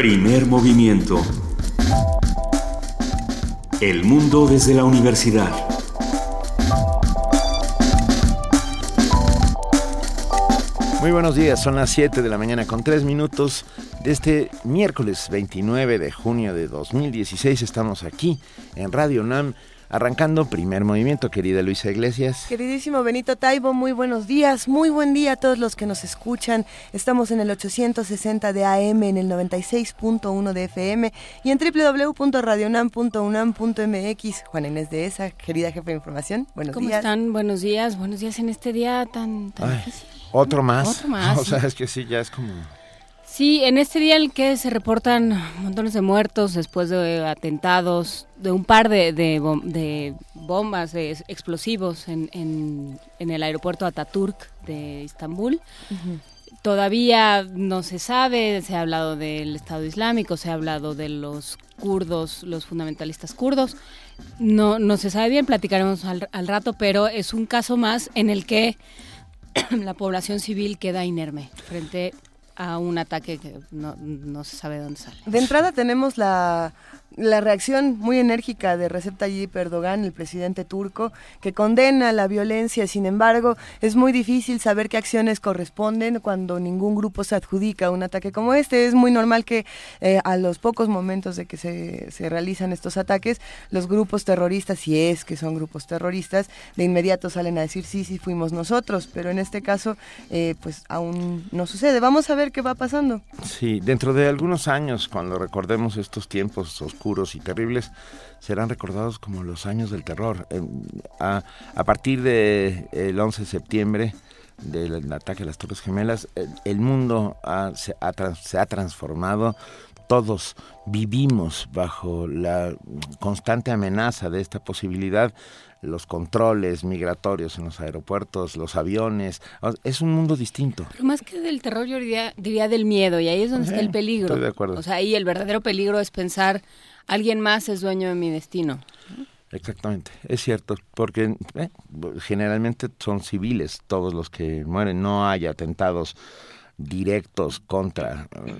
Primer movimiento. El mundo desde la universidad. Muy buenos días, son las 7 de la mañana con 3 minutos de este miércoles 29 de junio de 2016. Estamos aquí en Radio NAM Arrancando primer movimiento, querida Luisa Iglesias. Queridísimo Benito Taibo, muy buenos días, muy buen día a todos los que nos escuchan. Estamos en el 860 de AM, en el 96.1 de FM y en www.radionam.unam.mx. Juan Inés de esa, querida jefe de información, buenos días. ¿Cómo están? Buenos días, buenos días en este día tan, difícil. Otro más. Otro más. O sea, es que sí, ya es como... Sí, en este día en el que se reportan montones de muertos después de atentados, de un par de, de, bombas de explosivos en, en, el aeropuerto Ataturk de Estambul. Todavía no se sabe, se ha hablado del Estado Islámico, se ha hablado de los kurdos, los fundamentalistas kurdos. No, no se sabe bien, platicaremos al, al rato, pero es un caso más en el que la población civil queda inerme frente a un ataque que no, no se sabe dónde sale. De entrada tenemos la la reacción muy enérgica de Recep Tayyip Erdogan, el presidente turco, que condena la violencia. Sin embargo, es muy difícil saber qué acciones corresponden cuando ningún grupo se adjudica un ataque como este. Es muy normal que eh, a los pocos momentos de que se, se, realizan estos ataques, los grupos terroristas, si es que son grupos terroristas, de inmediato salen a decir sí, sí fuimos nosotros. Pero en este caso, eh, pues aún no sucede. Vamos a ver qué va pasando. Sí, dentro de algunos años, cuando recordemos estos tiempos oscuros y terribles serán recordados como los años del terror. A, partir del el 11 de septiembre del ataque a las Torres Gemelas, el, mundo se, ha, transformado todos vivimos bajo la constante amenaza de esta posibilidad, los controles migratorios en los aeropuertos, los aviones, es un mundo distinto. Pero más que del terror yo diría, diría del miedo y ahí es donde está el peligro. Estoy de acuerdo. O sea, ahí el verdadero peligro es pensar alguien más es dueño de mi destino. Exactamente, es cierto, porque eh, generalmente son civiles todos los que mueren, no hay atentados directos contra eh,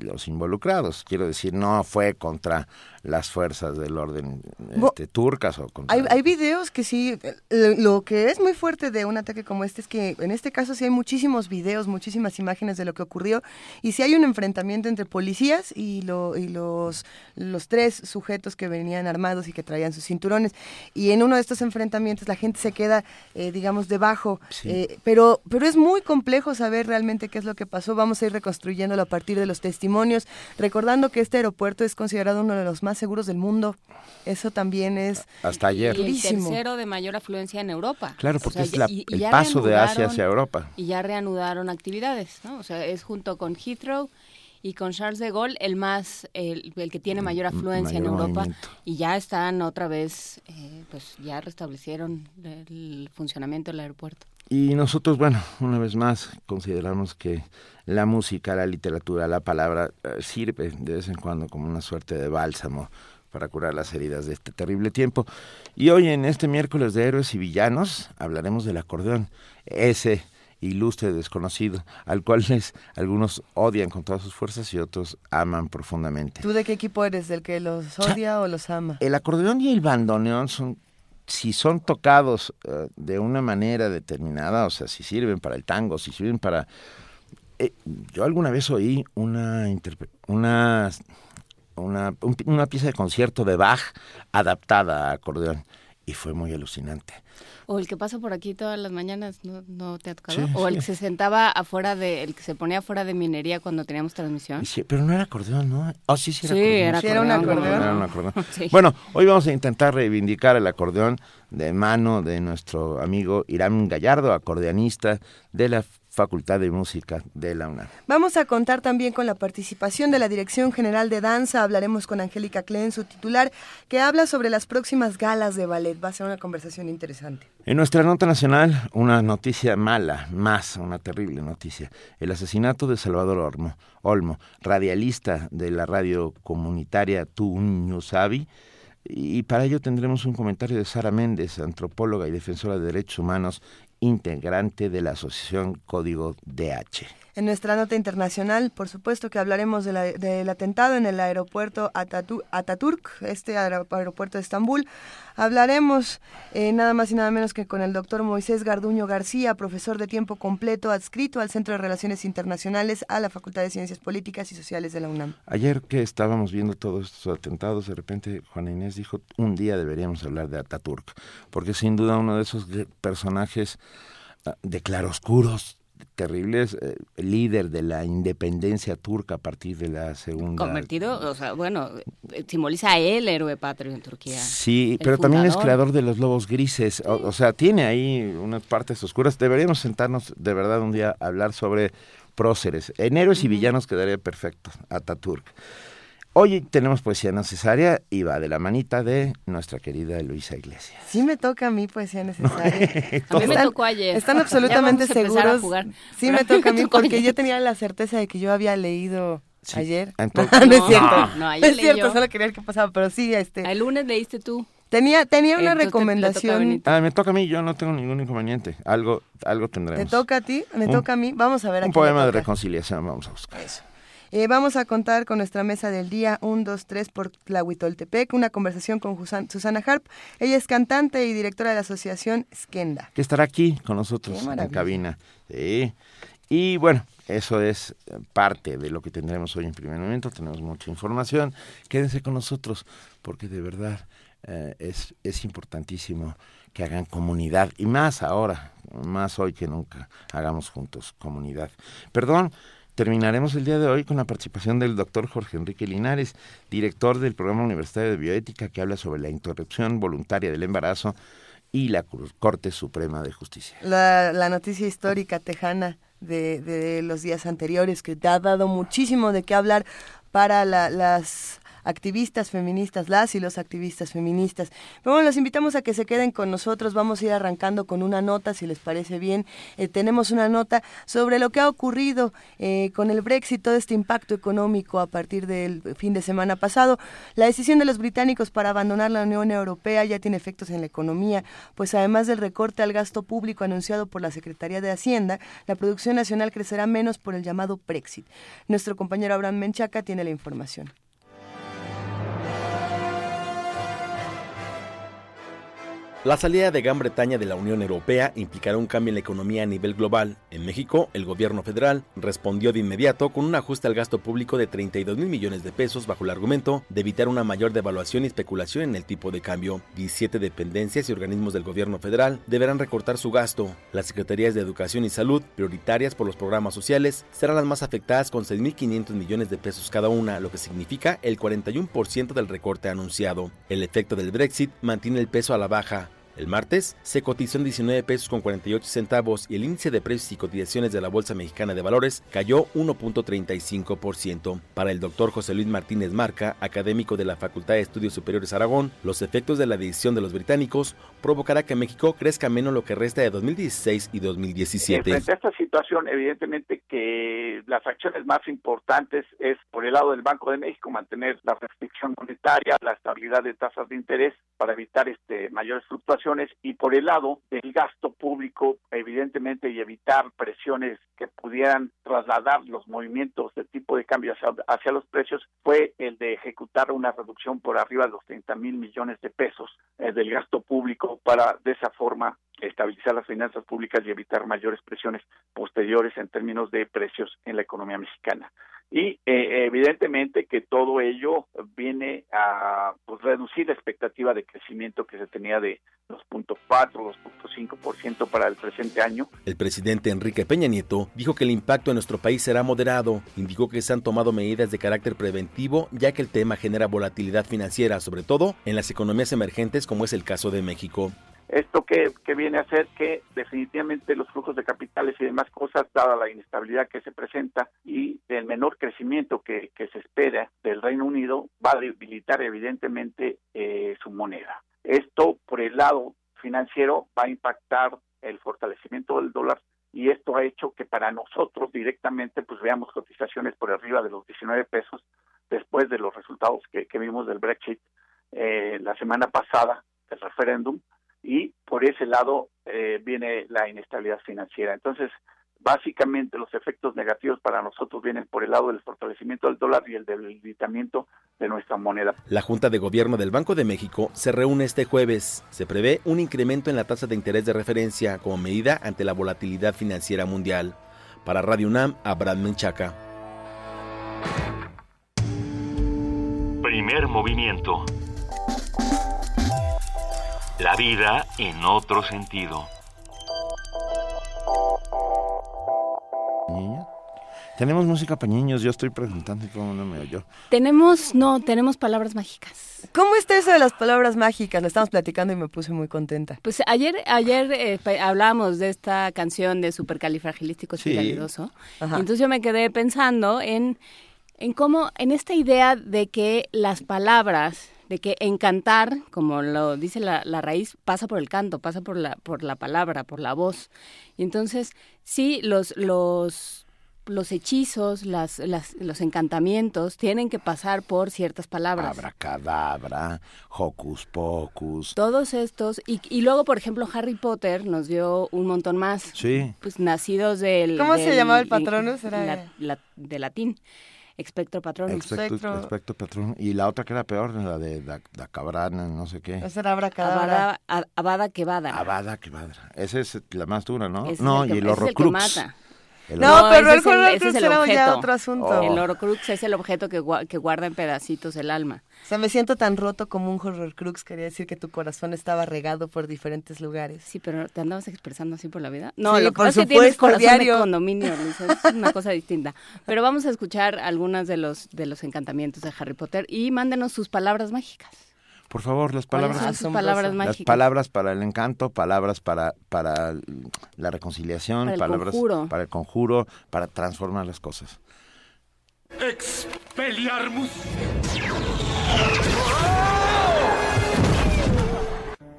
los involucrados. Quiero decir, no fue contra las fuerzas del orden este, turcas o contra... Hay, hay videos que sí, lo que es muy fuerte de un ataque como este es que en este caso sí hay muchísimos videos, muchísimas imágenes de lo que ocurrió y sí hay un enfrentamiento entre policías y, lo, y los, los tres sujetos que venían armados y que traían sus cinturones. Y en uno de estos enfrentamientos la gente se queda, eh, digamos, debajo, eh, pero, pero es muy complejo saber realmente qué es lo que pasó. Vamos a ir reconstruyéndolo a partir de los testimonios, recordando que este aeropuerto es considerado uno de los más seguros del mundo. Eso también es hasta ayer. el tercero de mayor afluencia en Europa. Claro, porque es el paso de Asia hacia Europa. Y ya reanudaron actividades, ¿no? O sea, es junto con Heathrow y con Charles de Gaulle el más el, que tiene mayor afluencia en Europa y ya están otra vez eh, pues ya restablecieron el funcionamiento del aeropuerto y nosotros bueno una vez más consideramos que la música, la literatura, la palabra eh, sirve de vez en cuando como una suerte de bálsamo para curar las heridas de este terrible tiempo. Y hoy en este miércoles de héroes y villanos hablaremos del acordeón, ese ilustre desconocido, al cual les, algunos odian con todas sus fuerzas y otros aman profundamente. ¿Tú de qué equipo eres? ¿Del que los odia o los ama? El acordeón y el bandoneón son si son tocados eh, de una manera determinada, o sea, si sirven para el tango, si sirven para eh, yo alguna vez oí una, una, una, una pieza de concierto de Bach adaptada a acordeón y fue muy alucinante. O el que pasa por aquí todas las mañanas, ¿no, te ha tocado? o el que se sentaba afuera de, el que se ponía afuera de minería cuando teníamos transmisión. Sí, pero no era acordeón, ¿no? Oh, sí, sí era acordeón. Era, un acordeón. Bueno, hoy vamos a intentar reivindicar el acordeón de mano de nuestro amigo Irán Gallardo, acordeonista de la Facultad de Música de la UNAM. Vamos a contar también con la participación de la Dirección General de Danza. Hablaremos con Angélica Klen, su titular, que habla sobre las próximas galas de ballet. Va a ser una conversación interesante. En nuestra nota nacional, una noticia mala, más una terrible noticia. El asesinato de Salvador Olmo, Olmo radialista de la radio comunitaria Tuñusabi, y para ello tendremos un comentario de Sara Méndez, antropóloga y defensora de derechos humanos integrante de la Asociación Código DH. En nuestra nota internacional, por supuesto que hablaremos del atentado en el aeropuerto Ataturk, este aeropuerto de Estambul. Hablaremos eh, nada más y nada menos que con el doctor Moisés Garduño García, profesor de tiempo completo adscrito al Centro de Relaciones Internacionales a la Facultad de Ciencias Políticas y Sociales de la UNAM. Ayer que estábamos viendo todos estos atentados, de repente Juana Inés dijo, un día deberíamos hablar de Ataturk, porque sin duda uno de esos personajes ah, de claroscuros terribles, eh, líder de la independencia turca a partir de la segunda. Convertido, o sea, bueno, simboliza a él héroe patrio en Turquía. Sí, pero también es creador de los lobos grises, o, sea, tiene ahí unas partes oscuras. Deberíamos sentarnos de verdad un día a hablar sobre próceres. En héroes y villanos quedaría perfecto, Ataturk. Hoy tenemos poesía necesaria y va de la manita de nuestra querida Luisa Iglesias. Sí me toca a mí poesía necesaria. a mí me tocó ayer. Están absolutamente seguros. Sí me toca a mí porque yo tenía la certeza de que yo había leído ayer. Entonces, no, es cierto. No, no es cierto, solo quería ver qué pasaba, pero sí, este. El lunes leíste tú. Tenía, tenía una recomendación. ah, me toca a mí, yo no tengo ningún inconveniente. Algo, algo tendremos. ¿Te toca a ti? ¿Me toca a mí? Vamos a ver. Un poema de reconciliación, vamos a buscar. Eso. Eh, vamos a contar con nuestra mesa del día 1, 2, 3 por Tlahuitoltepec, una conversación con Susana Harp. Ella es cantante y directora de la asociación Skenda. Que estará aquí con nosotros en cabina. Sí. Y bueno, eso es parte de lo que tendremos hoy en primer momento. Tenemos mucha información. Quédense con nosotros porque de verdad eh, es, es importantísimo que hagan comunidad y más ahora, más hoy que nunca, hagamos juntos comunidad. Perdón, Terminaremos el día de hoy con la participación del doctor Jorge Enrique Linares, director del Programa Universitario de Bioética, que habla sobre la interrupción voluntaria del embarazo y la Corte Suprema de Justicia. La, noticia histórica tejana de, de, los días anteriores, que te ha dado muchísimo de qué hablar para las activistas feministas, las y los activistas feministas. Pero bueno, los invitamos a que se queden con nosotros. Vamos a ir arrancando con una nota, si les parece bien. Eh, tenemos una nota sobre lo que ha ocurrido eh, con el Brexit, todo este impacto económico a partir del fin de semana pasado. La decisión de los británicos para abandonar la Unión Europea ya tiene efectos en la economía, pues además del recorte al gasto público anunciado por la Secretaría de Hacienda, la producción nacional crecerá menos por el llamado Brexit. Nuestro compañero Abraham Menchaca tiene la información. La salida de Gran Bretaña de la Unión Europea implicará un cambio en la economía a nivel global. En México, el gobierno federal respondió de inmediato con un ajuste al gasto público de 32 mil millones de pesos bajo el argumento de evitar una mayor devaluación y especulación en el tipo de cambio. 17 dependencias y organismos del gobierno federal deberán recortar su gasto. Las secretarías de Educación y Salud, prioritarias por los programas sociales, serán las más afectadas con 6.500 millones de pesos cada una, lo que significa el 41% del recorte anunciado. El efecto del Brexit mantiene el peso a la baja el martes se cotizó en 19 pesos con 48 centavos y el índice de precios y cotizaciones de la Bolsa Mexicana de Valores cayó 1.35%. Para el doctor José Luis Martínez Marca, académico de la Facultad de Estudios Superiores Aragón, los efectos de la decisión de los británicos provocará que México crezca menos lo que resta de 2016 y 2017. Frente a esta situación, evidentemente que las acciones más importantes es por el lado del Banco de México mantener la restricción monetaria, la estabilidad de tasas de interés para evitar este mayores fluctuaciones y por el lado del gasto público, evidentemente, y evitar presiones que pudieran trasladar los movimientos de tipo de cambio hacia, los precios, fue el de ejecutar una reducción por arriba de los 30 mil millones de pesos eh, del gasto público para de esa forma estabilizar las finanzas públicas y evitar mayores presiones posteriores en términos de precios en la economía mexicana y eh, evidentemente que todo ello viene a pues, reducir la expectativa de crecimiento que se tenía de 2.4, 2.5% para el presente año. El presidente Enrique Peña Nieto dijo que el impacto en nuestro país será moderado. Indicó que se han tomado medidas de carácter preventivo ya que el tema genera volatilidad financiera, sobre todo en las economías emergentes como es el caso de México. Esto que, viene a hacer que definitivamente los flujos de capitales y demás cosas, dada la inestabilidad que se presenta y el menor crecimiento que, se espera del Reino Unido, va a debilitar evidentemente eh, su moneda. Esto, por el lado financiero, va a impactar el fortalecimiento del dólar y esto ha hecho que para nosotros directamente pues veamos cotizaciones por arriba de los 19 pesos después de los resultados que, vimos del Brexit eh, la semana pasada, del referéndum, y por ese lado eh, viene la inestabilidad financiera. Entonces, Básicamente los efectos negativos para nosotros vienen por el lado del fortalecimiento del dólar y el debilitamiento de nuestra moneda. La Junta de Gobierno del Banco de México se reúne este jueves. Se prevé un incremento en la tasa de interés de referencia como medida ante la volatilidad financiera mundial. Para Radio UNAM, Abraham Menchaca. Primer movimiento. La vida en otro sentido. Tenemos música para niños, yo estoy preguntando cómo no me oyó. Tenemos, no, tenemos palabras mágicas. ¿Cómo está eso de las palabras mágicas? Lo estamos platicando y me puse muy contenta. Pues ayer, ayer eh, hablábamos de esta canción de Supercalifragilístico sí. entonces yo me quedé pensando en, en cómo, en esta idea de que las palabras de que encantar, como lo dice la, la, raíz, pasa por el canto, pasa por la, por la palabra, por la voz. Y entonces, sí, los, los los hechizos, las, las, los encantamientos tienen que pasar por ciertas palabras. Abracadabra, hocus pocus. Todos estos, y, y luego, por ejemplo, Harry Potter nos dio un montón más. Sí. Pues nacidos del... ¿Cómo se llamaba el patrono? de latín. Expecto patronum. Expecto, expecto patronum. Y la otra que era peor, la de da, da cabrana, no sé qué. Esa era abracadabra. Abada, abada quevada. Abada quevada. Esa es la más dura, ¿no? no, y el horrocrux. No, pero el, es el, era ya otro asunto. El Horrocrux es el objeto que, que guarda en pedacitos el alma. O sea, me siento tan roto como un Horrocrux. Quería decir que tu corazón estaba regado por diferentes lugares. Sí, pero ¿te andabas expresando así por la vida? No, lo que pasa es que tienes corazón diario. de condominio, Es una cosa distinta. Pero vamos a escuchar algunas de los, de los encantamientos de Harry Potter y mándenos sus palabras mágicas. Por favor, las palabras, son palabras mágicas? Las palabras para el encanto, palabras para, para la reconciliación, para el palabras conjuro. para el conjuro, para transformar las cosas. Expeliarmus.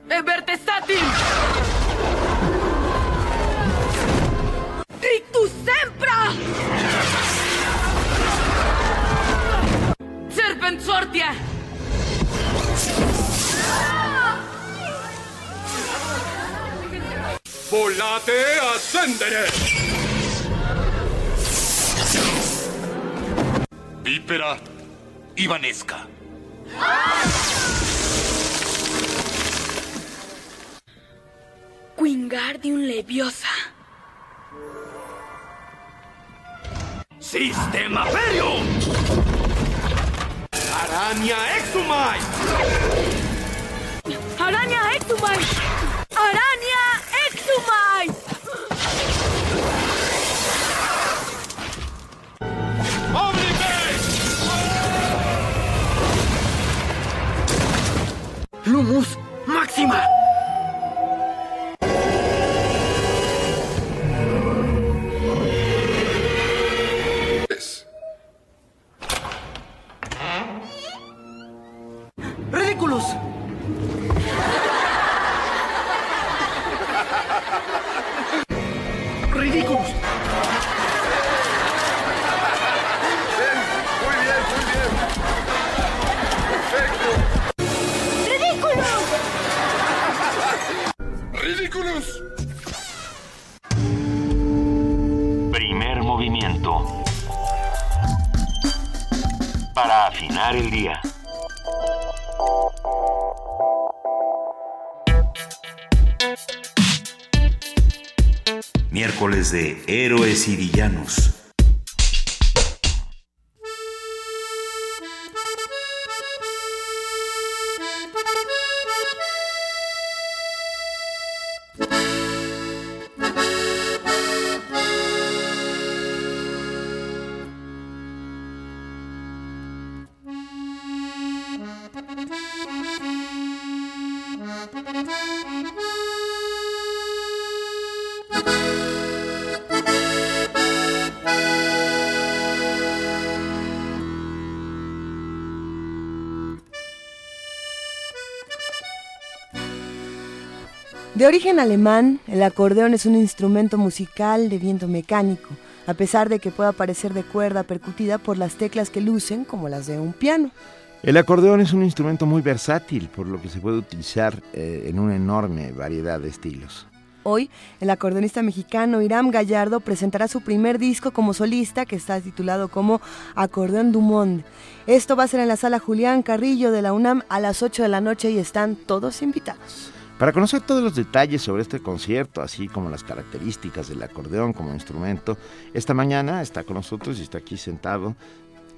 Evertestatim. Rictus sempra. Serpent sortia. Volate ascendere! Vipera Ivanesca. Wingardium Leviosa. Sistema Perium. Araña Exumai. Araña Exumai. Araña Exumai. Lumus Máxima. Primer movimiento. Para afinar el día. Miércoles de Héroes y Villanos. De origen alemán, el acordeón es un instrumento musical de viento mecánico, a pesar de que pueda parecer de cuerda percutida por las teclas que lucen como las de un piano. El acordeón es un instrumento muy versátil, por lo que se puede utilizar eh, en una enorme variedad de estilos. Hoy, el acordeonista mexicano Iram Gallardo presentará su primer disco como solista que está titulado como Acordeón Dumont. Esto va a ser en la sala Julián Carrillo de la UNAM a las 8 de la noche y están todos invitados. Para conocer todos los detalles sobre este concierto, así como las características del acordeón como instrumento, esta mañana está con nosotros y está aquí sentado,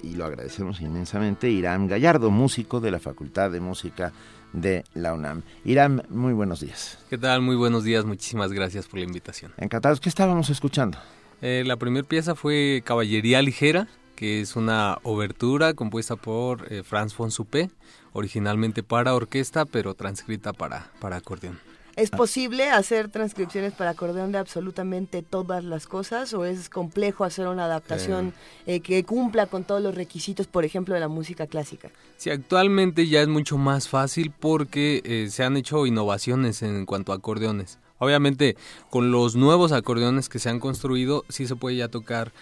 y lo agradecemos inmensamente, Irán Gallardo, músico de la Facultad de Música de la UNAM. Irán, muy buenos días. ¿Qué tal? Muy buenos días, muchísimas gracias por la invitación. Encantados. ¿Qué estábamos escuchando? Eh, la primera pieza fue Caballería Ligera, que es una obertura compuesta por eh, Franz von Suppé, originalmente para orquesta, pero transcrita para, para acordeón. ¿Es posible hacer transcripciones para acordeón de absolutamente todas las cosas o es complejo hacer una adaptación eh, que cumpla con todos los requisitos, por ejemplo, de la música clásica? Sí, actualmente ya es mucho más fácil porque eh, se han hecho innovaciones en cuanto a acordeones. Obviamente, con los nuevos acordeones que se han construido, sí se puede ya tocar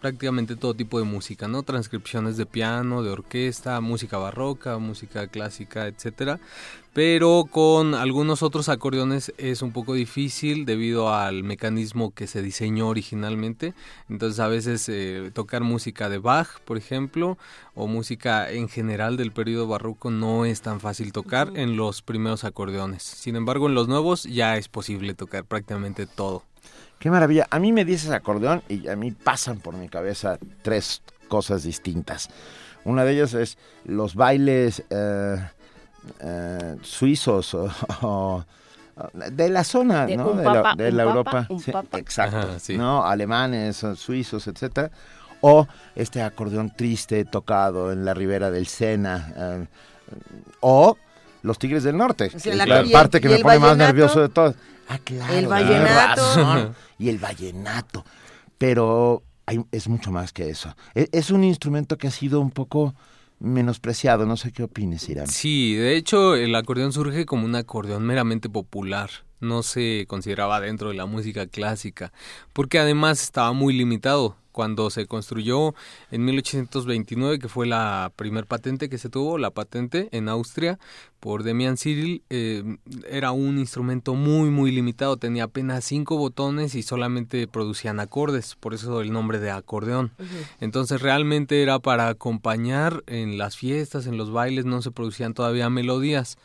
prácticamente todo tipo de música, ¿no? Transcripciones de piano, de orquesta, música barroca, música clásica, etcétera pero con algunos otros acordeones es un poco difícil debido al mecanismo que se diseñó originalmente. Entonces a veces eh, tocar música de Bach, por ejemplo, o música en general del periodo barroco no es tan fácil tocar en los primeros acordeones. Sin embargo, en los nuevos ya es posible tocar prácticamente todo. Qué maravilla. A mí me dices acordeón y a mí pasan por mi cabeza tres cosas distintas. Una de ellas es los bailes... Eh, eh, suizos o, de la zona, De ¿no? un de papa, la, de un la papa, Europa, un sí, papa. exacto, Ajá, sí. ¿no? Alemanes, suizos, etcétera. O este acordeón triste tocado en la ribera del Sena. eh, o los Tigres del Norte. O sea, es la- la y el- parte que me pone más vallenato. nervioso de todo. Ah, claro. El vallenato. razón. Y el vallenato. Pero hay- es mucho más que eso. E- Es, un instrumento que ha sido un poco menospreciado. No sé qué opines, Irán. Sí, de hecho el acordeón surge como un acordeón meramente popular. No se consideraba dentro de la música clásica, porque además estaba muy limitado. Cuando se construyó en 1829, que fue la primer patente que se tuvo, la patente en Austria por Demian Cyril, eh, era un instrumento muy muy limitado, tenía apenas cinco botones y solamente producían acordes, por eso el nombre de acordeón. Entonces realmente era para acompañar en las fiestas, en los bailes, no se producían todavía melodías.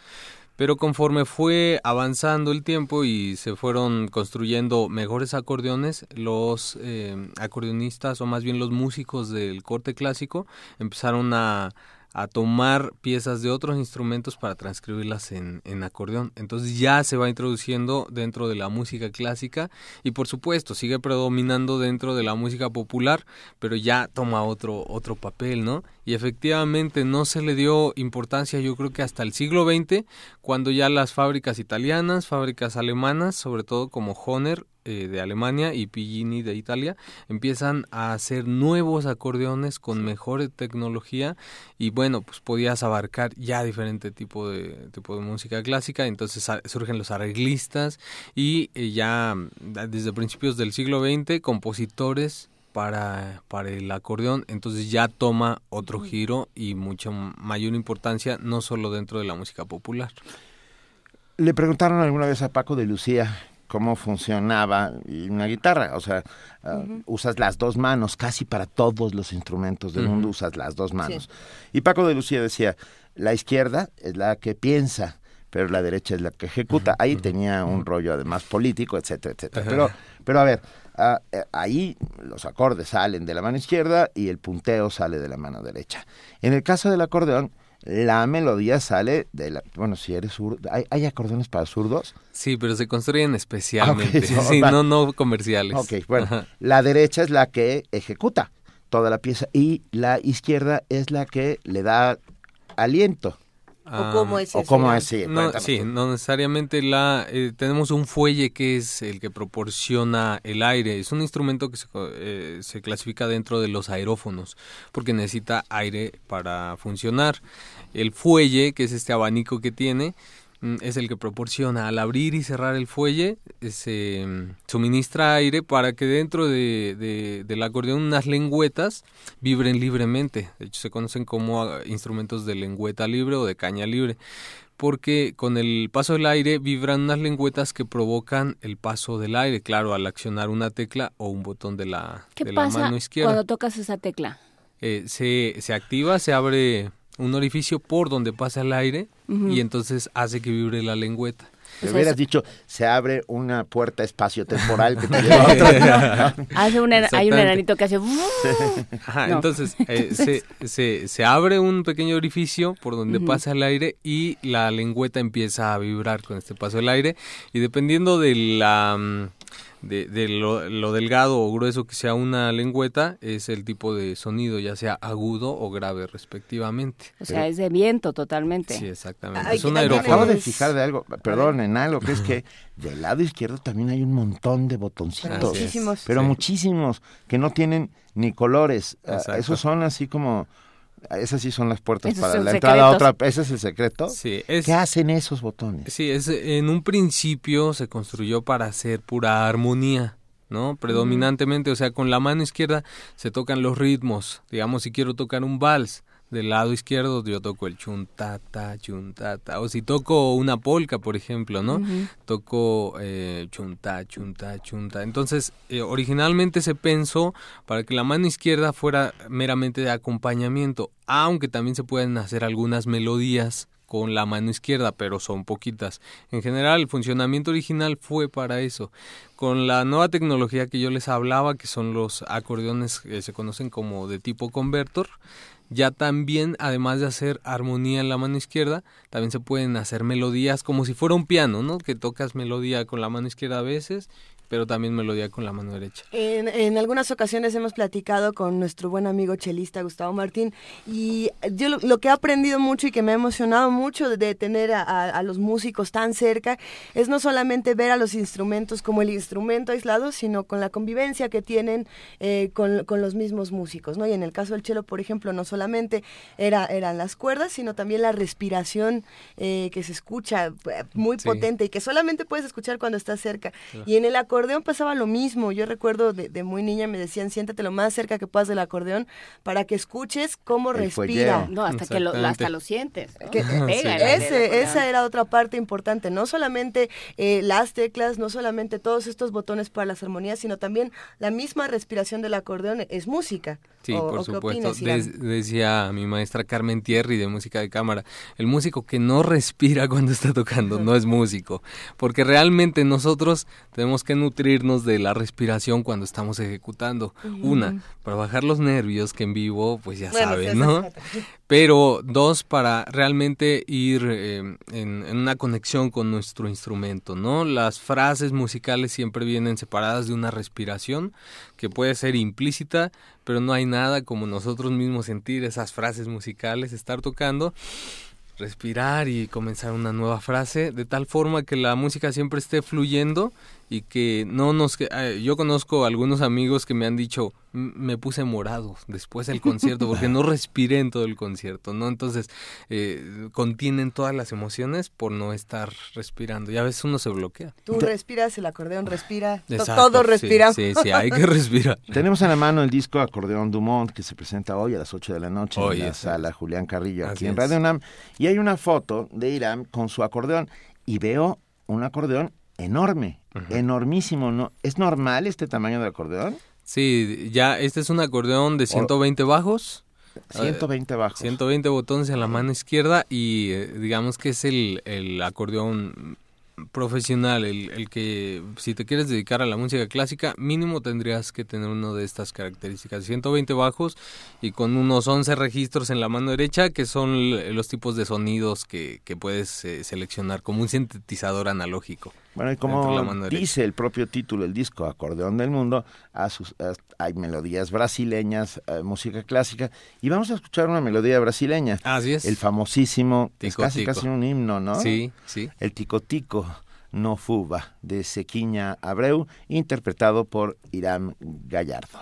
Pero conforme fue avanzando el tiempo y se fueron construyendo mejores acordeones, los eh, acordeonistas o más bien los músicos del corte clásico empezaron a, a tomar piezas de otros instrumentos para transcribirlas en, en acordeón. Entonces ya se va introduciendo dentro de la música clásica y por supuesto sigue predominando dentro de la música popular, pero ya toma otro, otro papel, ¿no? Y efectivamente no se le dio importancia yo creo que hasta el siglo XX, cuando ya las fábricas italianas, fábricas alemanas, sobre todo como Honer, eh, de Alemania y Pigini de Italia empiezan a hacer nuevos acordeones con mejor tecnología y bueno pues podías abarcar ya diferente tipo de tipo de música clásica. Entonces a- surgen los arreglistas y eh, ya mm, desde principios del siglo XX compositores para, para el acordeón, entonces ya toma otro giro y mucha mayor importancia, no solo dentro de la música popular. Le preguntaron alguna vez a Paco de Lucía cómo funcionaba y una guitarra, o sea, ah, usas las dos manos, casi para todos los instrumentos del mundo usas las dos manos. Y Paco de Lucía decía, la izquierda es la que piensa, pero la derecha es la que ejecuta. Ahí tenía un rollo además político, etcétera, etcétera. Pero, pero a ver, ah, eh, ahí los acordes salen de la mano izquierda y el punteo sale de la mano derecha. En el caso del acordeón, la melodía sale de la... Bueno, si eres zurdo... ¿Hay, hay acordeones para zurdos? Sí, pero se construyen especialmente, Ok, sí, no, no comerciales. Ok, bueno, Ajá. la derecha es la que ejecuta toda la pieza y la izquierda es la que le da aliento. ¿O cómo es ¿O eso? cómo Irán? es? Sí, No, sí, necesariamente la eh, tenemos un fuelle que es el que proporciona el aire. Es un instrumento que se, co- eh, se clasifica dentro de los aerófonos porque necesita aire para funcionar. El fuelle, que es este abanico que tiene, es el que proporciona al abrir y cerrar el fuelle eh, se mm, suministra aire para que dentro de, de- del acordeón unas lengüetas vibren libremente. De hecho se conocen como ah, instrumentos de lengüeta libre o de caña libre porque con el paso del aire vibran unas lengüetas que provocan el paso del aire, claro, al accionar una tecla o un botón de la, ¿Qué de la pasa mano izquierda. cuando tocas esa tecla? Eh, se, se activa, se abre un orificio por donde pasa el aire y entonces hace que vibre la lengüeta. Me sea, hubieras eso- dicho, se abre una puerta espacio-temporal que te lleva a otro. Hace un, ena- hay un enanito que hace... Ajá, No. entonces eh, se, se, se abre un pequeño orificio por donde pasa el aire y la lengüeta empieza a vibrar con este paso del aire y dependiendo de la mm, de, de lo, lo delgado o grueso que sea una lengüeta es el tipo de sonido ya sea agudo o grave respectivamente. O sea, es de viento totalmente. Sí, exactamente. Ay, es un acabo de fijar de algo, perdón, en algo, que es que del lado izquierdo también hay un montón de botoncitos. Muchísimos. Pero Sí. muchísimos que no tienen ni colores. Ah, Exacto. Esos son así como... Esas sí son las puertas Esos para la entrada a otra. ¿Ese es el secreto? Sí, es, ¿Qué hacen esos botones? Sí, es, en un principio se construyó para hacer pura armonía, ¿no? Predominantemente, o sea, con la mano izquierda se tocan los ritmos. Digamos, si quiero tocar un vals, del lado izquierdo yo toco el chuntata, chuntata. O si toco una polka, por ejemplo, ¿no? Toco eh, chunta, chunta, chunta. Entonces, eh, originalmente se pensó para que la mano izquierda fuera meramente de acompañamiento, aunque también se pueden hacer algunas melodías con la mano izquierda, pero son poquitas. En general, el funcionamiento original fue para eso. Con la nueva tecnología que yo les hablaba, que son los acordeones que se conocen como de tipo convertor, ya también, además de hacer armonía en la mano izquierda, también se pueden hacer melodías como si fuera un piano, ¿no? Que tocas melodía con la mano izquierda a veces, pero también melodía con la mano derecha. En, en algunas ocasiones hemos platicado con nuestro buen amigo chelista Gustavo Martín y yo lo, lo que he aprendido mucho y que me ha emocionado mucho de, de tener a, a- a los músicos tan cerca es no solamente ver a los instrumentos como el instrumento aislado, sino con la convivencia que tienen eh, con, con los mismos músicos, ¿no? Y en el caso del chelo, por ejemplo, no solamente era, eran las cuerdas, sino también la respiración eh, que se escucha eh, muy Sí. potente y que solamente puedes escuchar cuando estás cerca. Y en el acordeón pasaba lo mismo. Yo recuerdo de, de muy niña me decían, siéntate lo más cerca que puedas del acordeón para que escuches cómo El respira. No, hasta que lo, hasta lo sientes. ¿no? Que- Pega Sí. ese, esa era otra parte importante, no solamente eh, las teclas, no solamente todos estos botones para las armonías, sino también la misma respiración del acordeón es música. Sí, ¿O- por o supuesto. opinas? Des- decía mi maestra Carmen Thierry de música de cámara, el músico que no respira cuando está tocando no es músico, porque realmente nosotros tenemos que nutrirnos de la respiración cuando estamos ejecutando. Una, para bajar los nervios, que en vivo, pues ya Bueno, saben, ¿no? Pero dos, para realmente ir eh, en, en una conexión con nuestro instrumento, ¿no? Las frases musicales siempre vienen separadas de una respiración que puede ser implícita, pero no hay nada como nosotros mismos sentir esas frases musicales, estar tocando, respirar y comenzar una nueva frase, de tal forma que la música siempre esté fluyendo y que no nos... que- eh, Yo conozco algunos amigos que me han dicho, "M- me puse morado después del concierto porque no respiré en todo el concierto, ¿no? Entonces, eh, contienen todas las emociones por no estar respirando y a veces uno se bloquea. Tú respiras, el acordeón respira, to- Exacto, todos sí. Sí, sí, hay que respirar. Tenemos en la mano el disco Acordeón Dumont que se presenta hoy a las 8 de la noche Hoy en la es, sala Julián Carrillo Así aquí en es. Radio UNAM. Y hay una foto de Irán con su acordeón y veo un acordeón enorme, enormísimo. ¿no? ¿Es normal este tamaño de acordeón? Sí, ya este es un acordeón de 120 bajos. 120 bajos. 120 botones en la mano izquierda y eh, digamos que es el, el acordeón profesional, el, el que si te quieres dedicar a la música clásica, mínimo tendrías que tener uno de estas características. 120 bajos y con unos 11 registros en la mano derecha, que son los tipos de sonidos que, que puedes eh, seleccionar como un sintetizador analógico. Bueno, y como dice el propio título, el disco Acordeón del Mundo, a sus- a- hay melodías brasileñas, eh, música clásica, y vamos a escuchar una melodía brasileña. Así es. El famosísimo, es Tico, casi tico. casi un himno, ¿no? Sí, sí. El Ticotico no fuba de Sequiña Abreu, interpretado por Irán Gallardo.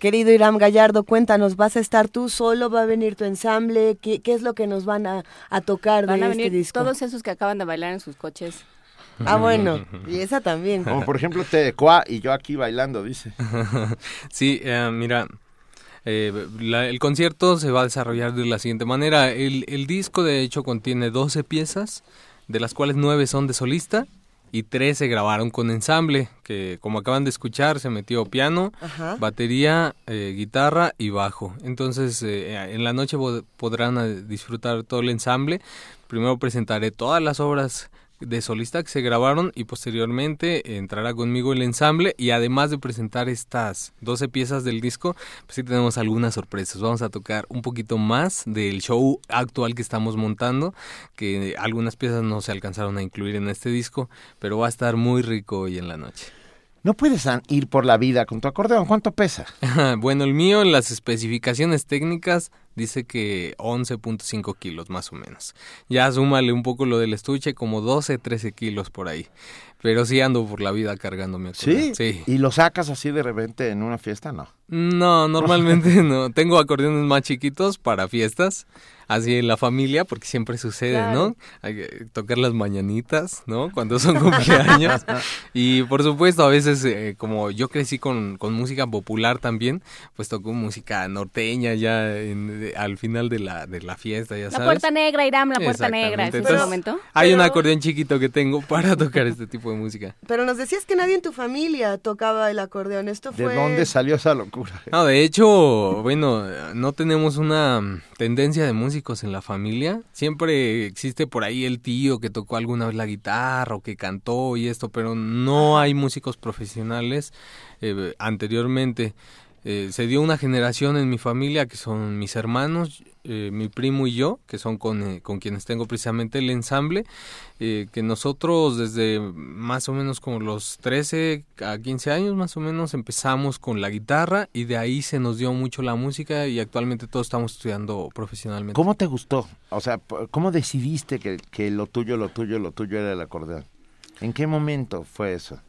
Querido Iram Gallardo, cuéntanos, ¿vas a estar tú solo? ¿Va a venir tu ensamble? ¿Qué, qué es lo que nos van a, a tocar Van de a este venir disco? todos esos que acaban de bailar en sus coches. Ah, bueno, y esa también. Como por ejemplo Tecua y yo aquí bailando, dice. Sí, eh, mira, eh, la- el concierto se va a desarrollar de la siguiente manera. El, el disco, de hecho, contiene 12 piezas, de las cuales 9 son de solista y 3 se grabaron con ensamble, que como acaban de escuchar, se metió piano, Ajá. batería, eh, guitarra y bajo. Entonces, eh, en la noche pod- podrán eh, disfrutar todo el ensamble. Primero presentaré todas las obras de solista que se grabaron y posteriormente entrará conmigo el ensamble y además de presentar estas 12 piezas del disco, pues sí tenemos algunas sorpresas. Vamos a tocar un poquito más del show actual que estamos montando, que algunas piezas no se alcanzaron a incluir en este disco, pero va a estar muy rico hoy en la noche. No puedes ir por la vida con tu acordeón. ¿Cuánto pesa? bueno, el mío en las especificaciones técnicas dice que 11.5 kilos más o menos. Ya súmale un poco lo del estuche, como 12, 13 kilos por ahí. Pero sí ando por la vida cargando mi acordeón. ¿Sí? Sí. ¿Y lo sacas así de repente en una fiesta? No. No, normalmente no. Tengo acordeones más chiquitos para fiestas, así en la familia, porque siempre sucede, Claro. ¿no? Hay que tocar las mañanitas, ¿no? Cuando son cumpleaños. y por supuesto, a veces, eh, como yo crecí con, con música popular también, pues toco música norteña ya en- de- al final de la, de la fiesta, ya La sabes. puerta negra, Iram, la puerta negra. ¿Es ese Entonces, momento? Hay un acordeón chiquito que tengo para tocar este tipo de música. Pero nos decías que nadie en tu familia tocaba el acordeón. Esto ¿De fue... dónde salió esa locura? No, de hecho, bueno, no tenemos una tendencia de músicos en la familia. Siempre existe por ahí el tío que tocó alguna vez la guitarra o que cantó y esto, pero no hay músicos profesionales eh, anteriormente. Eh, se dio una generación en mi familia que son mis hermanos, eh, mi primo y yo, que son con, eh, con quienes tengo precisamente el ensamble, eh, que nosotros desde más o menos como los 13 a 15 años más o menos empezamos con la guitarra y de ahí se nos dio mucho la música y actualmente todos estamos estudiando profesionalmente. ¿Cómo te gustó? O sea, ¿cómo decidiste que, que lo tuyo, lo tuyo, lo tuyo era el acordeón? ¿En qué momento fue eso?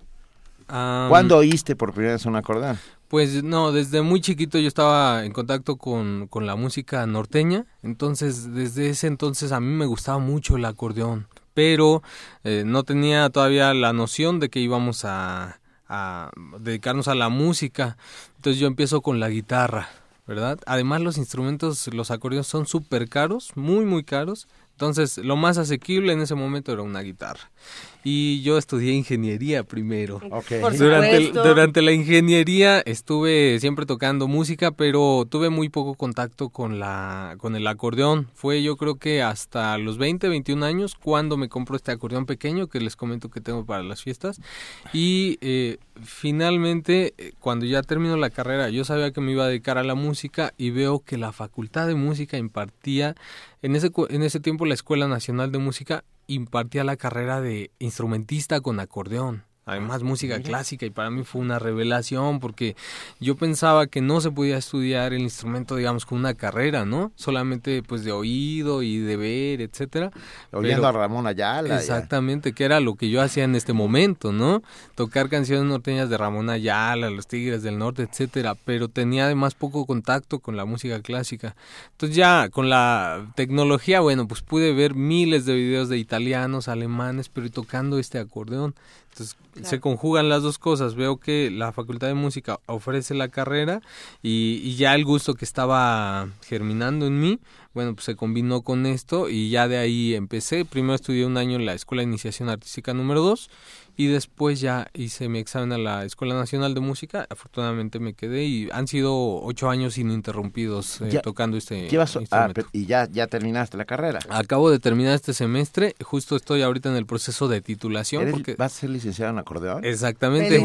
¿Cuándo oíste por primera vez un acordeón? Pues no, desde muy chiquito yo estaba en contacto con, con la música norteña, entonces desde ese entonces a mí me gustaba mucho el acordeón, pero eh, no tenía todavía la noción de que íbamos a, a dedicarnos a la música, entonces yo empiezo con la guitarra, ¿verdad? Además los instrumentos, los acordeones son súper caros, muy muy caros, entonces lo más asequible en ese momento era una guitarra. Y yo estudié ingeniería primero. Ok. Por Durante, el- durante la ingeniería estuve siempre tocando música, pero tuve muy poco contacto con la con el acordeón. Fue yo creo que hasta los 20, 21 años cuando me compro este acordeón pequeño que les comento que tengo para las fiestas. Y eh, finalmente, eh, cuando ya termino la carrera, yo sabía que me iba a dedicar a la música y veo que la Facultad de Música impartía, en ese, en ese tiempo la Escuela Nacional de Música impartía la carrera de instrumentista con acordeón. Además, música clásica, y para mí fue una revelación porque yo pensaba que no se podía estudiar el instrumento, digamos, con una carrera, ¿no? Solamente pues de oído y de ver, etcétera. Oyendo Pero- a Ramón Ayala. ya. Exactamente, que era lo que yo hacía en este momento, ¿no? Tocar canciones norteñas de Ramón Ayala, Los Tigres del Norte, etcétera, pero tenía además poco contacto con la música clásica. Entonces ya con la tecnología, bueno, pues pude ver miles de videos de italianos, alemanes, pero tocando este acordeón. Entonces se conjugan las dos cosas. Veo que la Facultad de Música ofrece la carrera y, y ya el gusto que estaba germinando en mí, bueno, pues se combinó con esto y ya de ahí empecé. Primero estudié un año en la Escuela de Iniciación Artística número 2 y después ya hice mi examen a la Escuela Nacional de Música. Afortunadamente me quedé y han sido ocho años ininterrumpidos eh, Ya- tocando este Llevas- ah, instrumento. y ya, ya terminaste la carrera. Acabo de terminar este semestre, justo estoy ahorita en el proceso de titulación ¿Eres- porque ¿Vas a ser licenciado en acordeón? exactamente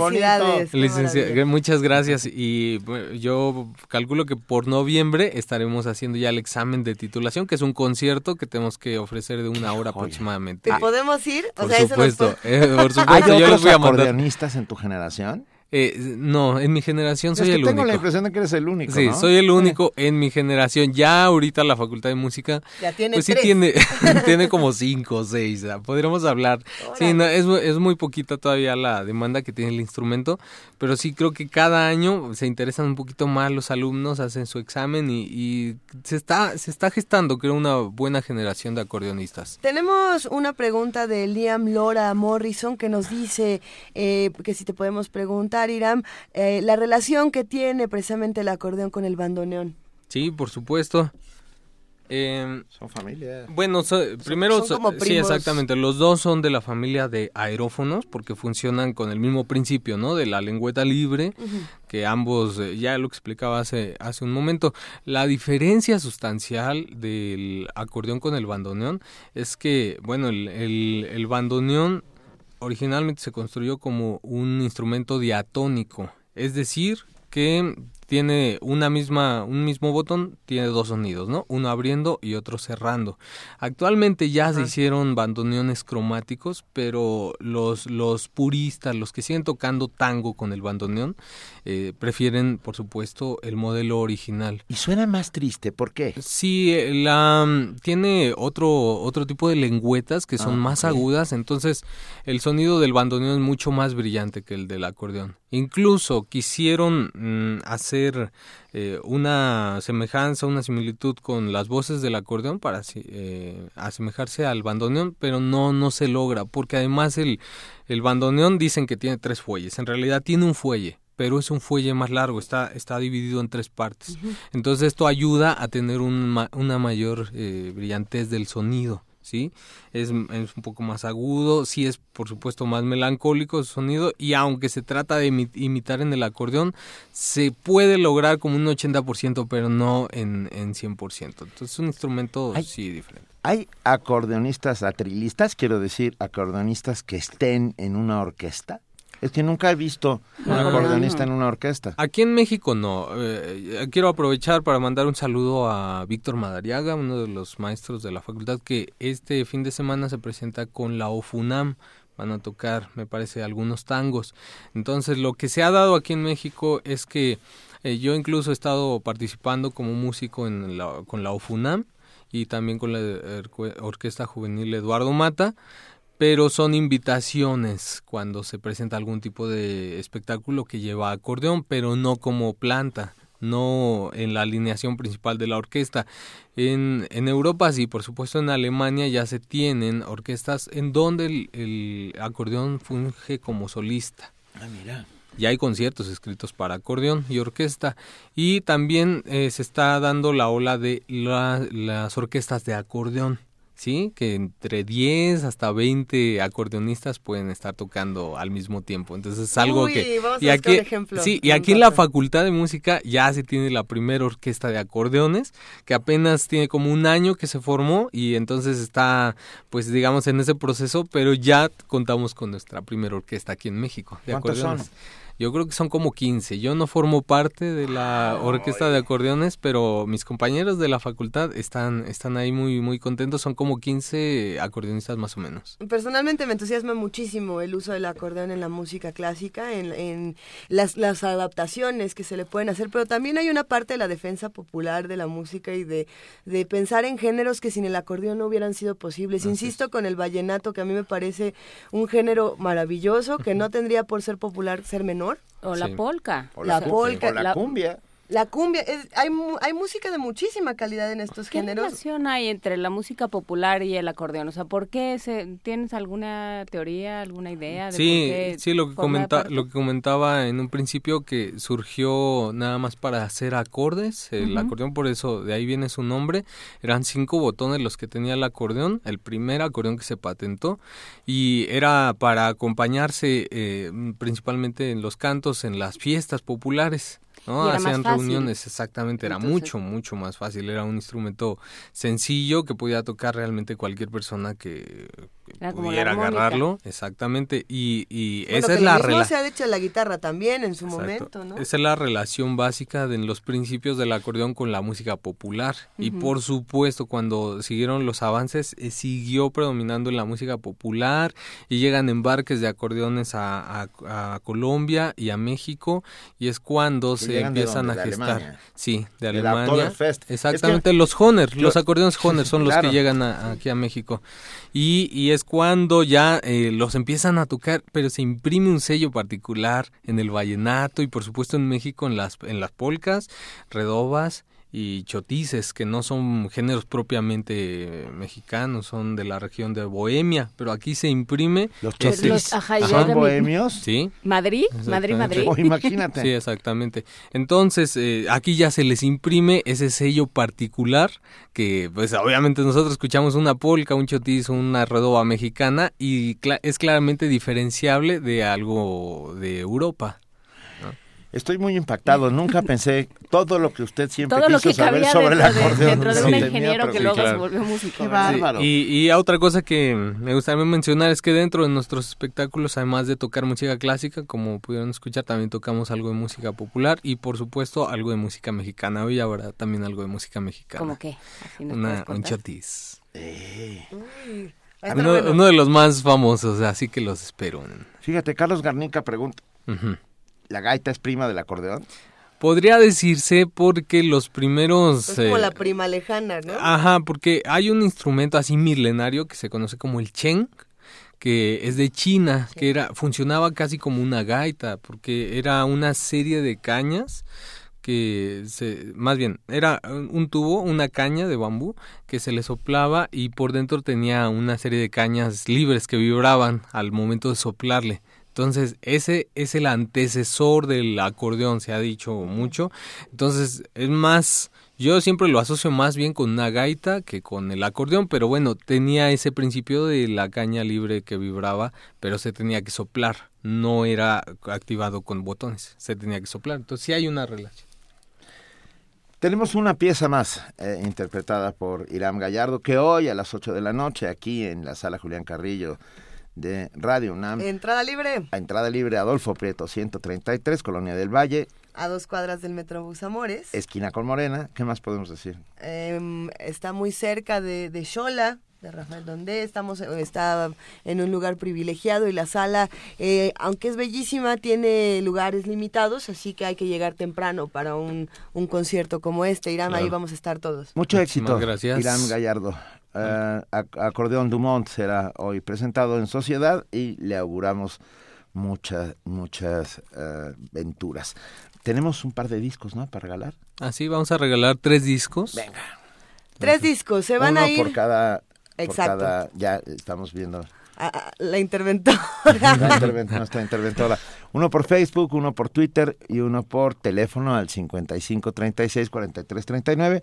Licencia- muchas gracias y bueno, yo calculo que por noviembre estaremos haciendo ya el examen de titulación, que es un concierto que tenemos que ofrecer de una hora joya. aproximadamente. ¿Te podemos ir? O Por sea, eso nos supuesto, puede- eh, por ¿Hay supuesto, les otros acordeonistas en tu generación? Eh, no, en mi generación soy es que el tengo único. la impresión de que eres el único, Sí, ¿no? soy el único en mi generación. Ya ahorita la Facultad de Música, Ya tiene pues sí tres. tiene, tiene como cinco o seis. Podríamos hablar. Sí, no, es, es muy poquita todavía la demanda que tiene el instrumento, pero sí creo que cada año se interesan un poquito más los alumnos, hacen su examen y, y se está se está gestando, creo, una buena generación de acordeonistas. Tenemos una pregunta de Liam Lora Morrison que nos dice eh, que si te podemos preguntar, Iram, eh, la relación que tiene precisamente el acordeón con el bandoneón. Sí, por supuesto. Em, Son familia. Bueno, so- primero, son como sí, exactamente. Los dos son de la familia de aerófonos porque funcionan con el mismo principio, ¿no? De la lengüeta libre, que ambos, eh, ya lo explicaba hace, hace un momento. La diferencia sustancial del acordeón con el bandoneón es que, bueno, el, el, el bandoneón originalmente se construyó como un instrumento diatónico, es decir, que tiene una misma un mismo botón tiene dos sonidos, ¿no? Uno abriendo y otro cerrando. Actualmente ya se hicieron bandoneones cromáticos, pero los los puristas, los que siguen tocando tango con el bandoneón, eh, prefieren, por supuesto, el modelo original. Y suena más triste, ¿por qué? Sí, eh, la mm, tiene otro otro tipo de lengüetas que son Ah, más agudas, entonces el sonido del bandoneón es mucho más brillante que el del acordeón. Incluso quisieron mm, hacer eh, una semejanza, una similitud con las voces del acordeón para eh, asemejarse al bandoneón, pero no no se logra porque además el el bandoneón dicen que tiene tres fuelles, en realidad tiene un fuelle pero es un fuelle más largo, está, está dividido en tres partes. Entonces esto ayuda a tener un una mayor eh, brillantez del sonido, ¿sí? Es, es un poco más agudo, sí es por supuesto más melancólico su sonido y aunque se trata de imi- imitar en el acordeón, se puede lograr como un 80%, pero no en, en 100%. Entonces es un instrumento sí diferente. ¿Hay acordeonistas atrilistas? Quiero decir, acordeonistas que estén en una orquesta. Es que nunca he visto un acordeonista no. en una orquesta. Aquí en México no. Eh, quiero aprovechar para mandar un saludo a Víctor Madariaga, uno de los maestros de la facultad, que este fin de semana se presenta con la OFUNAM. Van a tocar, me parece, algunos tangos. Entonces, lo que se ha dado aquí en México es que eh, yo incluso he estado participando como músico en la- con la OFUNAM y también con la eh, Orquesta Juvenil Eduardo Mata pero son invitaciones cuando se presenta algún tipo de espectáculo que lleva acordeón, pero no como planta, no en la alineación principal de la orquesta. En, en Europa sí, por supuesto en Alemania ya se tienen orquestas en donde el, el acordeón funge como solista. Ah, mira. Ya hay conciertos escritos para acordeón y orquesta. Y también eh, se está dando la ola de la- las orquestas de acordeón. ¿Sí? Que entre 10 hasta 20 acordeonistas pueden estar tocando al mismo tiempo. Entonces es algo Uy, que... vamos y aquí, ejemplo sí, y en aquí en la. Facultad de Música ya se tiene la primera orquesta de acordeones, que apenas tiene como un año que se formó y entonces está, pues digamos, en ese proceso, pero ya contamos con nuestra primera orquesta aquí en México. De ¿Cuántos son? Yo creo que son como 15. Yo no formo parte de la orquesta de acordeones, pero mis compañeros de la facultad están, están ahí muy, muy contentos. Son como 15 acordeonistas más o menos. Personalmente me entusiasma muchísimo el uso del acordeón en la música clásica, en, en las, las adaptaciones que se le pueden hacer, pero también hay una parte de la defensa popular de la música y de, de pensar en géneros que sin el acordeón no hubieran sido posibles. Insisto con el vallenato, que a mí me parece un género maravilloso, que no tendría por ser popular ser menor. O la Sí. polka. O La cu- polka, o la la- cumbia. La cumbia, es- hay, mu- hay música de muchísima calidad en estos ¿Qué géneros. relación hay entre la música popular y el acordeón? O sea, ¿por qué se, tienes alguna teoría, alguna idea de Sí, por qué sí, lo que, comenta, lo que comentaba en un principio que surgió nada más para hacer acordes, el acordeón por eso, de ahí viene su nombre, eran cinco botones los que tenía el acordeón, el primer acordeón que se patentó y era para acompañarse eh, principalmente en los cantos, en las fiestas populares. ¿No? Más Hacían fácil. reuniones, exactamente, era Entonces- mucho, mucho más fácil, era un instrumento sencillo que podía tocar realmente cualquier persona que, Era pudiera agarrarlo, exactamente, y, y Bueno, esa que es la relación. se ha hecho la guitarra también en su Exacto. momento, ¿no? Esa es la relación básica de los principios del acordeón con la música popular. Y por supuesto, cuando siguieron los avances, eh, siguió predominando en la música popular y llegan embarques de acordeones a, a- a Colombia y a México y es cuando ¿Que se empiezan dónde? a ¿De gestar. Alemania? Sí, de Alemania. Oktoberfest. Es que- Exactamente, los Honer, Yo- los acordeones Honer son los Claro. que llegan a- aquí a México. Y, y es cuando ya eh, los empiezan a tocar, pero se imprime un sello particular en el vallenato y por supuesto en México en las, en las polcas, redobas y chotices, que no son géneros propiamente eh, mexicanos, son de la región de Bohemia, pero aquí se imprime. Los ese- chotis Los- ajá, son bohemios. Sí, Madrid, Madrid. Madrid. O imagínate. Sí, exactamente. Entonces, eh, aquí ya se les imprime ese sello particular que, pues, obviamente nosotros escuchamos una polca, un chotizo, una redoba mexicana y cla- es claramente diferenciable de algo de Europa. Estoy muy impactado. Nunca pensé todo lo que usted siempre Todo lo quiso que saber sobre el dentro de, acordeón. dentro de un ingeniero que sí, luego claro. se volvió músico. Qué ¿verdad? bárbaro. Y, y otra cosa que me gustaría mencionar es que dentro de nuestros espectáculos, además de tocar música clásica, como pudieron escuchar, también tocamos algo de música popular y, por supuesto, algo de música mexicana. Hoy habrá también algo de música mexicana. ¿Cómo qué? Una, un chotis. Eh, Uy, va a estar Uno, de los más famosos, así que los espero. Fíjate, Carlos Garnica pregunta, Ujú. ¿La gaita es prima del acordeón? Podría decirse porque los primeros... Es como eh, la prima lejana, ¿no? Ajá, porque hay un instrumento así milenario que se conoce como el chen, que es de China, que era funcionaba casi como una gaita, porque era una serie de cañas que se, más bien, era un un tubo, una caña de bambú que se le soplaba y por dentro tenía una serie de cañas libres que vibraban al momento de soplarle. Entonces, ese es el antecesor del acordeón, se ha dicho mucho. Entonces, es más, yo siempre lo asocio más bien con una gaita que con el acordeón, pero bueno, tenía ese principio de la caña libre que vibraba, pero se tenía que soplar, no era activado con botones, se tenía que soplar. Entonces, sí hay una relación. Tenemos una pieza más eh, interpretada por Iram Gallardo, que hoy a las 8 de la noche, aquí en la sala Julián Carrillo de Radio UNAM, Entrada libre a entrada libre Adolfo Prieto 133, Colonia del Valle, a dos cuadras del Metrobús Amores. esquina con Morena. ¿Qué más podemos decir? Em, está muy cerca de, de Xola, de Rafael Donde. Estamos, eh, está en un lugar privilegiado y la sala, eh, aunque es bellísima, tiene lugares limitados, así que hay que llegar temprano para un, un concierto como este. Irán, ahí vamos a estar todos. Mucho Muchísimas éxito, gracias. Iram Gallardo. Ac- acordeón Dumont será hoy presentado en Sociedad y le auguramos muchas, muchas eh, venturas. Tenemos un par de discos, ¿no? Para regalar. Así vamos a regalar tres discos. Venga. Tres discos, se van Uno a ir por cada... por Exacto. cada- ya estamos viendo a- a la interventora. la interven- nuestra interventora. Uno por Facebook, uno por Twitter y uno por teléfono al 55 36 43 39.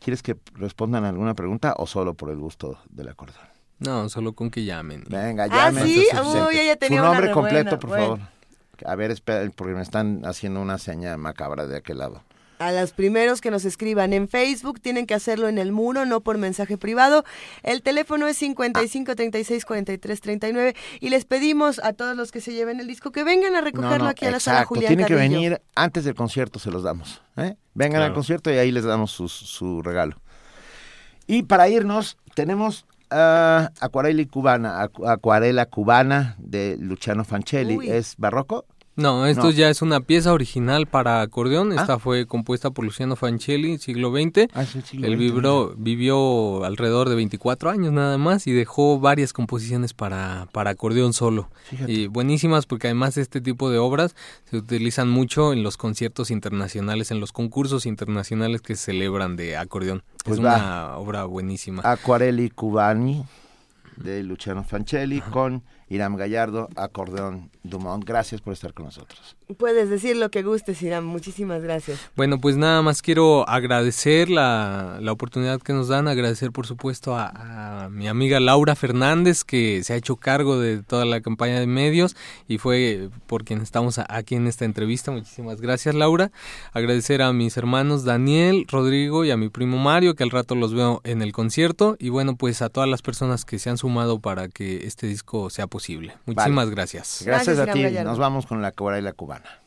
¿Quieres que respondan alguna pregunta o solo por el gusto del acordeón? No, solo con que llamen. Venga, Ah, llamen. ¿sí? es suficiente. Uy, ya- tenía Su nombre re completo, buena. por Bueno. favor. A ver, espera, porque me están haciendo una seña macabra de aquel lado. A los primeros que nos escriban en Facebook tienen que hacerlo en el muro, no por mensaje privado. El teléfono es 55 36 43 39 y les pedimos a todos los que se lleven el disco que vengan a recogerlo No, no, aquí a la sala. Julián Tienen que venir antes del concierto, se los damos. ¿eh? Vengan al concierto y ahí les damos sus- su regalo. Y para irnos, tenemos ah, Acuarela Cubana, Acu- Acuarela Cubana de Luciano Fancelli. Uy. ¿Es barroco? No, esto No. ya es una pieza original para acordeón. Ah. Esta fue compuesta por Luciano Fancelli, siglo XX. Ah, del siglo Él vibró- vivió alrededor de 24 años nada más y dejó varias composiciones para, para acordeón solo. Fíjate. Y buenísimas porque además este tipo de obras se utilizan mucho en los conciertos internacionales, en los concursos internacionales que se celebran de acordeón. Pues es va. una obra buenísima. Acuareli Cubani de Luciano Fancelli con Iram Gallardo, acordeón Dumont. Gracias por estar con nosotros. Puedes decir lo que gustes, Iram. Muchísimas gracias. Bueno, pues nada más quiero agradecer la, la oportunidad que nos dan, agradecer por supuesto a, a, mi amiga Laura Fernández que se ha hecho cargo de toda la campaña de medios y fue por quien estamos aquí en esta entrevista. Muchísimas gracias Laura. Agradecer a mis hermanos Daniel, Rodrigo y a mi primo Mario que al rato los veo en el concierto y bueno pues a todas las personas que se han sumado para que este disco sea posible. Muchísimas vale. gracias. Gracias, gracias a ti. Gallardo. Nos vamos con la cobra y la cubana.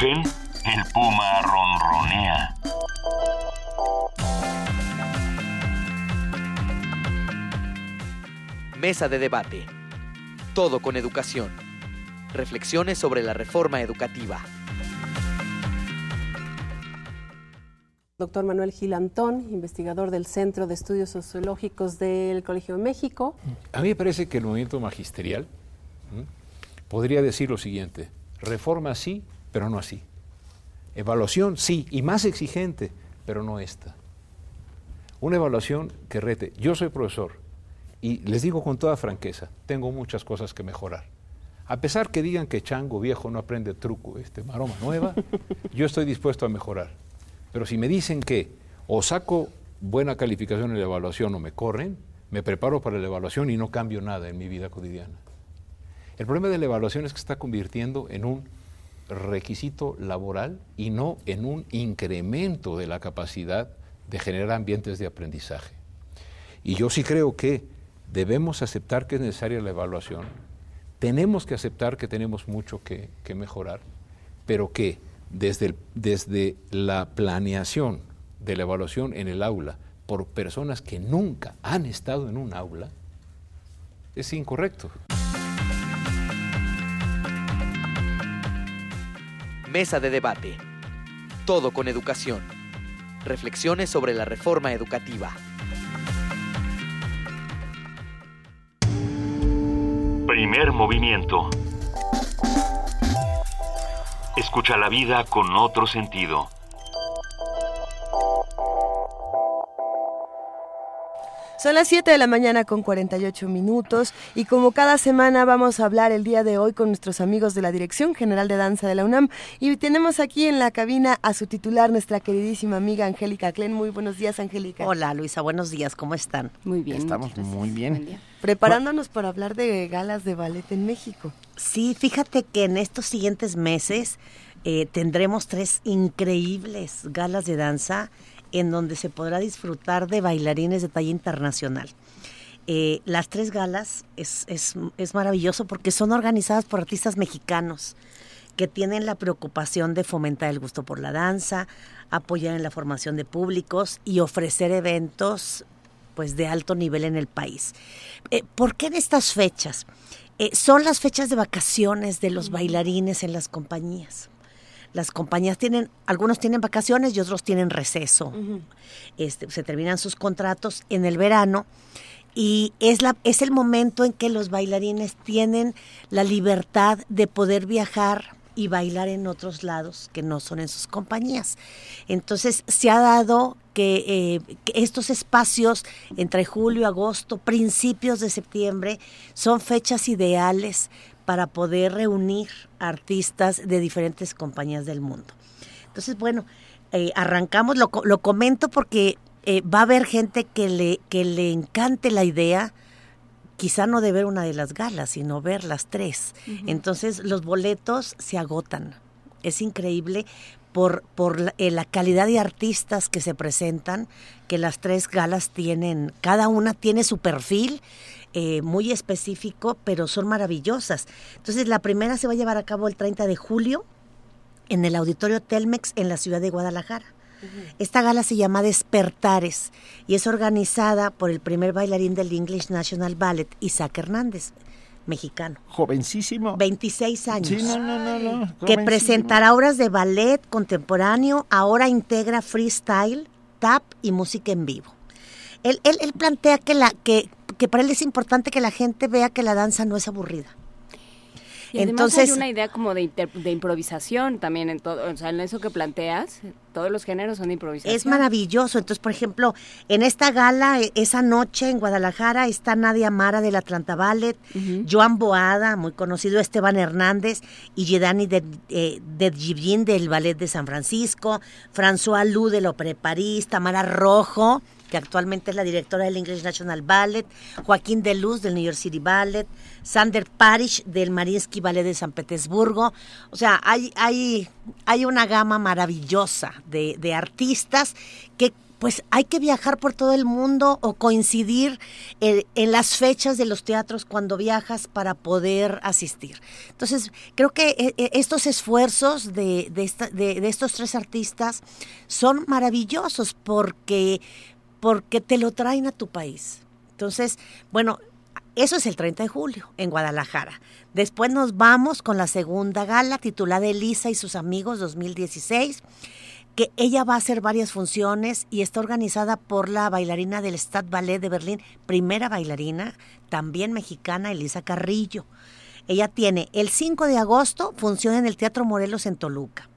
Rugen, el puma ronronea. Mesa de debate. Todo con educación. Reflexiones sobre la reforma educativa. Doctor Manuel Gilantón, investigador del Centro de Estudios Sociológicos del Colegio de México. A mí me parece que el movimiento magisterial ¿m? podría decir lo siguiente, reforma sí, pero no así. Evaluación sí, y más exigente, pero no esta. Una evaluación que rete. Yo soy profesor y les digo con toda franqueza, tengo muchas cosas que mejorar. A pesar que digan que chango viejo no aprende truco, este maroma nueva, yo estoy dispuesto a mejorar. Pero si me dicen que o saco buena calificación en la evaluación o me corren, me preparo para la evaluación y no cambio nada en mi vida cotidiana. El problema de la evaluación es que se está convirtiendo en un requisito laboral y no en un incremento de la capacidad de generar ambientes de aprendizaje. Y yo sí creo que debemos aceptar que es necesaria la evaluación, tenemos que aceptar que tenemos mucho que, mejorar, pero que desde, desde la planeación de la evaluación en el aula por personas que nunca han estado en un aula, es incorrecto. Mesa de debate. Todo con educación. Reflexiones sobre la reforma educativa. Primer movimiento. Escucha la vida con otro sentido. Son las 7 de la mañana con 48 minutos y como cada semana vamos a hablar el día de hoy con nuestros amigos de la Dirección General de Danza de la UNAM y tenemos aquí en la cabina a su titular, nuestra queridísima amiga Angélica Klen. Muy buenos días, Angélica. Hola, Luisa, buenos días, ¿cómo están? Muy bien. Estamos muy bien. Preparándonos para hablar de galas de ballet en México. Sí, fíjate que en estos siguientes meses eh, tendremos tres increíbles galas de danza en donde se podrá disfrutar de bailarines de talla internacional. Eh, las tres galas es, es, es, maravilloso porque son organizadas por artistas mexicanos que tienen la preocupación de fomentar el gusto por la danza, apoyar en la formación de públicos y ofrecer eventos pues de alto nivel en el país. Eh, ¿Por qué en estas fechas? Eh, son las fechas de vacaciones de los bailarines en las compañías. Las compañías tienen, algunos tienen vacaciones y otros tienen receso. este, se terminan sus contratos en el verano y es, la, es el momento en que los bailarines tienen la libertad de poder viajar y bailar en otros lados que no son en sus compañías. Entonces se ha dado que, eh, que estos espacios entre julio, agosto, principios de septiembre son fechas ideales para poder reunir artistas de diferentes compañías del mundo. Entonces, bueno, eh, arrancamos, lo, lo comento porque eh, va a haber gente que le, que le encante la idea, quizá no de ver una de las galas, sino ver las tres. Entonces, los boletos se agotan. Es increíble por, por la, eh, la calidad de artistas que se presentan, que las tres galas tienen, cada una tiene su perfil eh, muy específico, pero son maravillosas. Entonces, la primera se va a llevar a cabo el 30 de julio en el Auditorio Telmex en la ciudad de Guadalajara. Esta gala se llama Despertares y es organizada por el primer bailarín del English National Ballet, Isaac Hernández, mexicano. Jovencísimo. 26 años. Sí, no, no, no, no. Que presentará obras de ballet contemporáneo, ahora integra freestyle, tap y música en vivo. Él, él, él plantea que, la, que, que para él es importante que la gente vea que la danza no es aburrida. Y además Entonces, hay una idea como de, inter- de improvisación también en todo, o sea, en eso que planteas, todos los géneros son de improvisación. Es maravilloso. Entonces, por ejemplo, en esta gala, e- esa noche en Guadalajara, está Nadia Mara del Atlanta Ballet, Joan Boada, muy conocido, Esteban Hernández, y Yedani de, eh, Dedjibin del Ballet de San Francisco, François Lou del Opera de París, Tamara Rojo, que actualmente es la directora del English National Ballet, Joaquín de Luz del New York City Ballet, Sander Parish del Mariinsky Ballet de San Petersburgo. O sea, hay, hay, hay una gama maravillosa de, artistas que pues hay que viajar por todo el mundo o coincidir en, en las fechas de los teatros cuando viajas para poder asistir. Entonces, creo que eh, eh, estos esfuerzos de, de- de estos tres artistas son maravillosos porque, porque te lo traen a tu país. Entonces, bueno, eso es el 30 de julio en Guadalajara. Después nos vamos con la segunda gala titulada Elisa y sus amigos 2016 que ella va a hacer varias funciones y está organizada por la bailarina del Stad Ballet de Berlín, primera bailarina, también mexicana, Elisa Carrillo. Ella tiene el 5 de agosto función en el Teatro Morelos en Toluca,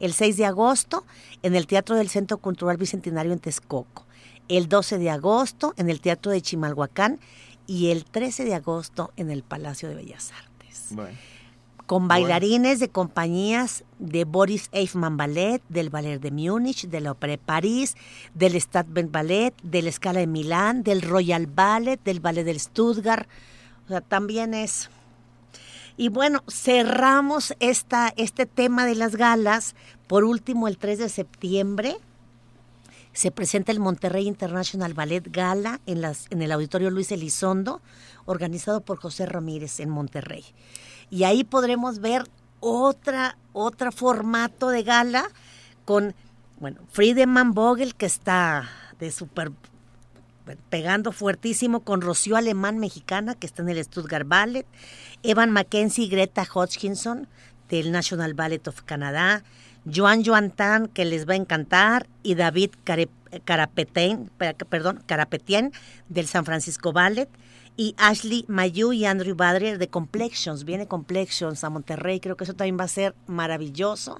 el 6 de agosto en el Teatro del Centro Cultural Bicentenario en Texcoco, el 12 de agosto en el Teatro de Chimalhuacán y el 13 de agosto en el Palacio de Bellas Artes Bueno. con bailarines de compañías de Boris Eifman Ballet, del Ballet de Múnich, de la Ópera de París, del Stadtband Ballet, de la Scala de Milán, del Royal Ballet, del Ballet del Stuttgart. O sea, también es... Y bueno, cerramos esta, este tema de las galas. Por último, el 3 de septiembre se presenta el Monterrey International Ballet Gala en, las, en el Auditorio Luis Elizondo, organizado por José Ramírez en Monterrey. Y ahí podremos ver otra, otro formato de gala con, bueno, Friedemann Vogel, que está de súper pegando fuertísimo con Rocío Alemán Mexicana, que está en el Stuttgart Ballet, Evan Mackenzie y Greta Hodgkinson, del National Ballet of Canadá, Joan Joantan, que les va a encantar, y David Care- Carapetien, per- perdón, Carapetien, del San Francisco Ballet, y Ashley Mayu y Andrew Badrier de Complexions. Viene Complexions a Monterrey, creo que eso también va a ser maravilloso.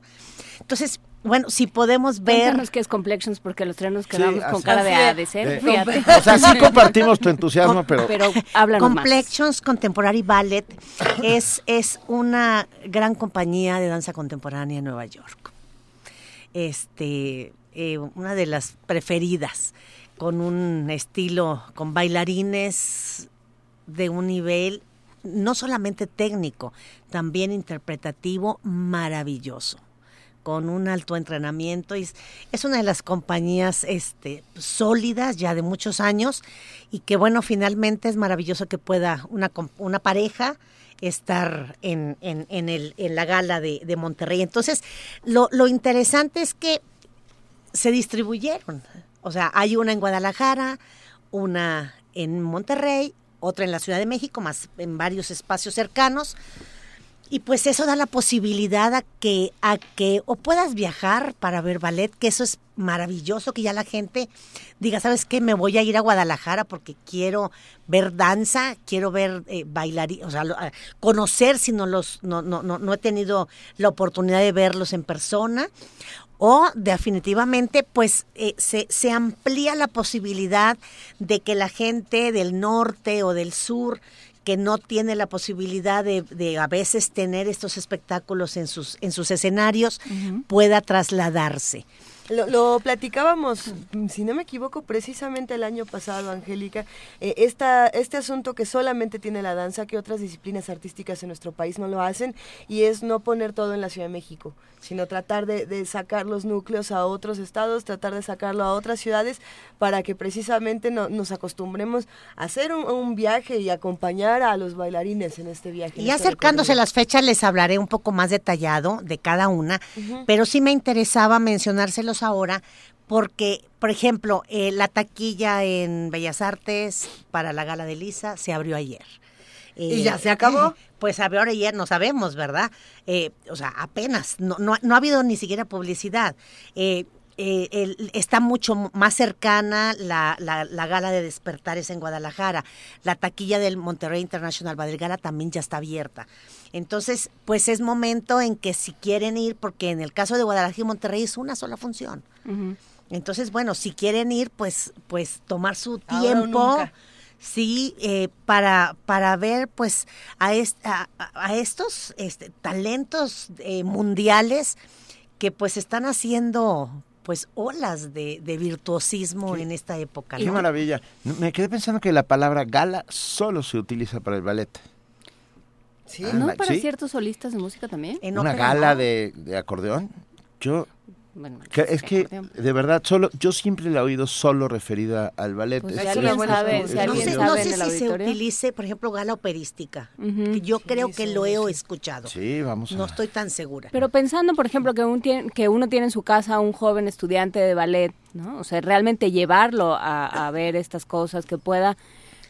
Entonces, bueno, si podemos ver... Cuéntanos qué es Complexions, porque los tres nos quedamos con cara de. ADC, Eh, fíjate. o sea, sí compartimos tu entusiasmo, pero... Pero háblanos más. Complexions Contemporary Ballet es, es una gran compañía de danza contemporánea en Nueva York. Este, eh, una de las preferidas, con un estilo, con bailarines de un nivel no solamente técnico, también interpretativo maravilloso con un alto entrenamiento. Y es, una de las compañías este, sólidas ya de muchos años y que bueno, finalmente es maravilloso que pueda una, una pareja estar en, en, en, el, en la gala de, de Monterrey. Entonces, lo, lo interesante es que se distribuyeron. O sea, hay una en Guadalajara, una en Monterrey, otra en la Ciudad de México, más en varios espacios cercanos. Y pues eso da la posibilidad a que, a que o puedas viajar para ver ballet, que eso es maravilloso, que ya la gente diga, ¿sabes qué? Me voy a ir a Guadalajara porque quiero ver danza, quiero ver eh, bailar, o sea, lo- conocer si no los, no, no, no, no he tenido la oportunidad de verlos en persona. O definitivamente, pues eh, se, se amplía la posibilidad de que la gente del norte o del sur que no tiene la posibilidad de, de a veces tener estos espectáculos en sus, en sus escenarios, pueda trasladarse. Lo, lo platicábamos, si no me equivoco, precisamente el año pasado, Angélica, eh, esta, este asunto que solamente tiene la danza, que otras disciplinas artísticas en nuestro país no lo hacen, y es no poner todo en la Ciudad de México, sino tratar de, de sacar los núcleos a otros estados, tratar de sacarlo a otras ciudades, para que precisamente no- nos acostumbremos a hacer un, un viaje y acompañar a los bailarines en este viaje. Y este acercándose recorrido. las fechas les hablaré un poco más detallado de cada una, pero sí me interesaba mencionárselos ahora porque, por ejemplo, eh, la taquilla en Bellas Artes para la gala de Lisa se abrió ayer. ¿Y ya se acabó? Pues abrió ayer, no sabemos, ¿verdad? Eh, o sea, apenas, no, no, no ha habido ni siquiera publicidad. Eh, eh, el- está mucho más cercana la, la, la gala de despertares en Guadalajara. La taquilla del Monterrey International Ballet Gala también ya está abierta. Entonces, pues es momento en que si quieren ir, porque en el caso de Guadalajara y Monterrey es una sola función. Entonces, bueno, si quieren ir, pues, pues tomar su tiempo. Sí, eh, para, para ver pues a, est- a, a estos este, talentos eh, mundiales que pues están haciendo pues olas de, de virtuosismo en esta época. Qué maravilla. Me quedé pensando que la palabra gala solo se utiliza para el ballet. Sí. Ah, ¿No para ¿sí? ciertos solistas de música también? Una gala de, de acordeón. Yo Bueno, que- es que acordeón. de verdad solo yo siempre la he oído solo referida al ballet. Pues Es- si una- sabe, es si No alguien sé, no si se utilice, por ejemplo, gala operística. Que yo creo Sí, que sí, lo he escuchado. Sí, vamos a No estoy tan segura. Pero pensando, por ejemplo, que, un tien- que uno tiene en su casa un joven estudiante de ballet, ¿no? O sea, realmente llevarlo a, a ver estas cosas que pueda...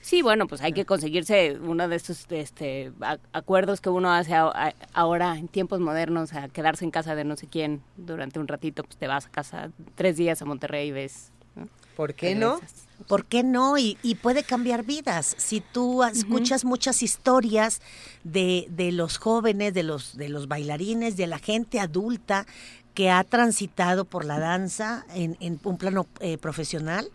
Sí, bueno, pues hay que conseguirse uno de estos este, acuerdos que uno hace a- a- ahora en tiempos modernos, a quedarse en casa de no sé quién durante un ratito, pues te vas a casa tres días a Monterrey y ves. ¿no? ¿Por qué no? ¿Por qué no? Y, y puede cambiar vidas. Si tú escuchas muchas historias de, de los jóvenes, de los, de los bailarines, de la gente adulta que ha transitado por la danza en, en un plano eh, profesional,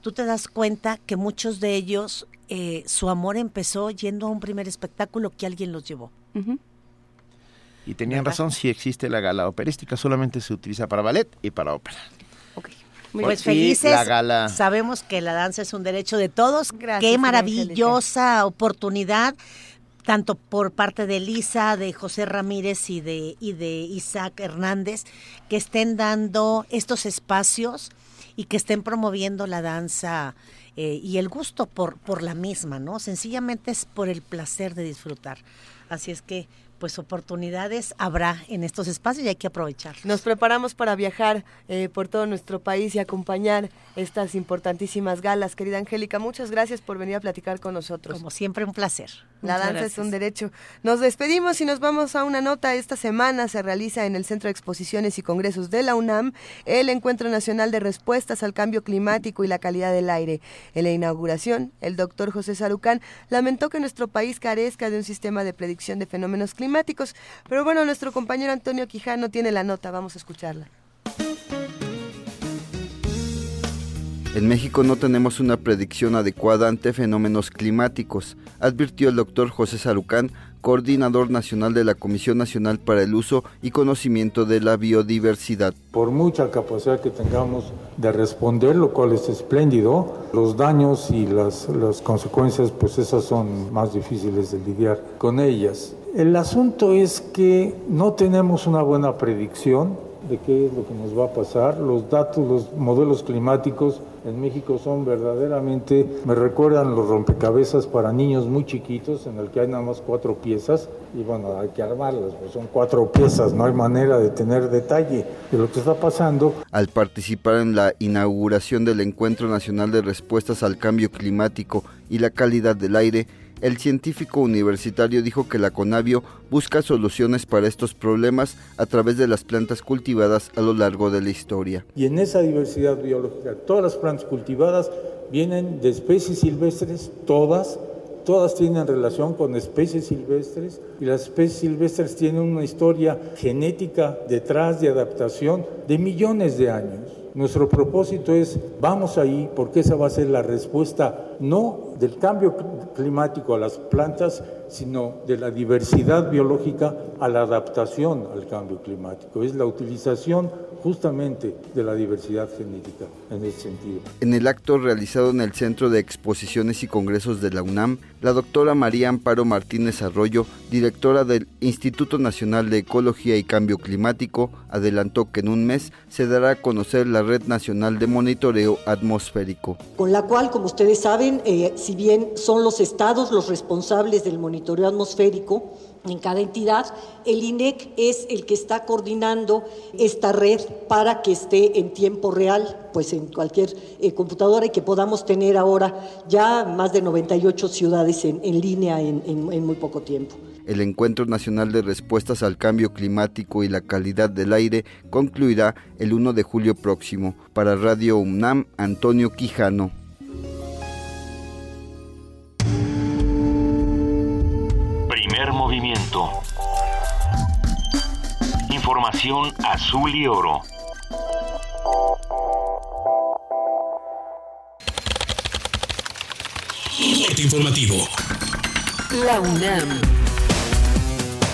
tú te das cuenta que muchos de ellos, eh, su amor empezó yendo a un primer espectáculo que alguien los llevó. Y tenían ¿Verdad? razón, si existe la gala operística, solamente se utiliza para ballet y para ópera. Muy Pues Y felices, la gala- sabemos que la danza es un derecho de todos. Gracias, Qué maravillosa oportunidad, tanto por parte de Lisa, de José Ramírez y de, y de Isaac Hernández, que estén dando estos espacios y que estén promoviendo la danza eh, y el gusto por, por la misma, ¿no? Sencillamente es por el placer de disfrutar. Así es que, pues oportunidades habrá en estos espacios y hay que aprovecharlos. Nos preparamos para viajar eh, por todo nuestro país y acompañar estas importantísimas galas. Querida Angélica, muchas gracias por venir a platicar con nosotros. Como siempre, un placer. La Muchas danza es un derecho. Nos despedimos y nos vamos a una nota. Esta semana se realiza en el Centro de Exposiciones y Congresos de la UNAM el Encuentro Nacional de Respuestas al Cambio Climático y la Calidad del Aire. En la inauguración, el doctor José Sarucán lamentó que nuestro país carezca de un sistema de predicción de fenómenos climáticos. Pero bueno, nuestro compañero Antonio Quijano tiene la nota. Vamos a escucharla. En México no tenemos una predicción adecuada ante fenómenos climáticos, advirtió el doctor José Sarucán, coordinador nacional de la Comisión Nacional para el Uso y Conocimiento de la Biodiversidad. Por mucha capacidad que tengamos de responder, lo cual es espléndido, los daños y las, las consecuencias, pues esas son más difíciles de lidiar con ellas. El asunto es que no tenemos una buena predicción de qué es lo que nos va a pasar. Los datos, los modelos climáticos en México son verdaderamente, me recuerdan los rompecabezas para niños muy chiquitos en el que hay nada más cuatro piezas y bueno, hay que armarlas, pues son cuatro piezas, no hay manera de tener detalle de lo que está pasando. Al participar en la inauguración del Encuentro Nacional de Respuestas al Cambio Climático y la Calidad del Aire, el científico universitario dijo que la Conavio busca soluciones para estos problemas a través de las plantas cultivadas a lo largo de la historia. Y en esa diversidad biológica, todas las plantas cultivadas vienen de especies silvestres, todas, todas tienen relación con especies silvestres y las especies silvestres tienen una historia genética detrás de adaptación de millones de años. Nuestro propósito es, vamos ahí, porque esa va a ser la respuesta no del cambio climático a las plantas, sino de la diversidad biológica a la adaptación al cambio climático. Es la utilización justamente de la diversidad genética en ese sentido. En el acto realizado en el Centro de Exposiciones y Congresos de la UNAM, la doctora María Amparo Martínez Arroyo, directora del Instituto Nacional de Ecología y Cambio Climático, adelantó que en un mes se dará a conocer la Red Nacional de Monitoreo Atmosférico. Con la cual, como ustedes saben, eh, si bien son los estados los responsables del monitoreo atmosférico, en cada entidad, el INEC es el que está coordinando esta red para que esté en tiempo real, pues en cualquier eh, computadora y que podamos tener ahora ya más de 98 ciudades en, en línea en, en, en muy poco tiempo. El Encuentro Nacional de Respuestas al Cambio Climático y la Calidad del Aire concluirá el 1 de julio próximo. Para Radio UNAM, Antonio Quijano. Primer movimiento. Información azul y oro. Corte informativo. La UNAM.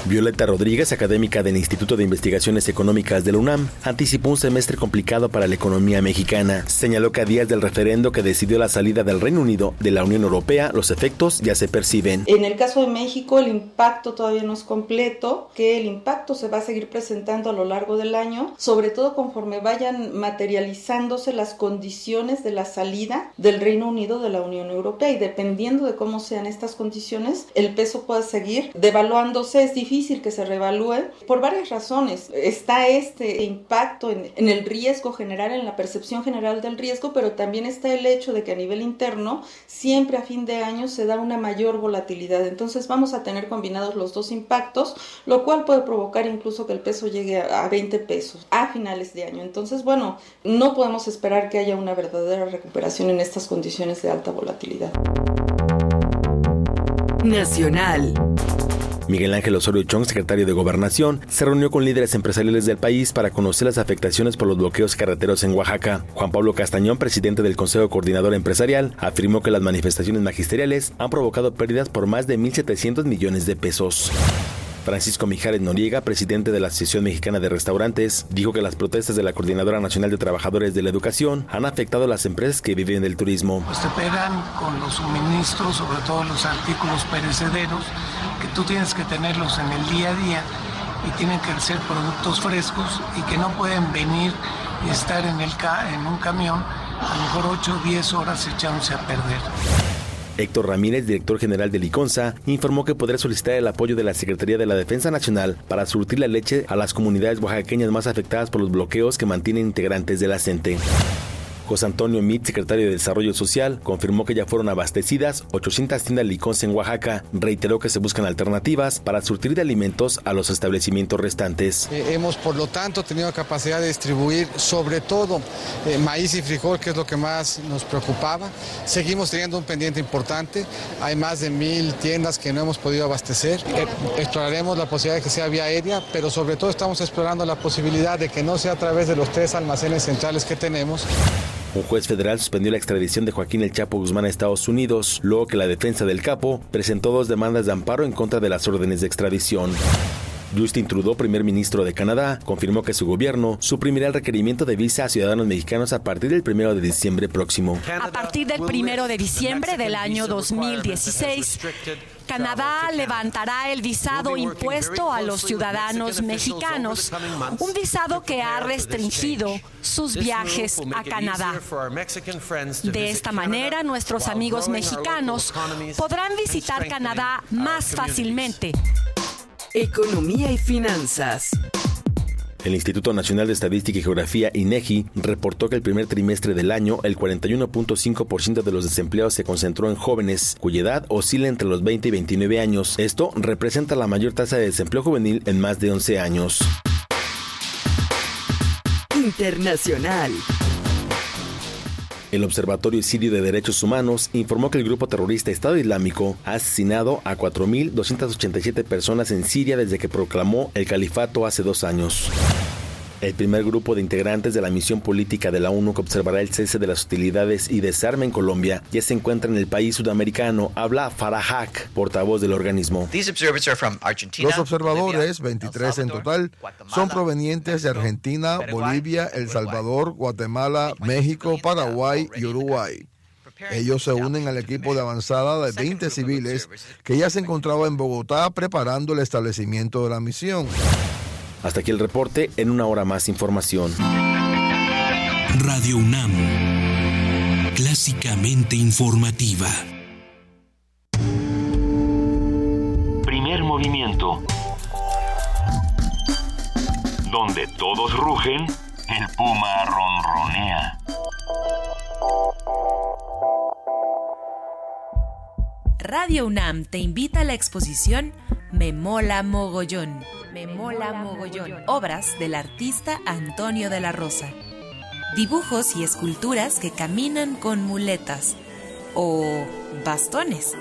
Violeta Rodríguez, académica del Instituto de Investigaciones Económicas de la UNAM, anticipó un semestre complicado para la economía mexicana. Señaló que a días del referendo que decidió la salida del Reino Unido de la Unión Europea, los efectos ya se perciben. En el caso de México, el impacto todavía no es completo, que el impacto se va a seguir presentando a lo largo del año, sobre todo conforme vayan materializándose las condiciones de la salida del Reino Unido de la Unión Europea y dependiendo de cómo sean estas condiciones, el peso puede seguir devaluándose. Es difícil difícil que se revalúe por varias razones. Está este impacto en, el riesgo general, en la percepción general del riesgo, pero también está el hecho de que a nivel interno siempre a fin de año se da una mayor volatilidad. Entonces vamos a tener combinados los dos impactos, lo cual puede provocar incluso que el peso llegue a, a 20 pesos a finales de año. Entonces, bueno, no podemos esperar que haya una verdadera recuperación en estas condiciones de alta volatilidad. Nacional. Miguel Ángel Osorio Chong, secretario de Gobernación, se reunió con líderes empresariales del país para conocer las afectaciones por los bloqueos carreteros en Oaxaca. Juan Pablo Castañón, presidente del Consejo Coordinador Empresarial, afirmó que las manifestaciones magisteriales han provocado pérdidas por más de 1.700 millones de pesos. Francisco Mijares Noriega, presidente de la Asociación Mexicana de Restaurantes, dijo que las protestas de la Coordinadora Nacional de Trabajadores de la Educación han afectado a las empresas que viven del turismo. Pues te pegan con los suministros, sobre todo los artículos perecederos, que tú tienes que tenerlos en el día a día y tienen que ser productos frescos y que no pueden venir y estar en, el ca en un camión a lo mejor 8 o 10 horas echándose a perder. Héctor Ramírez, director general de Liconza, informó que podrá solicitar el apoyo de la Secretaría de la Defensa Nacional para surtir la leche a las comunidades oaxaqueñas más afectadas por los bloqueos que mantienen integrantes de la CENTE. José Antonio Mit, secretario de Desarrollo Social, confirmó que ya fueron abastecidas 800 tiendas Liconza en Oaxaca. Reiteró que se buscan alternativas para surtir de alimentos a los establecimientos restantes. Eh, hemos, por lo tanto, tenido capacidad de distribuir sobre todo eh, maíz y frijol, que es lo que más nos preocupaba. Seguimos teniendo un pendiente importante. Hay más de mil tiendas que no hemos podido abastecer. Eh, exploraremos la posibilidad de que sea vía aérea, pero sobre todo estamos explorando la posibilidad de que no sea a través de los tres almacenes centrales que tenemos. Un juez federal suspendió la extradición de Joaquín El Chapo Guzmán a Estados Unidos, luego que la defensa del capo presentó dos demandas de amparo en contra de las órdenes de extradición. Justin Trudeau, primer ministro de Canadá, confirmó que su gobierno suprimirá el requerimiento de visa a ciudadanos mexicanos a partir del 1 de diciembre próximo. A partir del 1 de diciembre del año 2016, Canadá levantará el visado impuesto a los ciudadanos mexicanos, un visado que ha restringido sus viajes a Canadá. De esta manera, nuestros amigos mexicanos podrán visitar Canadá más fácilmente. Economía y finanzas. El Instituto Nacional de Estadística y Geografía, INEGI, reportó que el primer trimestre del año, el 41.5% de los desempleados se concentró en jóvenes, cuya edad oscila entre los 20 y 29 años. Esto representa la mayor tasa de desempleo juvenil en más de 11 años. Internacional. El Observatorio Sirio de Derechos Humanos informó que el grupo terrorista Estado Islámico ha asesinado a 4.287 personas en Siria desde que proclamó el califato hace dos años. El primer grupo de integrantes de la misión política de la ONU que observará el cese de las hostilidades y desarme en Colombia ya se encuentra en el país sudamericano, habla Farahak, portavoz del organismo. Los observadores, 23 en total, son provenientes de Argentina, Bolivia, El Salvador, Guatemala, México, Paraguay y Uruguay. Ellos se unen al equipo de avanzada de 20 civiles que ya se encontraba en Bogotá preparando el establecimiento de la misión. Hasta aquí el reporte, en una hora más información. Radio UNAM, clásicamente informativa. Primer movimiento. Donde todos rugen, el puma ronronea. Radio UNAM te invita a la exposición Me Mola Mogollón. Me Mola Mogollón. Obras del artista Antonio de la Rosa. Dibujos y esculturas que caminan con muletas o bastones.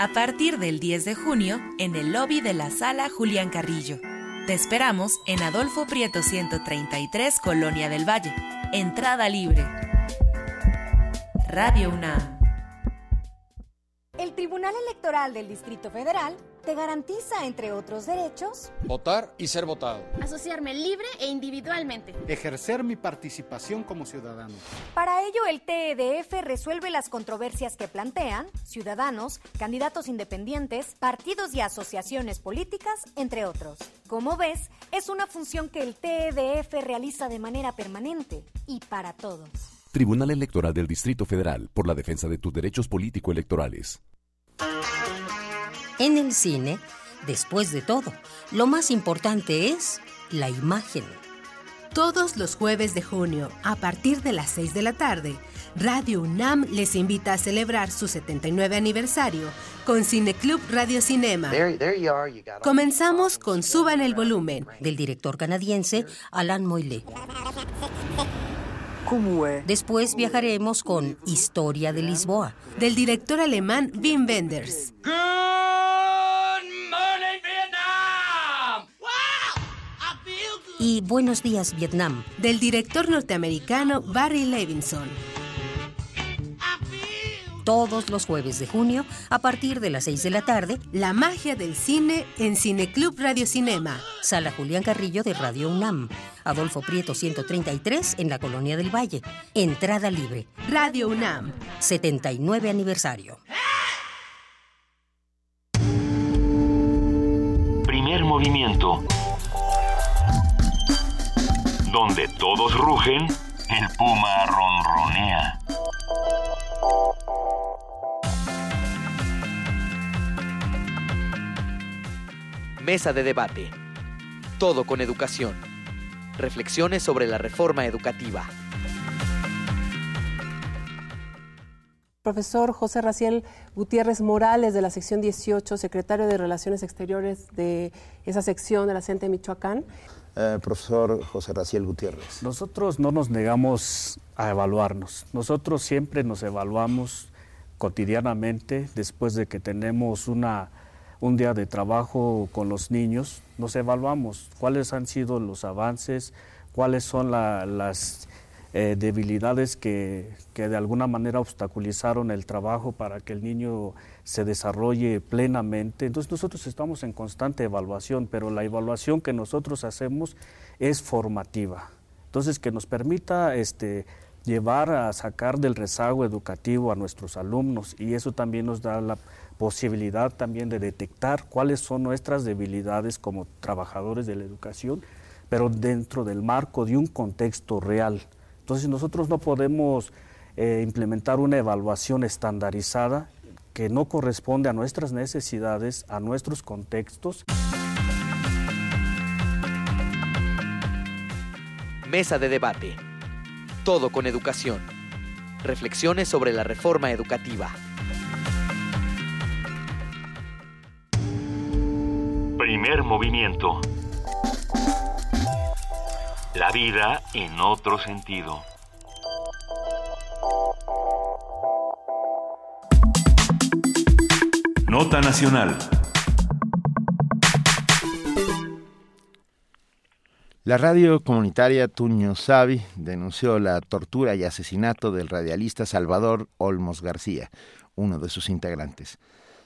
A partir del 10 de junio en el lobby de la sala Julián Carrillo. Te esperamos en Adolfo Prieto 133, Colonia del Valle. Entrada libre. Radio UNAM. El Tribunal Electoral del Distrito Federal te garantiza, entre otros derechos, votar y ser votado, asociarme libre e individualmente, ejercer mi participación como ciudadano. Para ello, el TEDF resuelve las controversias que plantean ciudadanos, candidatos independientes, partidos y asociaciones políticas, entre otros. Como ves, es una función que el TEDF realiza de manera permanente y para todos. Tribunal Electoral del Distrito Federal por la defensa de tus derechos político-electorales. En el cine, después de todo, lo más importante es la imagen. Todos los jueves de junio, a partir de las 6 de la tarde, Radio UNAM les invita a celebrar su 79 aniversario con Cineclub Radio Cinema. Comenzamos con Suban el volumen, del director canadiense Alan Moyle. Después viajaremos con Historia de Lisboa, del director alemán Wim Wenders. Y Buenos días Vietnam, del director norteamericano Barry Levinson. Todos los jueves de junio, a partir de las 6 de la tarde, La magia del cine en Cineclub Radio Cinema. Sala Julián Carrillo de Radio UNAM. Adolfo Prieto 133 en la Colonia del Valle. Entrada libre. Radio UNAM. 79 aniversario. Primer movimiento. Donde todos rugen, el puma ronronea. Mesa de debate. Todo con educación. Reflexiones sobre la reforma educativa. Profesor José Raciel Gutiérrez Morales de la sección 18, secretario de Relaciones Exteriores de esa sección de la CENTE de Michoacán. Eh, profesor José Raciel Gutiérrez. Nosotros no nos negamos a evaluarnos. Nosotros siempre nos evaluamos cotidianamente después de que tenemos una, un día de trabajo con los niños. Nos evaluamos cuáles han sido los avances, cuáles son la, las eh, debilidades que, que, de alguna manera obstaculizaron el trabajo para que el niño se desarrolle plenamente. Entonces nosotros estamos en constante evaluación, pero la evaluación que nosotros hacemos es formativa. Entonces que nos permita este, llevar a sacar del rezago educativo a nuestros alumnos y eso también nos da la posibilidad también de detectar cuáles son nuestras debilidades como trabajadores de la educación, pero dentro del marco de un contexto real. Entonces nosotros no podemos eh, implementar una evaluación estandarizada que no corresponde a nuestras necesidades, a nuestros contextos. Mesa de debate. Todo con educación. Reflexiones sobre la reforma educativa. Primer movimiento. La vida en otro sentido. Nota Nacional. La radio comunitaria Tuño Savi denunció la tortura y asesinato del radialista Salvador Olmos García, uno de sus integrantes.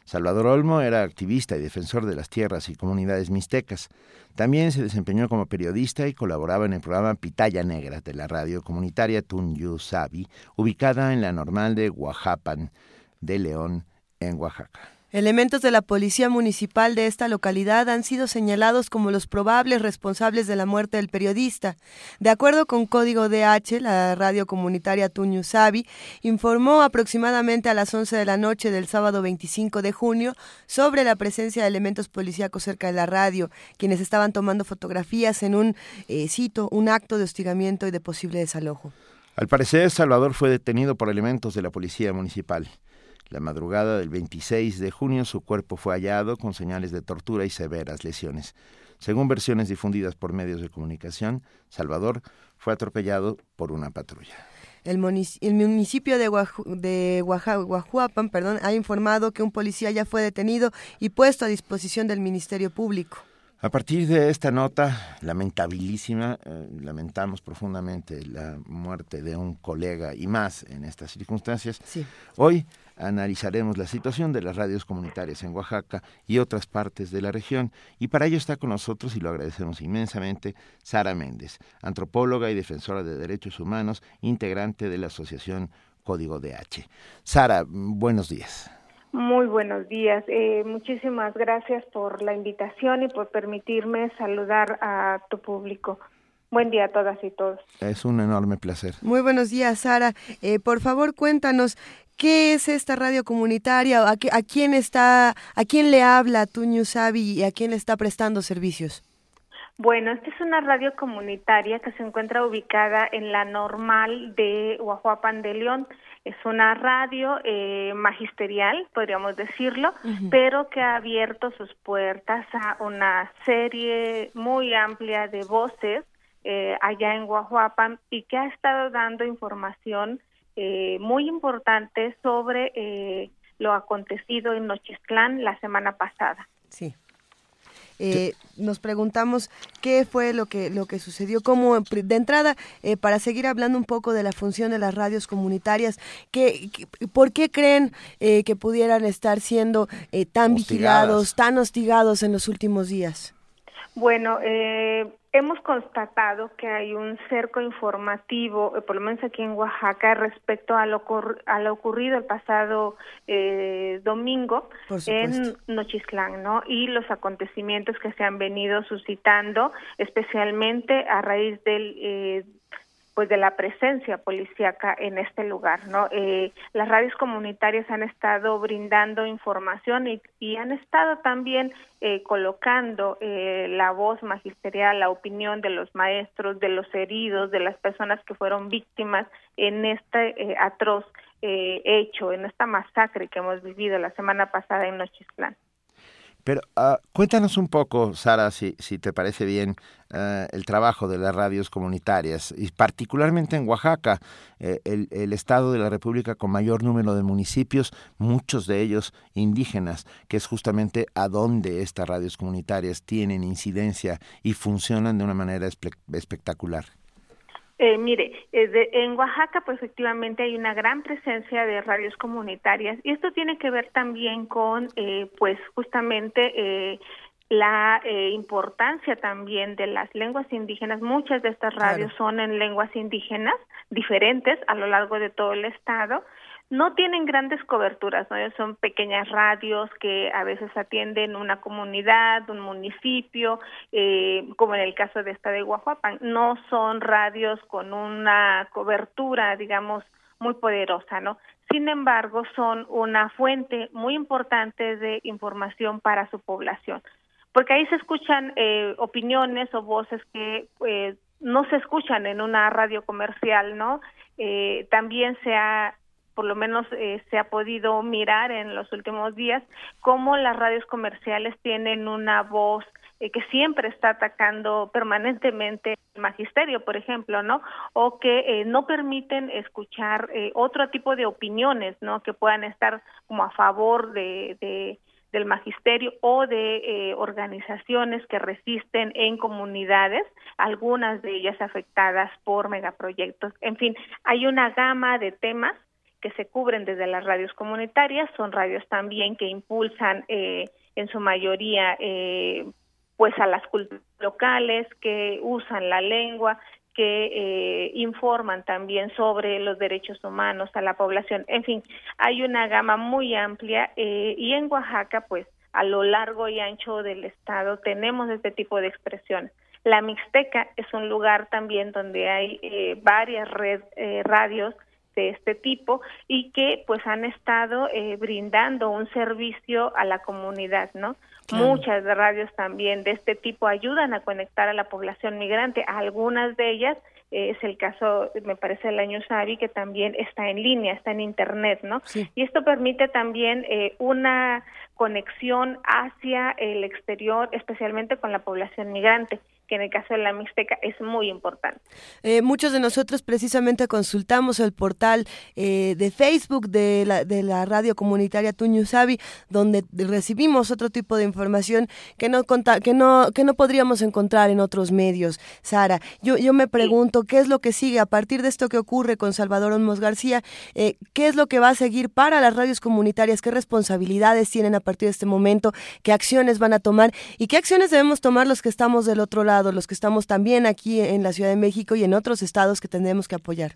Salvador Olmo era activista y defensor de las tierras y comunidades mixtecas. También se desempeñó como periodista y colaboraba en el programa Pitaya Negra de la radio comunitaria Tunyu Sabi, ubicada en la normal de Oaxapan de León, en Oaxaca. Elementos de la Policía Municipal de esta localidad han sido señalados como los probables responsables de la muerte del periodista. De acuerdo con Código DH, la radio comunitaria Tuñusabi informó aproximadamente a las 11 de la noche del sábado 25 de junio sobre la presencia de elementos policíacos cerca de la radio, quienes estaban tomando fotografías en un, eh, cito, un acto de hostigamiento y de posible desalojo. Al parecer, Salvador fue detenido por elementos de la Policía Municipal. La madrugada del 26 de junio su cuerpo fue hallado con señales de tortura y severas lesiones. Según versiones difundidas por medios de comunicación, Salvador fue atropellado por una patrulla. El, municipio de, de Guajuapan perdón, ha informado que un policía ya fue detenido y puesto a disposición del Ministerio Público. A partir de esta nota lamentabilísima, eh, lamentamos profundamente la muerte de un colega y más en estas circunstancias. Sí. Hoy analizaremos la situación de las radios comunitarias en Oaxaca y otras partes de la región. Y para ello está con nosotros, y lo agradecemos inmensamente, Sara Méndez, antropóloga y defensora de derechos humanos, integrante de la Asociación Código DH. Sara, buenos días. Muy buenos días. Eh, muchísimas gracias por la invitación y por permitirme saludar a tu público. Buen día a todas y todos. Es un enorme placer. Muy buenos días, Sara. Eh, por favor, cuéntanos ¿Qué es esta radio comunitaria? ¿A, a quién está, a quién le habla Tuño Sabi y a quién le está prestando servicios? Bueno, esta es una radio comunitaria que se encuentra ubicada en la normal de Huajuapan de León. Es una radio eh, magisterial, podríamos decirlo, pero que ha abierto sus puertas a una serie muy amplia de voces eh, allá en Huajuapan y que ha estado dando información eh, muy importante sobre eh, lo acontecido en Nochistlán la semana pasada. Sí. Eh, nos preguntamos qué fue lo que lo que sucedió cómo de entrada para seguir hablando un poco de la función de las radios comunitarias ¿qué, por qué creen que pudieran estar siendo tan vigilados tan hostigados en los últimos días bueno eh, Hemos constatado que hay un cerco informativo, eh, por lo menos aquí en Oaxaca, respecto a lo, a lo ocurrido el pasado eh, domingo en Nochistlán, ¿no? Y los acontecimientos que se han venido suscitando, especialmente a raíz del eh, pues de la presencia policíaca en este lugar, ¿no? Eh, las radios comunitarias han estado brindando información y, y han estado también eh, colocando eh, la voz magisterial, la opinión de los maestros, de los heridos, de las personas que fueron víctimas en este atroz hecho, en esta masacre que hemos vivido la semana pasada en Nochistlán. Pero uh, cuéntanos un poco, Sara, si, si te parece bien, uh, el trabajo de las radios comunitarias, y particularmente en Oaxaca, eh, el, el, estado de la República con mayor número de municipios, muchos de ellos indígenas, que es justamente a donde estas radios comunitarias tienen incidencia y funcionan de una manera espe espectacular. Eh, mire, eh, en Oaxaca pues efectivamente hay una gran presencia de radios comunitarias y esto tiene que ver también con eh, pues justamente la importancia también de las lenguas indígenas. Muchas de estas radios son en lenguas indígenas diferentes a lo largo de todo el estado no tienen grandes coberturas, ¿no? son pequeñas radios que a veces atienden una comunidad, un municipio, eh, como en el caso de esta de Guajuapan. No son radios con una cobertura, digamos, muy poderosa, ¿no? Sin embargo, son una fuente muy importante de información para su población, porque ahí se escuchan eh, opiniones o voces que eh, no se escuchan en una radio comercial, ¿no? Eh, también se ha por lo menos eh, se ha podido mirar en los últimos días, cómo las radios comerciales tienen una voz eh, que siempre está atacando permanentemente el magisterio, por ejemplo, ¿no? O que eh, no permiten escuchar otro tipo de opiniones, ¿no? Que puedan estar como a favor de, del magisterio o de organizaciones que resisten en comunidades, algunas de ellas afectadas por megaproyectos. En fin, hay una gama de temas que se cubren desde las radios comunitarias, son radios también que impulsan eh, en su mayoría eh, pues a las culturas locales, que usan la lengua, que eh, informan también sobre los derechos humanos a la población. En fin, hay una gama muy amplia y en Oaxaca pues a lo largo y ancho del estado tenemos este tipo de expresión. La Mixteca es un lugar también donde hay varias red, radios de este tipo y que pues han estado eh, brindando un servicio a la comunidad, ¿no? Muchas radios también de este tipo ayudan a conectar a la población migrante. Algunas de ellas eh, es el caso, me parece, el año Sabi, que también está en línea, está en Internet, ¿no? Y esto permite también eh, una conexión hacia el exterior, especialmente con la población migrante que en el caso de la Mixteca es muy importante. Eh, muchos de nosotros precisamente consultamos el portal eh, de Facebook de la, de la radio comunitaria Tuñusabi, donde recibimos otro tipo de información que no, que, no, que no podríamos encontrar en otros medios. Sara, yo, yo me pregunto, ¿qué es lo que sigue a partir de esto que ocurre con Salvador Olmos García? Eh, ¿Qué es lo que va a seguir para las radios comunitarias? ¿Qué responsabilidades tienen a partir de este momento? ¿Qué acciones van a tomar? ¿Y qué acciones debemos tomar los que estamos del otro lado? Los que estamos también aquí en la Ciudad de México y en otros estados que tenemos que apoyar?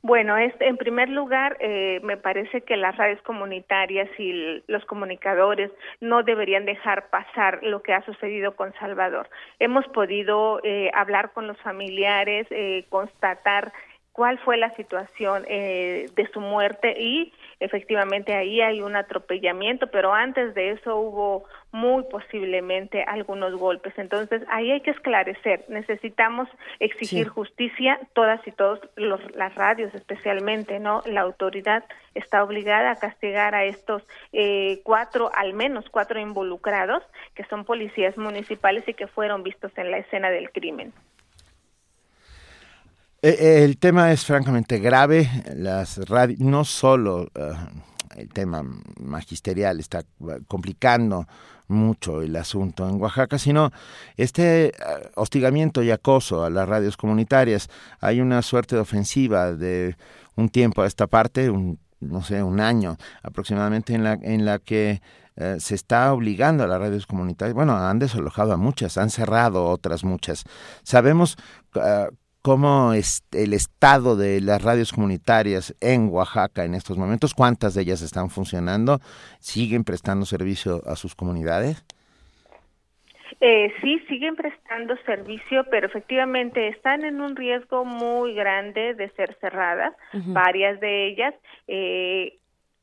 Bueno, es, en primer lugar, eh, me parece que las radios comunitarias y los comunicadores no deberían dejar pasar lo que ha sucedido con Salvador. Hemos podido eh, hablar con los familiares, eh, constatar cuál fue la situación de su muerte y efectivamente ahí hay un atropellamiento, pero antes de eso hubo muy posiblemente algunos golpes. Entonces, ahí hay que esclarecer. Necesitamos exigir justicia, todas y todos, los, las radios especialmente, ¿no? La autoridad está obligada a castigar a estos eh, cuatro, al menos cuatro involucrados, que son policías municipales y que fueron vistos en la escena del crimen. Eh, eh, el tema es francamente grave. Las radios, no solo el tema magisterial está complicando mucho el asunto en Oaxaca, sino este eh, hostigamiento y acoso a las radios comunitarias. Hay una suerte de ofensiva de un tiempo a esta parte, un, no sé, un año aproximadamente, en la, en la que eh, se está obligando a las radios comunitarias, bueno, han desalojado a muchas, han cerrado otras muchas. Sabemos cómo es el estado de las radios comunitarias en Oaxaca en estos momentos, cuántas de ellas están funcionando, siguen prestando servicio a sus comunidades. Eh, sí, siguen prestando servicio, pero efectivamente están en un riesgo muy grande de ser cerradas, varias de ellas. Eh,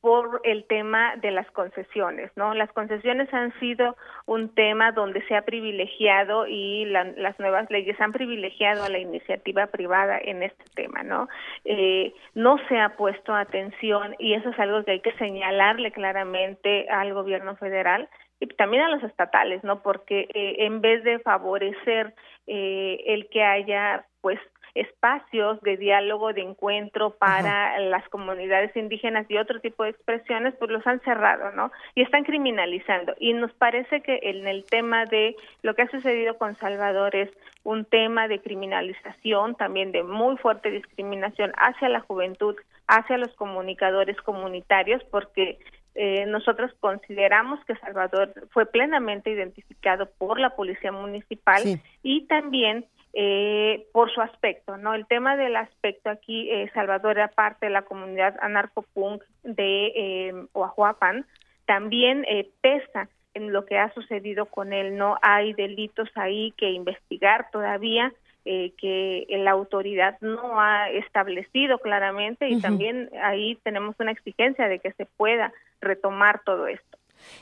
por el tema de las concesiones, ¿no? Las concesiones han sido un tema donde se ha privilegiado y las nuevas leyes han privilegiado a la iniciativa privada en este tema, ¿no? Eh, no se ha puesto atención y eso es algo que hay que señalarle claramente al gobierno federal y también a los estatales, ¿no? Porque eh, en vez de favorecer eh, el que haya pues espacios de diálogo, de encuentro para las comunidades indígenas y otro tipo de expresiones, pues los han cerrado, ¿no? Y están criminalizando. Y nos parece que en el tema de lo que ha sucedido con Salvador es un tema de criminalización, también de muy fuerte discriminación hacia la juventud, hacia los comunicadores comunitarios, porque eh, nosotros consideramos que Salvador fue plenamente identificado por la policía municipal y también eh, por su aspecto, ¿no? El tema del aspecto aquí, eh, Salvador era parte de la comunidad anarcopunk de eh, Oahuapan, también eh, pesa en lo que ha sucedido con él, no hay delitos ahí que investigar todavía, eh, que la autoridad no ha establecido claramente y también ahí tenemos una exigencia de que se pueda retomar todo esto.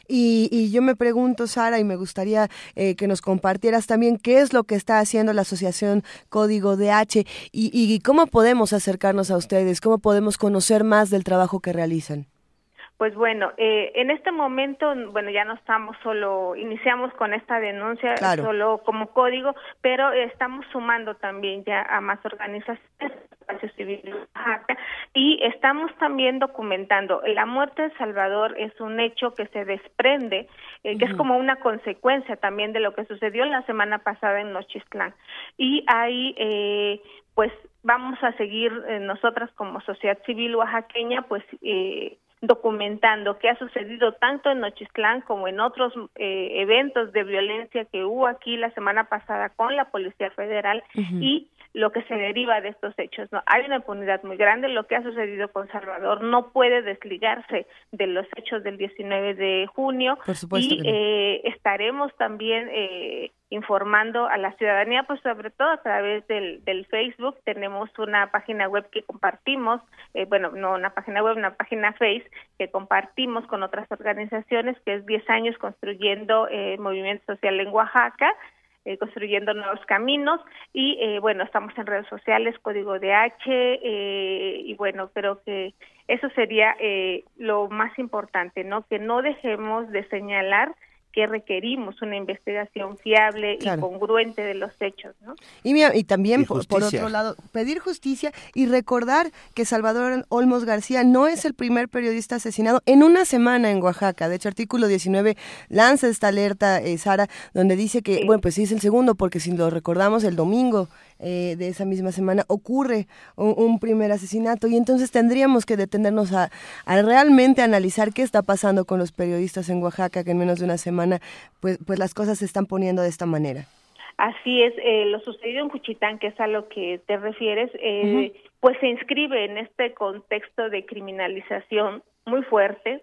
Y, yo me pregunto, Sara, y me gustaría eh, que nos compartieras también qué es lo que está haciendo la Asociación Código DH y, y cómo podemos acercarnos a ustedes, cómo podemos conocer más del trabajo que realizan. Pues bueno, eh, en este momento, bueno, ya no estamos solo, iniciamos con esta denuncia solo como código, pero estamos sumando también ya a más organizaciones, espacio civil y estamos también documentando. La muerte de Salvador es un hecho que se desprende, eh, que es como una consecuencia también de lo que sucedió la semana pasada en Nochistlán. Y ahí, eh, pues, vamos a seguir eh, nosotras como sociedad civil oaxaqueña, pues, eh, documentando qué ha sucedido tanto en Nochistlán como en otros eh, eventos de violencia que hubo aquí la semana pasada con la Policía Federal y lo que se deriva de estos hechos. No hay una impunidad muy grande. Lo que ha sucedido con Salvador no puede desligarse de los hechos del 19 de junio y eh, estaremos también eh, informando a la ciudadanía, pues sobre todo a través del, del Facebook. Tenemos una página web que compartimos, eh, bueno, no una página web, una página Face que compartimos con otras organizaciones, que es 10 años construyendo eh, movimiento social en Oaxaca. Eh, construyendo nuevos caminos y eh, bueno estamos en redes sociales código de H eh, y bueno creo que eso sería eh, lo más importante no que no dejemos de señalar que requerimos una investigación fiable y congruente de los hechos. ¿no? Y, y también, por, otro lado, pedir justicia y recordar que Salvador Olmos García no es el primer periodista asesinado en una semana en Oaxaca. De hecho, artículo 19 lanza esta alerta, eh, Sara, donde dice que, bueno, pues sí es el segundo, porque si lo recordamos, el domingo eh, de esa misma semana ocurre un, primer asesinato y entonces tendríamos que detenernos a, realmente analizar qué está pasando con los periodistas en Oaxaca, que en menos de una semana pues, pues las cosas se están poniendo de esta manera. Así es, eh, lo sucedido en Cuchitán, que es a lo que te refieres, eh, pues se inscribe en este contexto de criminalización muy fuerte,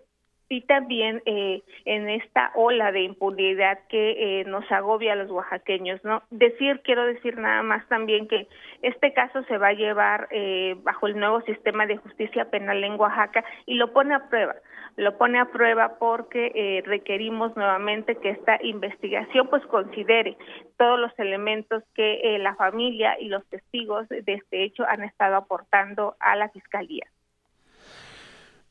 y también eh, en esta ola de impunidad que eh, nos agobia a los oaxaqueños. no Decir, quiero decir nada más también que este caso se va a llevar eh, bajo el nuevo sistema de justicia penal en Oaxaca y lo pone a prueba. Lo pone a prueba porque eh, requerimos nuevamente que esta investigación pues considere todos los elementos que eh, la familia y los testigos de este hecho han estado aportando a la fiscalía.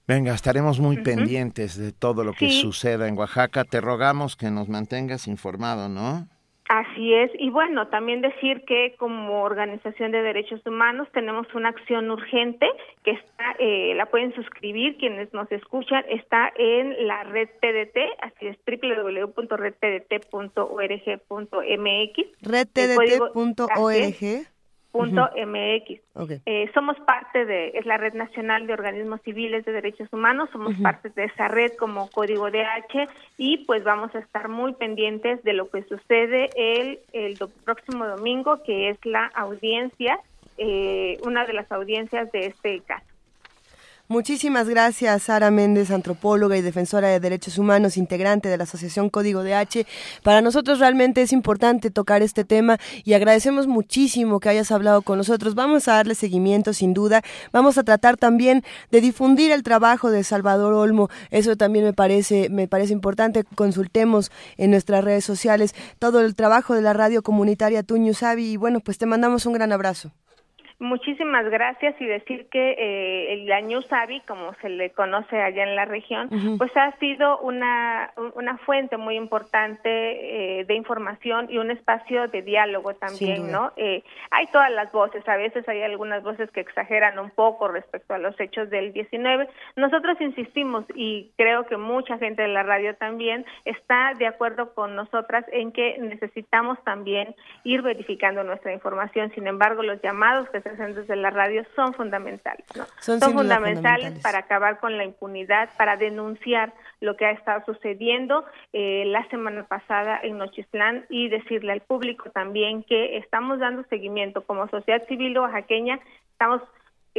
Venga, estaremos muy pendientes de todo lo que suceda en Oaxaca. Te rogamos que nos mantengas informado, ¿no? Así es, y bueno, también decir que como organización de derechos humanos tenemos una acción urgente que está, eh, la pueden suscribir quienes nos escuchan, está en la red TDT, así es www.redtdt.org.mx. Redtdt.org punto mx. Eh, somos parte de, es la Red Nacional de Organismos Civiles de Derechos Humanos, somos parte de esa red como Código DH y pues vamos a estar muy pendientes de lo que sucede el, el próximo domingo, que es la audiencia, eh, una de las audiencias de este caso. Muchísimas gracias, Sara Méndez, antropóloga y defensora de derechos humanos, integrante de la Asociación Código de H. Para nosotros realmente es importante tocar este tema y agradecemos muchísimo que hayas hablado con nosotros. Vamos a darle seguimiento, sin duda. Vamos a tratar también de difundir el trabajo de Salvador Olmo. Eso también me parece, me parece importante. Consultemos en nuestras redes sociales todo el trabajo de la radio comunitaria Tuño Sabi. Y bueno, pues te mandamos un gran abrazo. Muchísimas gracias y decir que eh, el año Sabi, como se le conoce allá en la región, pues ha sido una, una fuente muy importante eh, de información y un espacio de diálogo también, ¿no? Eh, hay todas las voces, a veces hay algunas voces que exageran un poco respecto a los hechos del 19. Nosotros insistimos y creo que mucha gente de la radio también está de acuerdo con nosotras en que necesitamos también ir verificando nuestra información. Sin embargo, los llamados que se desde la radio son fundamentales, ¿no? Son, fundamentales, para acabar con la impunidad, para denunciar lo que ha estado sucediendo eh, la semana pasada en Nochistlán y decirle al público también que estamos dando seguimiento como sociedad civil oaxaqueña, estamos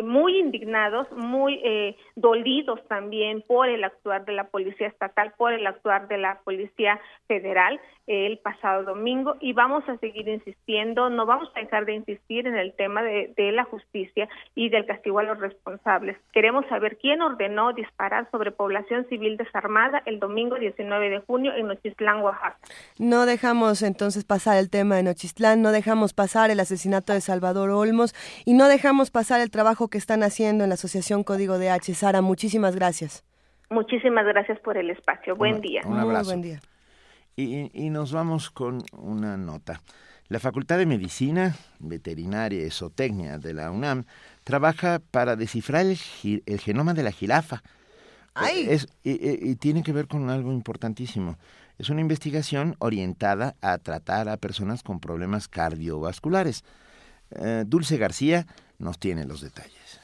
muy indignados, muy eh, dolidos también por el actuar de la Policía Estatal, por el actuar de la Policía Federal el pasado domingo y vamos a seguir insistiendo, no vamos a dejar de insistir en el tema de, la justicia y del castigo a los responsables. Queremos saber quién ordenó disparar sobre población civil desarmada el domingo 19 de junio en Nochistlán, Oaxaca. No dejamos entonces pasar el tema de Nochistlán, no dejamos pasar el asesinato de Salvador Olmos y no dejamos pasar el trabajo que están haciendo en la Asociación Código de H. Sara, muchísimas gracias. Muchísimas gracias por el espacio. Buen día. Un abrazo. buen día. Y, nos vamos con una nota. La Facultad de Medicina, Veterinaria y Zootecnia de la UNAM trabaja para descifrar el, genoma de la jirafa. Es, y, tiene que ver con algo importantísimo. Es una investigación orientada a tratar a personas con problemas cardiovasculares. Eh, Dulce García nos tiene los detalles.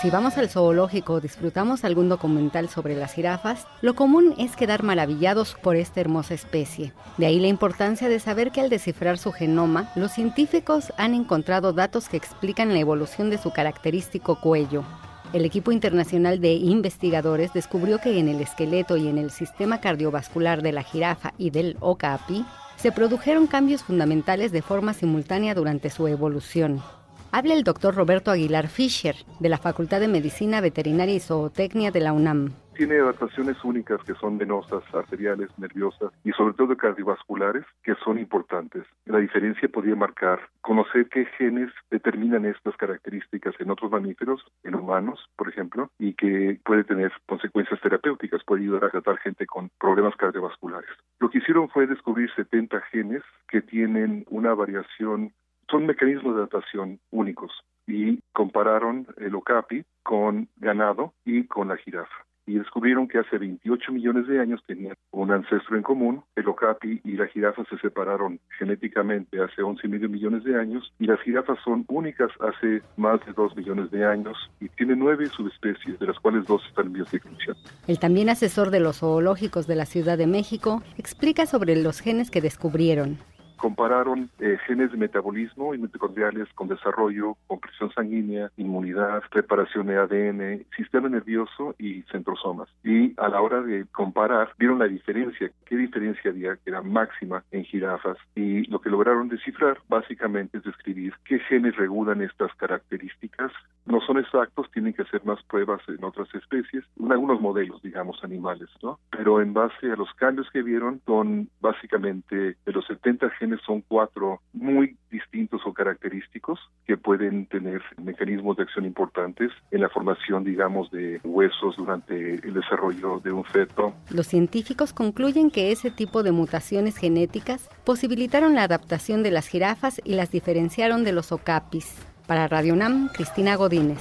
Si vamos al zoológico o disfrutamos algún documental sobre las jirafas, lo común es quedar maravillados por esta hermosa especie. De ahí la importancia de saber que al descifrar su genoma, los científicos han encontrado datos que explican la evolución de su característico cuello. El equipo internacional de investigadores descubrió que en el esqueleto y en el sistema cardiovascular de la jirafa y del okapi se produjeron cambios fundamentales de forma simultánea durante su evolución. Habla el doctor Roberto Aguilar Fischer, de la Facultad de Medicina Veterinaria y Zootecnia de la UNAM. Tiene adaptaciones únicas que son venosas, arteriales, nerviosas y sobre todo cardiovasculares que son importantes. La diferencia podría marcar conocer qué genes determinan estas características en otros mamíferos, en humanos, por ejemplo, y que puede tener consecuencias terapéuticas, puede ayudar a tratar gente con problemas cardiovasculares. Lo que hicieron fue descubrir 70 genes que tienen una variación son mecanismos de adaptación únicos y compararon el okapi con ganado y con la jirafa y descubrieron que hace 28 millones de años tenían un ancestro en común. El okapi y la jirafa se separaron genéticamente hace 11 y medio millones de años y las jirafas son únicas hace más de 2 millones de años y tienen nueve subespecies, de las cuales dos están en extinción. El también asesor de los zoológicos de la Ciudad de México explica sobre los genes que descubrieron compararon eh, genes de metabolismo y mitocondriales con desarrollo, con presión sanguínea, inmunidad, preparación de ADN, sistema nervioso y centrosomas. Y a la hora de comparar, vieron la diferencia, qué diferencia había, que era máxima en jirafas. Y lo que lograron descifrar básicamente es describir qué genes regulan estas características. No son exactos, tienen que hacer más pruebas en otras especies, en algunos modelos, digamos, animales, ¿no? Pero en base a los cambios que vieron, son básicamente de los 70 genes son cuatro muy distintos o característicos que pueden tener mecanismos de acción importantes en la formación, digamos, de huesos durante el desarrollo de un feto. Los científicos concluyen que ese tipo de mutaciones genéticas posibilitaron la adaptación de las jirafas y las diferenciaron de los ocapis. Para Radio Nam, Cristina Godínez.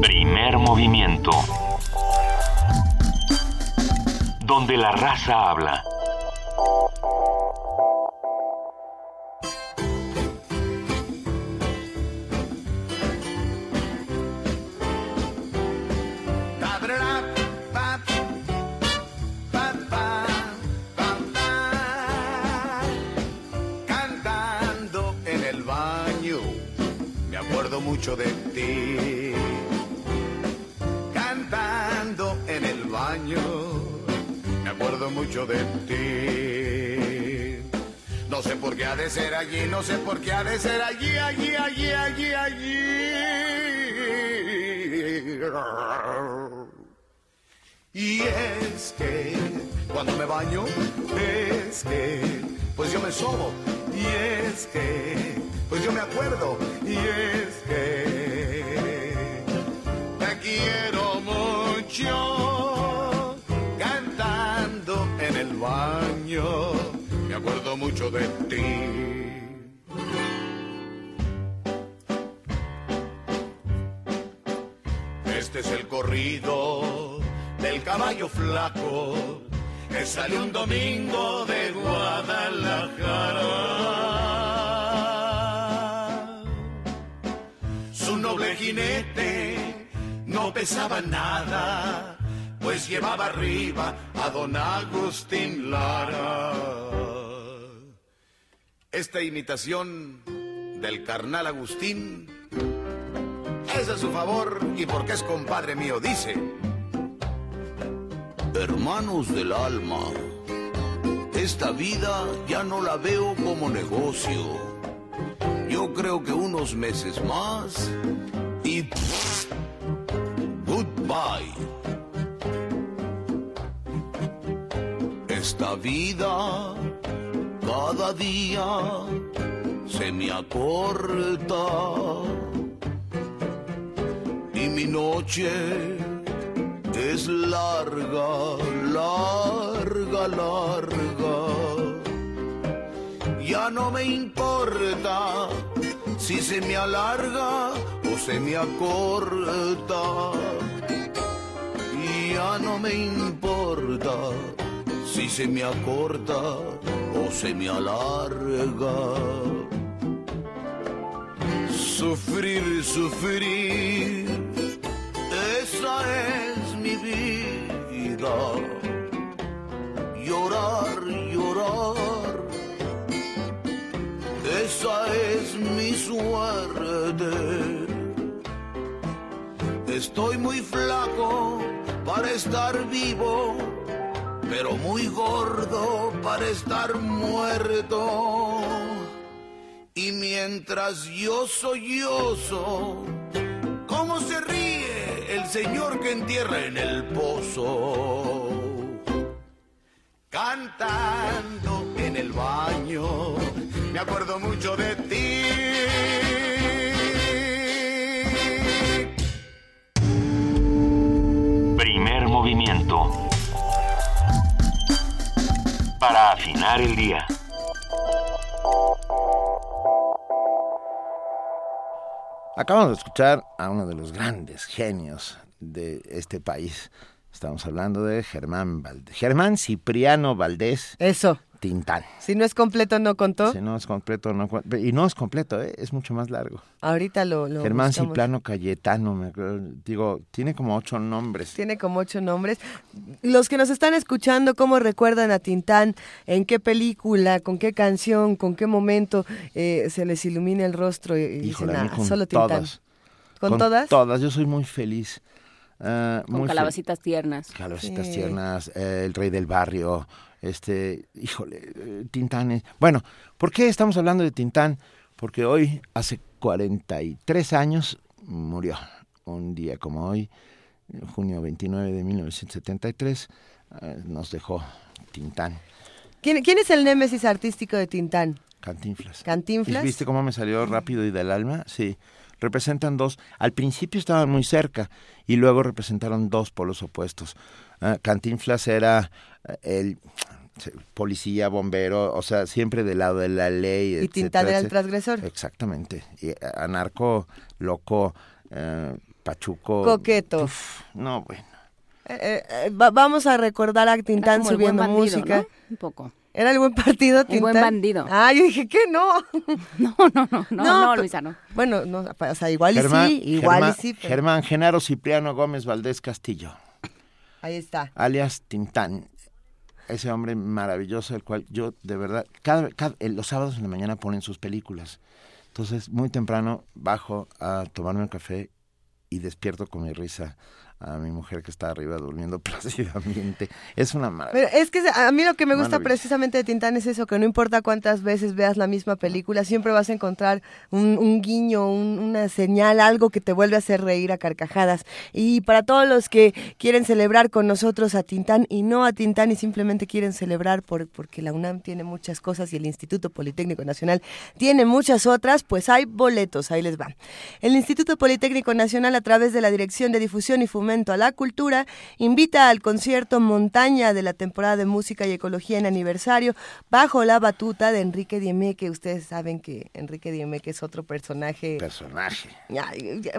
Primer movimiento donde la raza habla. Cantando en el baño, me acuerdo mucho de ti. Cantando en el baño mucho de ti. No sé por qué ha de ser allí, no sé por qué ha de ser allí, allí, allí, allí, allí. Y es que cuando me baño, es que pues yo me sobo. Y es que pues yo me acuerdo. Y es que te quiero mucho Me acuerdo mucho de ti. Este es el corrido del caballo flaco que sale un domingo de Guadalajara. Su noble jinete no pesaba nada, pues llevaba arriba a don Agustín Lara. Esta imitación del carnal Agustín es a su favor y porque es compadre mío, dice. Hermanos del alma, esta vida ya no la veo como negocio. Yo creo que unos meses más y goodbye. Esta vida cada día se me acorta y mi noche es larga, larga, larga. Ya no me importa si se me alarga o se me acorta. Ya no me importa si se me acorta o se me alarga. Sufrir, sufrir, esa es mi vida. Llorar, llorar, esa es mi suerte. Estoy muy flaco para estar vivo, pero muy gordo para estar muerto. Y mientras yo sollozo, ¿cómo se ríe el señor que entierra en el pozo? Cantando en el baño, me acuerdo mucho de ti. Primer movimiento. Para afinar el día. Acabamos de escuchar a uno de los grandes genios de este país. Estamos hablando de Germán Valdés. Germán Cipriano Valdés. Eso. Tintán. Si no es completo, no contó. Si no es completo, no cu- Y no es completo, ¿eh? es mucho más largo. Ahorita lo. lo Germán buscamos. Cipriano Cayetano, me acuerdo. digo, tiene como ocho nombres. Tiene como ocho nombres. Los que nos están escuchando, ¿cómo recuerdan a Tintán? ¿En qué película? ¿Con qué canción? ¿Con qué momento eh, se les ilumina el rostro y, dicen, Híjole, mí "Ah, con solo Tintán? todas. ¿Con, todas? Todas, yo soy muy feliz. Ah, Con muy fe- calabacitas tiernas. Calabacitas Sí. tiernas, eh, El Rey del Barrio, este, híjole, Tintán. es- Bueno, ¿por qué estamos hablando de Tintán? Porque hoy, hace 43 años, murió. Un día como hoy, junio 29 de 1973, eh, nos dejó Tintán. ¿Quién, quién es el némesis artístico de Tintán? Cantinflas. ¿Cantinflas? ¿Y ¿Viste cómo me salió rápido y del alma? Sí. Representan dos. Al principio estaban muy cerca y luego representaron dos polos opuestos. Ah, Cantinflas era eh, el policía, bombero, o sea, siempre del lado de la ley. Y etcétera, Tintán era el transgresor. Exactamente. Y eh, anarco, loco, eh, pachuco. Coqueto. Uf, no, bueno. Eh, eh, eh, va- vamos a recordar a Tintán como el buen subiendo bandido, música. ¿no? Un poco. ¿Era el buen partido, El Tintán? buen bandido. Ah, yo dije que no. No, no, no, no, no, Luisa, no. Bueno, no, o sea, igual Germán, y sí, igual Germán- y sí. pero- Germán Genaro Cipriano Gómez Valdés Castillo. Ahí está. alias Tintán. Ese hombre maravilloso, el cual yo de verdad, cada, eh, los sábados en la mañana ponen sus películas. Entonces, muy temprano bajo a tomarme un café y despierto con mi risa a mi mujer que está arriba durmiendo plácidamente. Es una maravilla. Pero es que a mí lo que me gusta precisamente de Tintán es eso, que no importa cuántas veces veas la misma película, siempre vas a encontrar un, guiño, una señal, algo que te vuelve a hacer reír a carcajadas. Y para todos los que quieren celebrar con nosotros a Tintán y no a Tintán y simplemente quieren celebrar por, porque la UNAM tiene muchas cosas y el Instituto Politécnico Nacional tiene muchas otras, pues hay boletos, ahí les va. El Instituto Politécnico Nacional a través de la Dirección de Difusión y Fomento a la Cultura invita al concierto Montaña de la temporada de música y ecología en aniversario bajo la batuta de Enrique Diemeque. Ustedes saben que Enrique Diemeque es otro personaje. Personaje.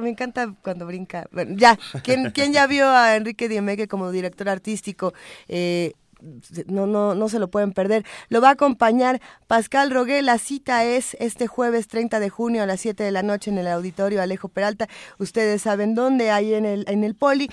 me encanta cuando brinca. Bueno, ya, ¿quién, ¿quién ya vio a Enrique Diemeque como director artístico? Eh, no, no, no se lo pueden perder. Lo va a acompañar Pascal Rogué. La cita es este jueves 30 de junio a las 7 de la noche en el auditorio Alejo Peralta. Ustedes saben dónde, ahí en el, en el Poli.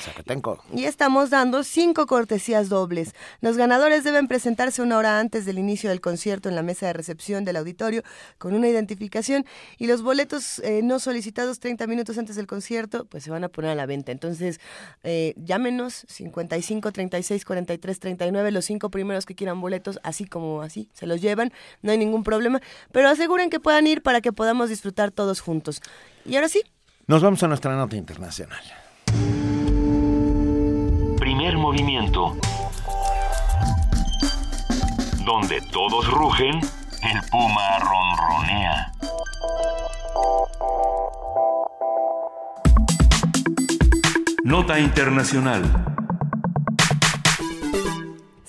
Y estamos dando cinco cortesías dobles. Los ganadores deben presentarse una hora antes del inicio del concierto en la mesa de recepción del auditorio con una identificación y los boletos eh, no solicitados 30 minutos antes del concierto pues se van a poner a la venta. Entonces, eh, llámenos 55 36 43 39 los cinco primeros que quieran boletos, así como así, se los llevan, no hay ningún problema, pero aseguren que puedan ir para que podamos disfrutar todos juntos. Y ahora sí. Nos vamos a nuestra nota internacional. Primer movimiento. Donde todos rugen, el puma ronronea. Nota internacional.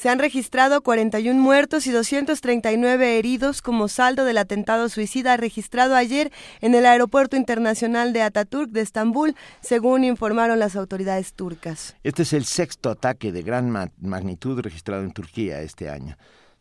Se han registrado 41 muertos y 239 heridos como saldo del atentado suicida registrado ayer en el Aeropuerto Internacional de Ataturk de Estambul, según informaron las autoridades turcas. Este es el sexto ataque de gran magnitud registrado en Turquía este año.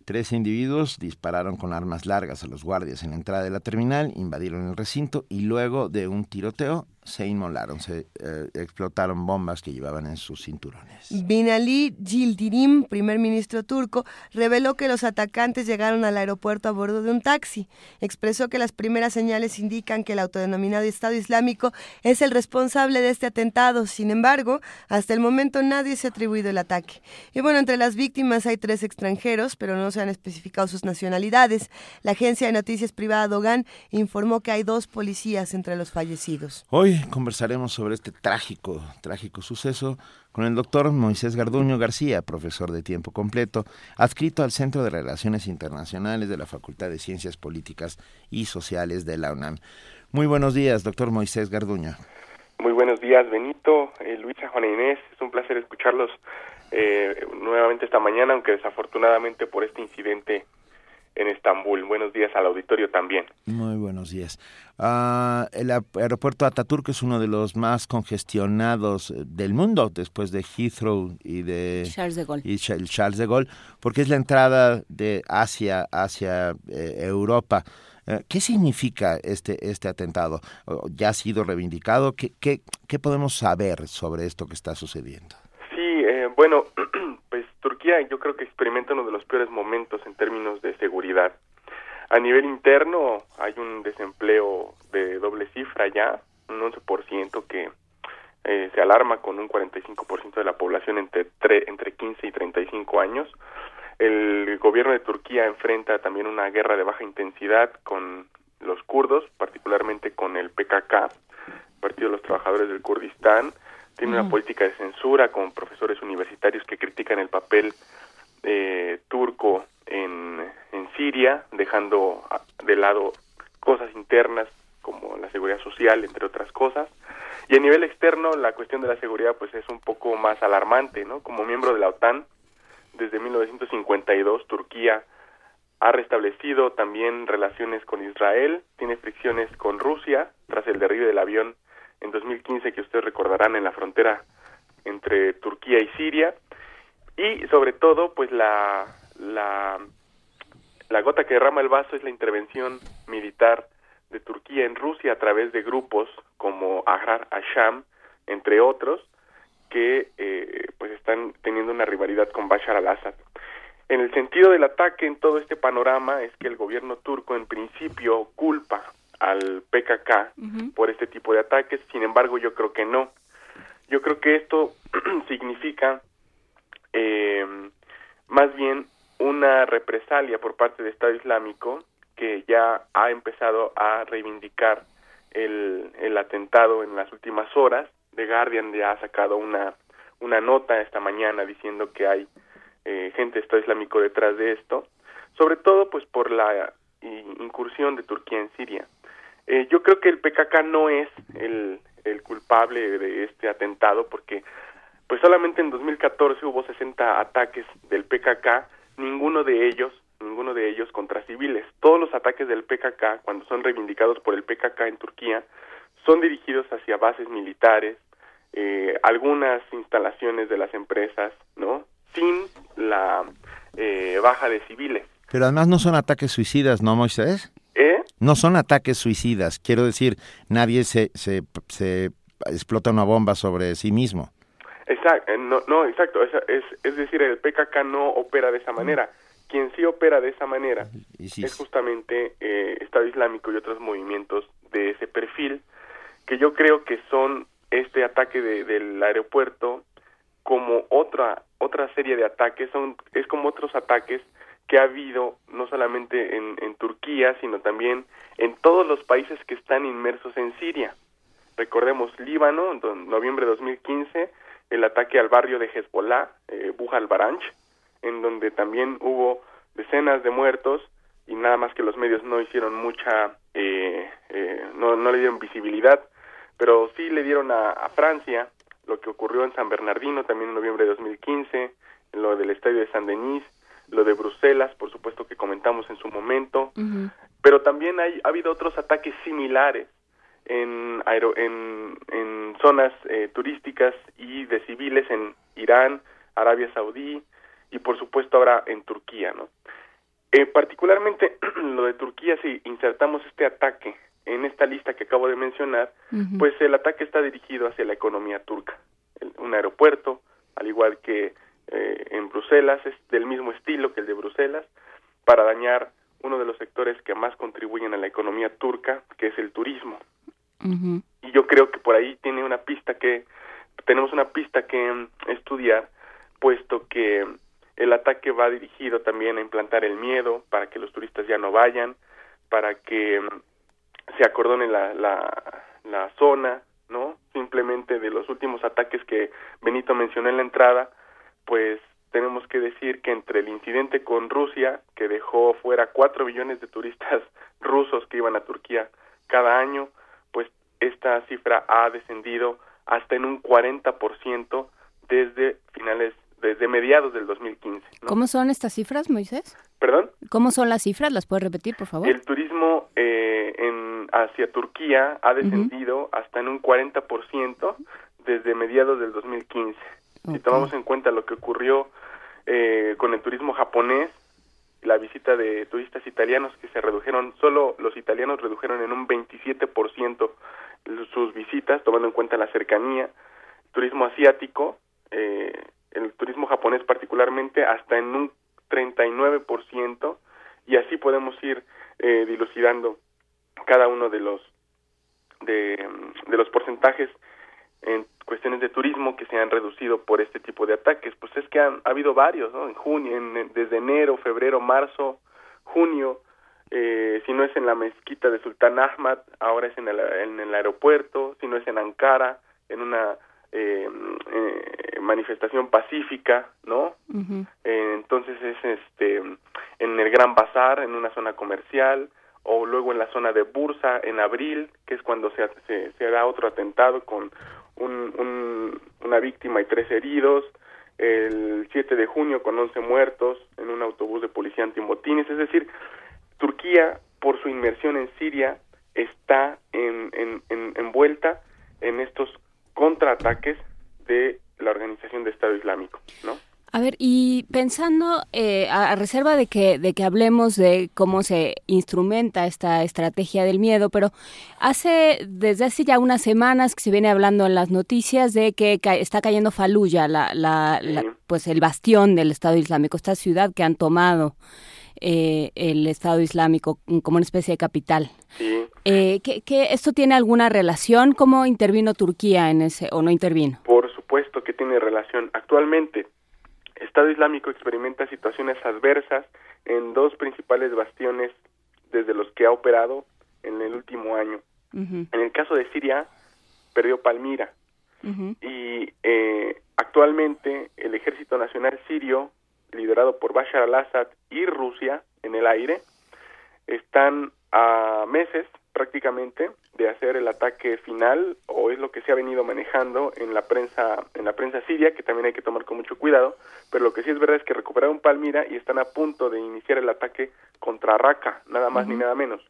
Tres individuos dispararon con armas largas a los guardias en la entrada de la terminal, invadieron el recinto y luego de un tiroteo se inmolaron, se eh, explotaron bombas que llevaban en sus cinturones. Binali Yildirim, primer ministro turco, reveló que los atacantes llegaron al aeropuerto a bordo de un taxi. Expresó que las primeras señales indican que el autodenominado Estado Islámico es el responsable de este atentado. Sin embargo, hasta el momento nadie se ha atribuido el ataque. Y bueno, entre las víctimas hay tres extranjeros, pero no se han especificado sus nacionalidades. La agencia de noticias privada Dogan informó que hay dos policías entre los fallecidos. Hoy conversaremos sobre este trágico, trágico suceso con el doctor Moisés Garduño García, profesor de tiempo completo, adscrito al Centro de Relaciones Internacionales de la Facultad de Ciencias Políticas y Sociales de la UNAM. Muy buenos días, doctor Moisés Garduño. Muy buenos días, Benito, eh, Luisa, Juana Inés. Es un placer escucharlos eh, nuevamente esta mañana, aunque desafortunadamente por este incidente en Estambul. Buenos días al auditorio también. Muy buenos días. Uh, el aeropuerto Ataturk es uno de los más congestionados eh, del mundo después de Heathrow y de Charles de Gaulle, y Charles de Gaulle porque es la entrada de Asia hacia eh, Europa. Eh, ¿Qué significa este, este atentado? ¿Ya ha sido reivindicado? ¿Qué, qué, qué podemos saber sobre esto que está sucediendo? Sí, bueno, yo creo que experimenta uno de los peores momentos en términos de seguridad. A nivel interno hay un desempleo de doble cifra ya, un 11% que eh, se alarma con un 45% de la población entre, entre 15 y 35 años. El gobierno de Turquía enfrenta también una guerra de baja intensidad con los kurdos, particularmente con el PKK, Partido de los Trabajadores del Kurdistán. Tiene una política de censura con profesores universitarios que critican el papel eh, turco en, en Siria, dejando de lado cosas internas como la seguridad social, entre otras cosas. Y a nivel externo, la cuestión de la seguridad pues es un poco más alarmante, ¿no? Como miembro de la OTAN, desde 1952 Turquía ha restablecido también relaciones con Israel, tiene fricciones con Rusia tras el derribe del avión en 2015 que ustedes recordarán en la frontera entre Turquía y Siria y sobre todo pues la la gota que derrama el vaso es la intervención militar de Turquía en Rusia a través de grupos como Ahrar Asham entre otros que eh, pues están teniendo una rivalidad con Bashar al-Assad. En el sentido del ataque en todo este panorama es que el gobierno turco en principio culpa al PKK por este tipo de ataques sin embargo yo creo que no Yo creo que esto significa eh, más bien una represalia por parte del Estado Islámico que ya ha empezado a reivindicar el, el atentado en las últimas horas. The Guardian ya ha sacado una, una nota esta mañana diciendo que hay eh, gente del Estado Islámico detrás de esto, sobre todo pues por la incursión de Turquía en Siria. Eh, yo creo que el PKK no es el, el culpable de este atentado porque pues solamente en 2014 hubo 60 ataques del PKK, ninguno de ellos, ninguno de ellos contra civiles. Todos los ataques del PKK, cuando son reivindicados por el PKK en Turquía, son dirigidos hacia bases militares, eh, algunas instalaciones de las empresas, ¿no? Sin la eh, baja de civiles. Pero además no son ataques suicidas, ¿no, Moisés? No son ataques suicidas. Quiero decir, nadie se, se, se explota una bomba sobre sí mismo. Exacto, eh, no, no exacto. Es, es, es, decir, el PKK no opera de esa manera. Quien sí opera de esa manera es justamente eh, Estado Islámico y otros movimientos de ese perfil, que yo creo que son este ataque de, del aeropuerto como otra otra serie de ataques, son es como otros ataques que ha habido no solamente en, Turquía, sino también en todos los países que están inmersos en Siria. Recordemos Líbano, en noviembre de 2015, el ataque al barrio de Hezbollah, eh, Buja al-Baranch, en donde también hubo decenas de muertos y nada más que los medios no hicieron mucha, eh, eh, no, no le dieron visibilidad, pero sí le dieron a, a, Francia lo que ocurrió en San Bernardino también en noviembre de 2015, en lo del estadio de San Denis, lo de Bruselas, por supuesto que comentamos en su momento, uh -huh. pero también hay, ha habido otros ataques similares en, aero, en, en zonas eh, turísticas y de civiles en Irán, Arabia Saudí y por supuesto ahora en Turquía, ¿no? Eh, particularmente lo de Turquía, si insertamos este ataque en esta lista que acabo de mencionar, uh -huh. pues el ataque está dirigido hacia la economía turca. El, un aeropuerto, al igual que eh, en Bruselas, es del mismo estilo que el de Bruselas, para dañar uno de los sectores que más contribuyen a la economía turca, que es el turismo. Uh -huh. Y yo creo que por ahí tiene una pista que tenemos una pista que um, estudiar, puesto que el ataque va dirigido también a implantar el miedo para que los turistas ya no vayan, para que um, se acordone la, la, la zona, ¿no? Simplemente de los últimos ataques que Benito mencionó en la entrada, pues tenemos que decir que entre el incidente con Rusia, que dejó fuera cuatro millones de turistas rusos que iban a Turquía cada año, pues esta cifra ha descendido hasta en un 40% desde finales, desde mediados del 2015. ¿no? ¿Cómo son estas cifras, Moisés? ¿Perdón? ¿Cómo son las cifras? ¿Las puedes repetir, por favor? El turismo eh, en, hacia Turquía ha descendido uh -huh. hasta en un 40% desde mediados del 2015. Si tomamos en cuenta lo que ocurrió eh, con el turismo japonés, la visita de turistas italianos que se redujeron, solo los italianos redujeron en un 27% sus visitas, tomando en cuenta la cercanía, turismo asiático, eh, el turismo japonés particularmente, hasta en un 39%, y así podemos ir eh, dilucidando cada uno de los de los porcentajes en cuestiones de turismo que se han reducido por este tipo de ataques. Pues es que han ha habido varios, ¿no? En junio, en, desde enero, febrero, marzo, junio, eh, si no es en la mezquita de Sultán Ahmad, ahora es en el, en el aeropuerto, si no es en Ankara, en una eh, eh, manifestación pacífica, ¿no? Uh -huh. entonces es este en el Gran Bazar, en una zona comercial, o luego en la zona de Bursa en abril, que es cuando se, se, se da otro atentado con un, un, una víctima y tres heridos, el 7 de junio con 11 muertos en un autobús de policía antimotines, es decir, Turquía, por su inmersión en Siria, está en, en, en, envuelta en estos contraataques de la Organización de Estado Islámico, ¿no? A ver, y pensando, eh, a, a, reserva de que, de que hablemos de cómo se instrumenta esta estrategia del miedo, pero hace, desde hace ya unas semanas que se viene hablando en las noticias de que ca está cayendo Faluya, la, la, sí. la, pues el bastión del Estado Islámico, esta ciudad que han tomado eh, el Estado Islámico como una especie de capital. Sí. Eh, ¿que, ¿que, esto tiene alguna relación? ¿Cómo intervino Turquía en ese o no intervino? Por que tiene relación. Actualmente, Estado Islámico experimenta situaciones adversas en dos principales bastiones desde los que ha operado en el último año. En el caso de Siria, perdió Palmira. Y eh, actualmente el Ejército Nacional Sirio, liderado por Bashar al-Assad y Rusia en el aire, están a meses prácticamente de hacer el ataque final o es lo que se ha venido manejando en la prensa en la prensa siria que también hay que tomar con mucho cuidado pero lo que sí es verdad es que recuperaron Palmira y están a punto de iniciar el ataque contra Raqqa nada más ni nada menos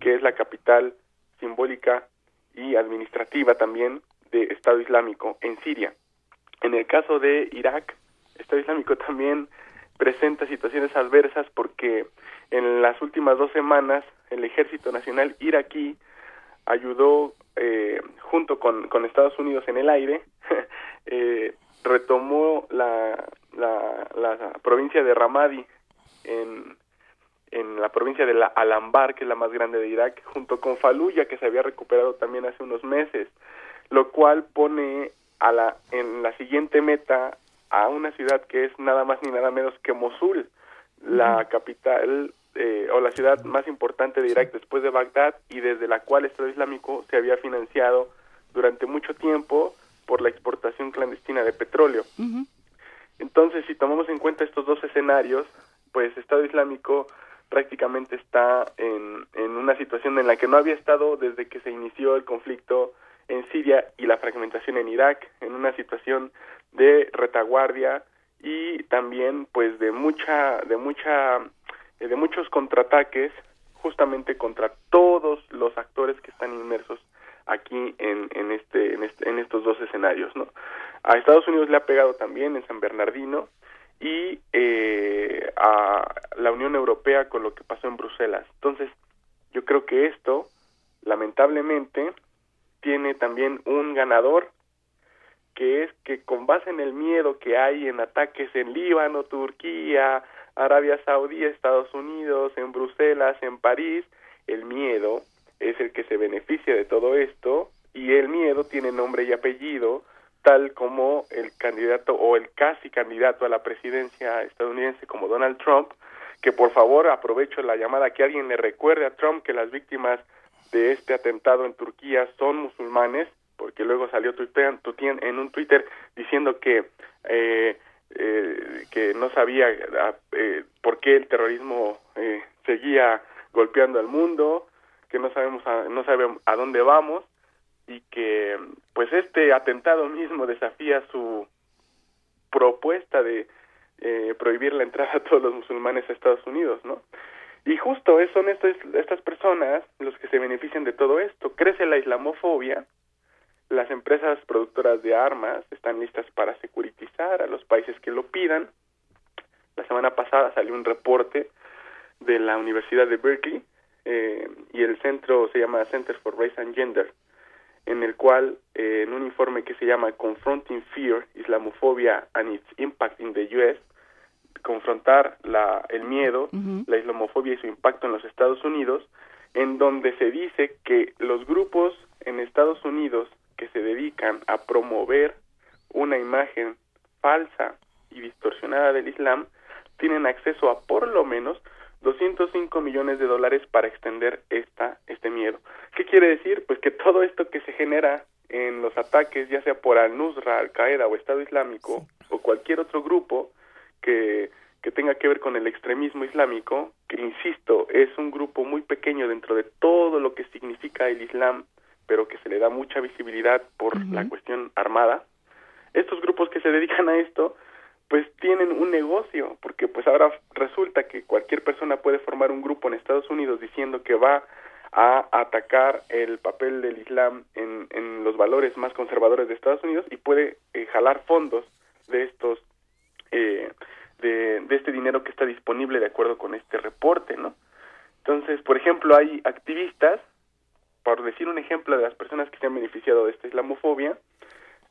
que es la capital simbólica y administrativa también de Estado Islámico en Siria. En el caso de Irak Estado Islámico también presenta situaciones adversas porque en las últimas dos semanas el Ejército Nacional iraquí ayudó eh, junto con, con, Estados Unidos en el aire, eh, retomó la, la, la, provincia de Ramadi en, en la provincia de la Alambar, que es la más grande de Irak, junto con Fallujah, que se había recuperado también hace unos meses, lo cual pone a la, en la siguiente meta a una ciudad que es nada más ni nada menos que Mosul, la capital eh, o la ciudad más importante de Irak después de Bagdad y desde la cual el Estado Islámico se había financiado durante mucho tiempo por la exportación clandestina de petróleo. Entonces, si tomamos en cuenta estos dos escenarios, pues Estado Islámico prácticamente está en, en una situación en la que no había estado desde que se inició el conflicto en Siria y la fragmentación en Irak, en una situación de retaguardia y también pues de mucha de mucha eh, de muchos contraataques justamente contra todos los actores que están inmersos aquí en, en, este, en, este, en estos dos escenarios, ¿no? A Estados Unidos le ha pegado también en San Bernardino y eh, a la Unión Europea con lo que pasó en Bruselas. Entonces, yo creo que esto, lamentablemente, tiene también un ganador, que es que con base en el miedo que hay en ataques en Líbano, Turquía, Arabia Saudí, Estados Unidos, en Bruselas, en París, el miedo es el que se beneficia de todo esto y el miedo tiene nombre y apellido tal como el candidato o el casi candidato a la presidencia estadounidense como Donald Trump, que por favor aprovecho la llamada que alguien le recuerde a Trump que las víctimas de este atentado en Turquía son musulmanes, porque luego salió en un Twitter diciendo que eh, eh, que no sabía ah, eh, por qué el terrorismo eh, seguía golpeando al mundo, que no sabemos a, no sabemos a dónde vamos y que pues este atentado mismo desafía su propuesta de eh, prohibir la entrada a todos los musulmanes a Estados Unidos, ¿no? Y justo son estas, estas personas los que se benefician de todo esto. Crece la islamofobia, las empresas productoras de armas están listas para securitizar a los países que lo pidan. La semana pasada salió un reporte de la Universidad de Berkeley eh, y el centro se llama Center for Race and Gender, en el cual eh, en un informe que se llama Confronting Fear, Islamofobia and its Impact in the U.S., confrontar la, el miedo, la islamofobia y su impacto en los Estados Unidos, en donde se dice que los grupos en Estados Unidos que se dedican a promover una imagen falsa y distorsionada del Islam tienen acceso a por lo menos 205 millones de dólares para extender esta este miedo. ¿Qué quiere decir? Pues que todo esto que se genera en los ataques, ya sea por Al-Nusra, Al-Qaeda o Estado Islámico o cualquier otro grupo que que tenga que ver con el extremismo islámico, que insisto, es un grupo muy pequeño dentro de todo lo que significa el Islam pero que se le da mucha visibilidad por la cuestión armada. Estos grupos que se dedican a esto, pues tienen un negocio, porque pues ahora resulta que cualquier persona puede formar un grupo en Estados Unidos diciendo que va a atacar el papel del Islam en, en los valores más conservadores de Estados Unidos y puede eh, jalar fondos de estos eh, de, este dinero que está disponible de acuerdo con este reporte, ¿no? Entonces, por ejemplo, hay activistas por decir un ejemplo de las personas que se han beneficiado de esta islamofobia,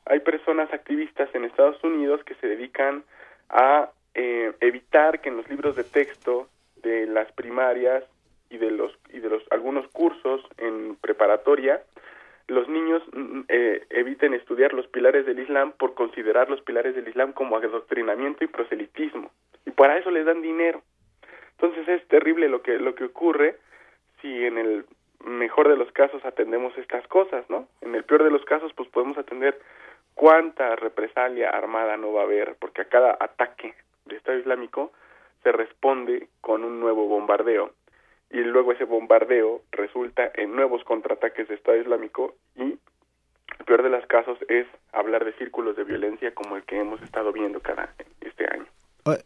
hay personas activistas en Estados Unidos que se dedican a eh, evitar que en los libros de texto de las primarias y de los y de los algunos cursos en preparatoria los niños mm, eh, eviten estudiar los pilares del Islam por considerar los pilares del Islam como adoctrinamiento y proselitismo. Y para eso les dan dinero. Entonces es terrible lo que, lo que ocurre si en el mejor de los casos atendemos estas cosas, ¿no? En el peor de los casos, pues podemos atender cuánta represalia armada no va a haber, porque a cada ataque de Estado Islámico se responde con un nuevo bombardeo y luego ese bombardeo resulta en nuevos contraataques de Estado Islámico y el peor de los casos es hablar de círculos de violencia como el que hemos estado viendo cada este año.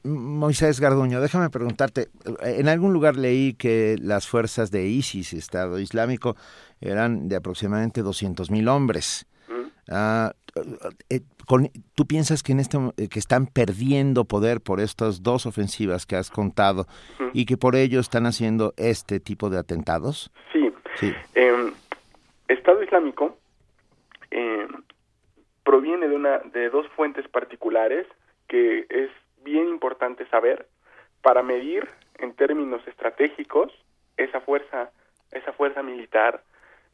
Moisés Garduño, déjame preguntarte, en algún lugar leí que las fuerzas de ISIS, Estado Islámico, eran de aproximadamente 200 mil hombres. Ah, eh, ¿Tú piensas que, en este, que están perdiendo poder por estas dos ofensivas que has contado y que por ello están haciendo este tipo de atentados? Sí. Em, Estado Islámico em, proviene de, una, de dos fuentes particulares que es bien importante saber para medir en términos estratégicos esa fuerza, esa fuerza militar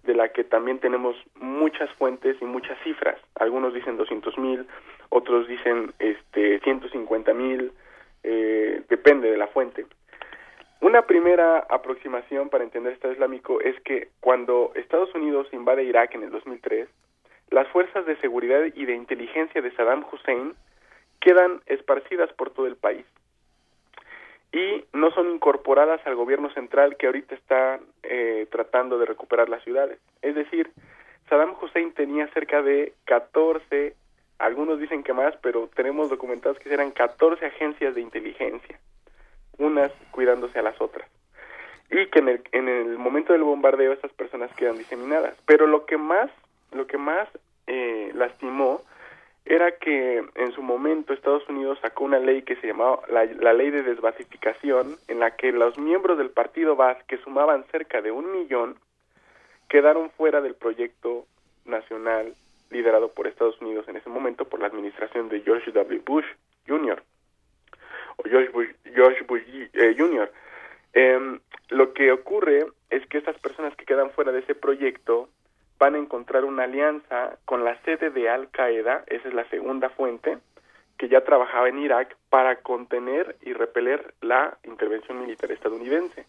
de la que también tenemos muchas fuentes y muchas cifras. Algunos dicen 200 mil, otros dicen este 150 mil, eh, depende de la fuente. Una primera aproximación para entender el Estado Islámico es que cuando Estados Unidos invade Irak en el 2003, las fuerzas de seguridad y de inteligencia de Saddam Hussein quedan esparcidas por todo el país y no son incorporadas al gobierno central que ahorita está eh, tratando de recuperar las ciudades. Es decir, Saddam Hussein tenía cerca de 14, algunos dicen que más, pero tenemos documentados que eran 14 agencias de inteligencia, unas cuidándose a las otras. Y que en el, en el momento del bombardeo estas personas quedan diseminadas. Pero lo que más, lo que más eh, lastimó era que en su momento Estados Unidos sacó una ley que se llamaba la, ley de desbasificación, en la que los miembros del partido Bas, que sumaban cerca de un millón, quedaron fuera del proyecto nacional liderado por Estados Unidos en ese momento por la administración de George W. Bush Jr. o George Bush, George Bush eh, Jr. Em, lo que ocurre es que estas personas que quedan fuera de ese proyecto van a encontrar una alianza con la sede de Al Qaeda, esa es la segunda fuente, que ya trabajaba en Irak para contener y repeler la intervención militar estadounidense.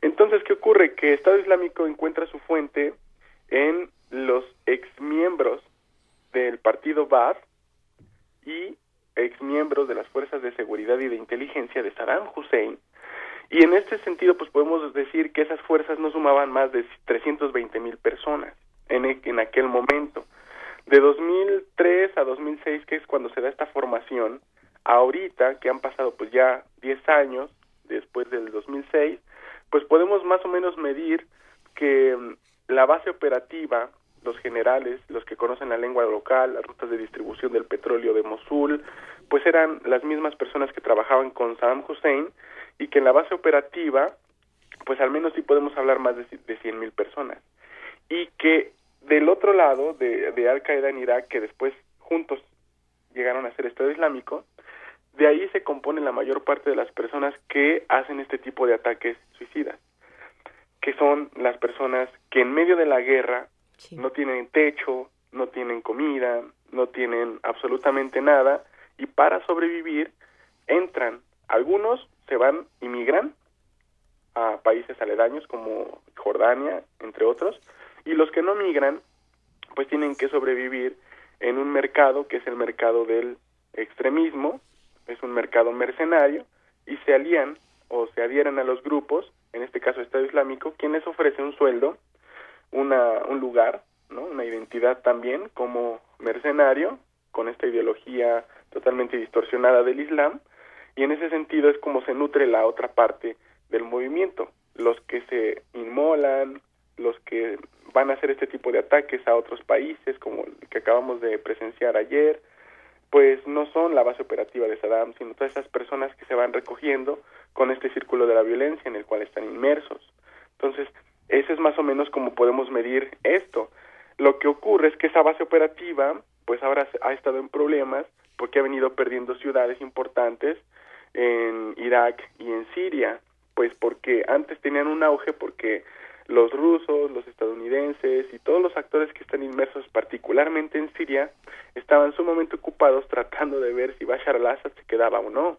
Entonces, ¿qué ocurre? Que Estado Islámico encuentra su fuente en los exmiembros del partido Baath y exmiembros de las fuerzas de seguridad y de inteligencia de Saddam Hussein. Y en este sentido, pues podemos decir que esas fuerzas no sumaban más de 320 mil personas en, e, en aquel momento. De 2003 a 2006, que es cuando se da esta formación, ahorita que han pasado pues ya 10 años después del 2006, pues podemos más o menos medir que mm, la base operativa, los generales, los que conocen la lengua local, las rutas de distribución del petróleo de Mosul, pues eran las mismas personas que trabajaban con Saddam Hussein y que en la base operativa, pues al menos sí podemos hablar más de, de 100 mil personas. Y que del otro lado, de, de Al Qaeda en Irak, que después juntos llegaron a ser Estado Islámico, de ahí se compone la mayor parte de las personas que hacen este tipo de ataques suicidas, que son las personas que en medio de la guerra no tienen techo, no tienen comida, no tienen absolutamente nada, y para sobrevivir entran, algunos se van, inmigran a países aledaños como Jordania, entre otros, y los que no migran pues tienen que sobrevivir en un mercado que es el mercado del extremismo, es un mercado mercenario y se alían o se adhieren a los grupos, en este caso Estado Islámico, quienes ofrecen un sueldo, una, un lugar, ¿no? una identidad también como mercenario, con esta ideología totalmente distorsionada del Islam, y en ese sentido es como se nutre la otra parte del movimiento, los que se inmolan, los que van a hacer este tipo de ataques a otros países, como el que acabamos de presenciar ayer, pues no son la base operativa de Saddam, sino todas esas personas que se van recogiendo con este círculo de la violencia en el cual están inmersos. Entonces, ese es más o menos como podemos medir esto. Lo que ocurre es que esa base operativa, pues ahora ha estado en problemas porque ha venido perdiendo ciudades importantes en Irak y en Siria, pues porque antes tenían un auge porque los rusos, los estadounidenses y todos los actores que están inmersos particularmente en Siria estaban sumamente ocupados tratando de ver si Bashar al-Assad se quedaba o no.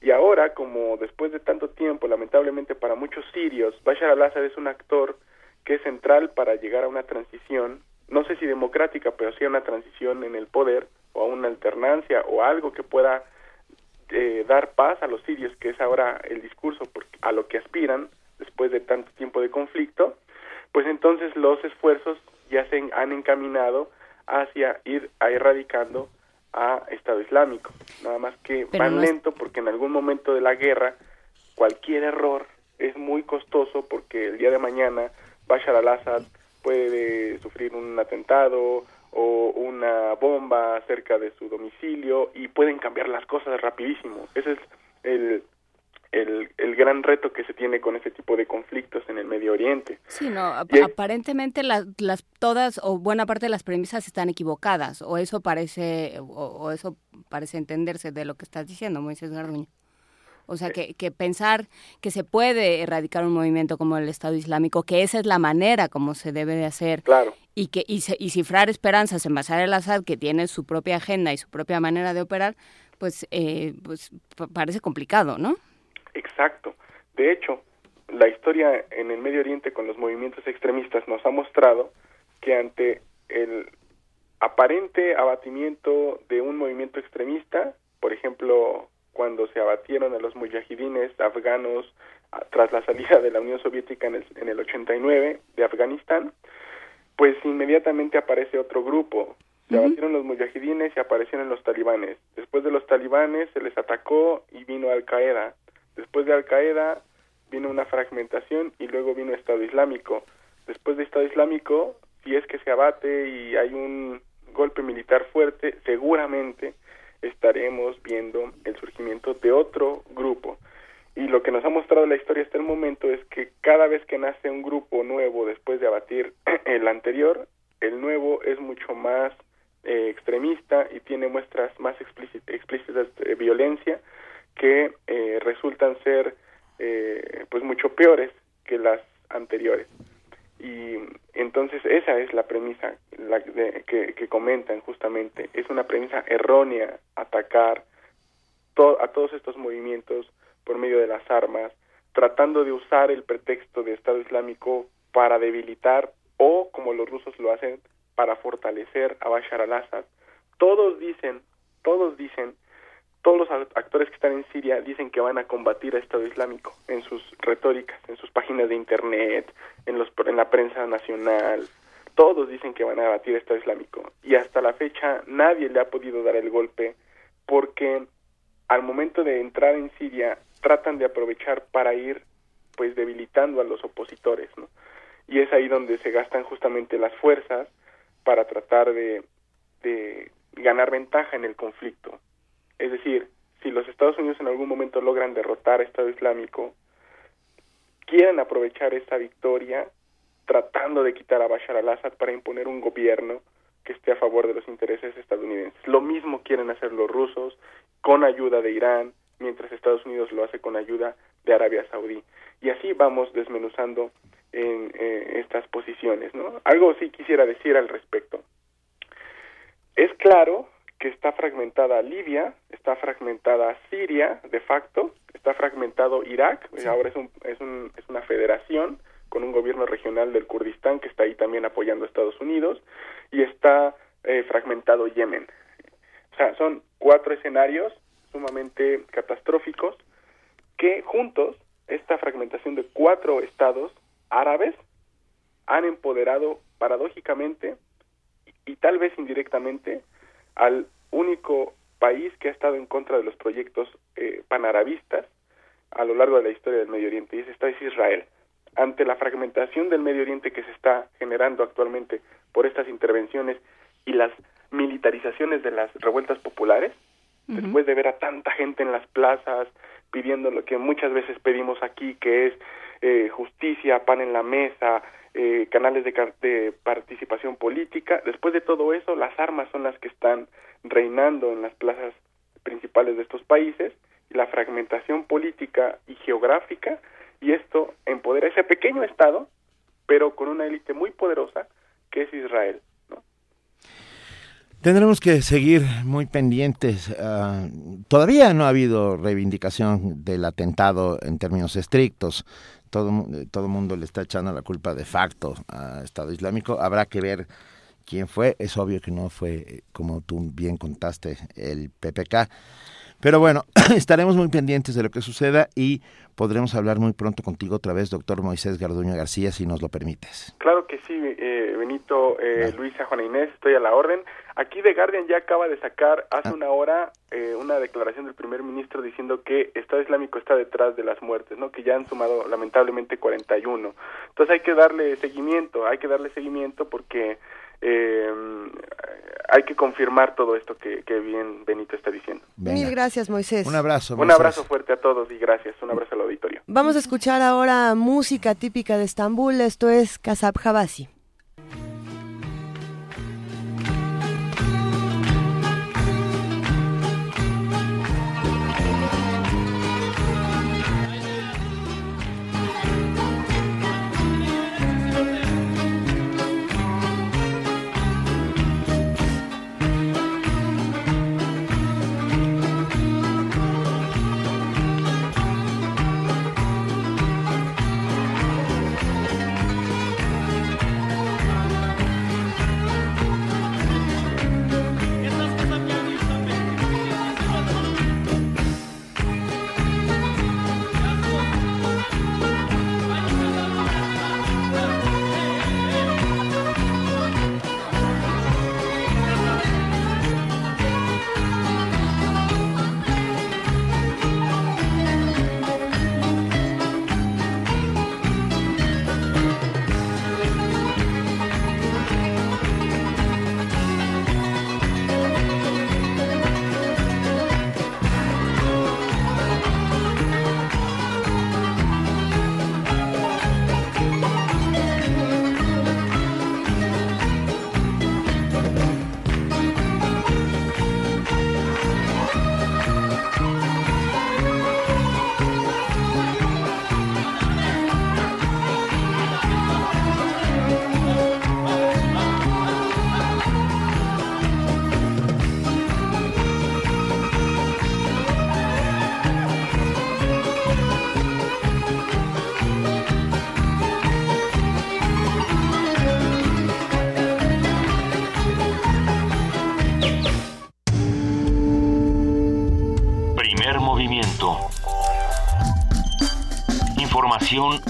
Y ahora, como después de tanto tiempo, lamentablemente para muchos sirios, Bashar al-Assad es un actor que es central para llegar a una transición, no sé si democrática, pero sí a una transición en el poder o a una alternancia o algo que pueda eh, dar paz a los sirios, que es ahora el discurso a lo que aspiran después de tanto tiempo de conflicto, pues entonces los esfuerzos ya se han encaminado hacia ir a erradicando a Estado Islámico. Nada más que van lento porque en algún momento de la guerra cualquier error es muy costoso porque el día de mañana Bashar al-Assad puede sufrir un atentado o una bomba cerca de su domicilio y pueden cambiar las cosas rapidísimo. Ese es el, el, el, gran reto que se tiene con este tipo de conflictos en el Medio Oriente. Sí, no, aparentemente las, las, todas o buena parte de las premisas están equivocadas, o eso parece, o, eso parece entenderse de lo que estás diciendo, Moisés Garduño. O sea, que, que, pensar que se puede erradicar un movimiento como el Estado Islámico, que esa es la manera como se debe de hacer. Claro. Y, que, y, y cifrar esperanzas en Bashar al-Assad, que tiene su propia agenda y su propia manera de operar, pues, eh, pues parece complicado, ¿no? Exacto. De hecho, la historia en el Medio Oriente con los movimientos extremistas nos ha mostrado que ante el aparente abatimiento de un movimiento extremista, por ejemplo, cuando se abatieron a los mujahidines afganos tras la salida de la Unión Soviética en el, en el 89 de Afganistán, pues inmediatamente aparece otro grupo. Se abatieron los mujahidines y aparecieron los talibanes. Después de los talibanes se les atacó y vino Al Qaeda. Después de Al Qaeda vino una fragmentación y luego vino Estado Islámico. Después de Estado Islámico, si es que se abate y hay un golpe militar fuerte, seguramente estaremos viendo el surgimiento de otro grupo. Y lo que nos ha mostrado la historia hasta el momento es que cada vez que nace un grupo nuevo después de abatir el anterior, el nuevo es mucho más eh, extremista y tiene muestras más explícitas de violencia que eh, resultan ser eh, pues mucho peores que las anteriores. Y entonces esa es la premisa la que, que, comentan justamente. Es una premisa errónea atacar a todos estos movimientos por medio de las armas tratando de usar el pretexto de Estado Islámico para debilitar o como los rusos lo hacen para fortalecer a Bashar al-Assad. Todos dicen todos dicen todos los actores que están en Siria dicen que van a combatir a Estado Islámico en sus retóricas, en sus páginas de internet, en, los, en la prensa nacional. Todos dicen que van a batir a Estado Islámico. Y hasta la fecha nadie le ha podido dar el golpe porque al momento de entrar en Siria tratan de aprovechar para ir pues debilitando a los opositores, ¿no? Y es ahí donde se gastan justamente las fuerzas para tratar de ganar ventaja en el conflicto. Es decir, si los Estados Unidos en algún momento logran derrotar a Estado Islámico, quieren aprovechar esa victoria tratando de quitar a Bashar al-Assad para imponer un gobierno que esté a favor de los intereses estadounidenses. Lo mismo quieren hacer los rusos con ayuda de Irán, mientras Estados Unidos lo hace con ayuda de Arabia Saudí. Y así vamos desmenuzando en eh, estas posiciones. ¿no? Algo sí quisiera decir al respecto. Es claro que está fragmentada Libia, está fragmentada Siria de facto, está fragmentado Irak, ahora es, un, es, un, es una federación con un gobierno regional del Kurdistán que está ahí también apoyando a Estados Unidos, y está eh, fragmentado Yemen. O sea, son cuatro escenarios sumamente catastróficos que juntos, esta fragmentación de cuatro estados árabes, han empoderado paradójicamente y tal vez indirectamente al único país que ha estado en contra de los proyectos eh, panarabistas a lo largo de la historia del Medio Oriente, y ese es Israel. Ante la fragmentación del Medio Oriente que se está generando actualmente por estas intervenciones y las militarizaciones de las revueltas populares, después de ver a tanta gente en las plazas pidiendo lo que muchas veces pedimos aquí, que es eh, justicia, pan en la mesa, eh, canales de, participación política. Después de todo eso, las armas son las que están reinando en las plazas principales de estos países, y la fragmentación política y geográfica, y esto empodera ese pequeño Estado pero con una élite muy poderosa que es Israel. Tendremos que seguir muy pendientes. Ah, todavía no ha habido reivindicación del atentado en términos estrictos. Todo todo mundo le está echando la culpa de facto a Estado Islámico. Habrá que ver quién fue. Es obvio que no fue, como tú bien contaste, el PPK. Pero bueno, estaremos muy pendientes de lo que suceda y podremos hablar muy pronto contigo otra vez, doctor Moisés Garduño García, si nos lo permites. Claro que sí, eh, Benito, eh, Luisa, Juana Inés, estoy a la orden. Aquí The Guardian ya acaba de sacar hace ah. una hora eh, una declaración del primer ministro diciendo que Estado Islámico está detrás de las muertes, ¿no? Que ya han sumado lamentablemente 41. Entonces hay que darle seguimiento, hay que darle seguimiento porque eh, hay que confirmar todo esto que, bien Benito está diciendo. Mil gracias, Moisés. Un abrazo. Un abrazo fuerte a todos y gracias. Un abrazo al auditorio. Vamos a escuchar ahora música típica de Estambul. Esto es Kasab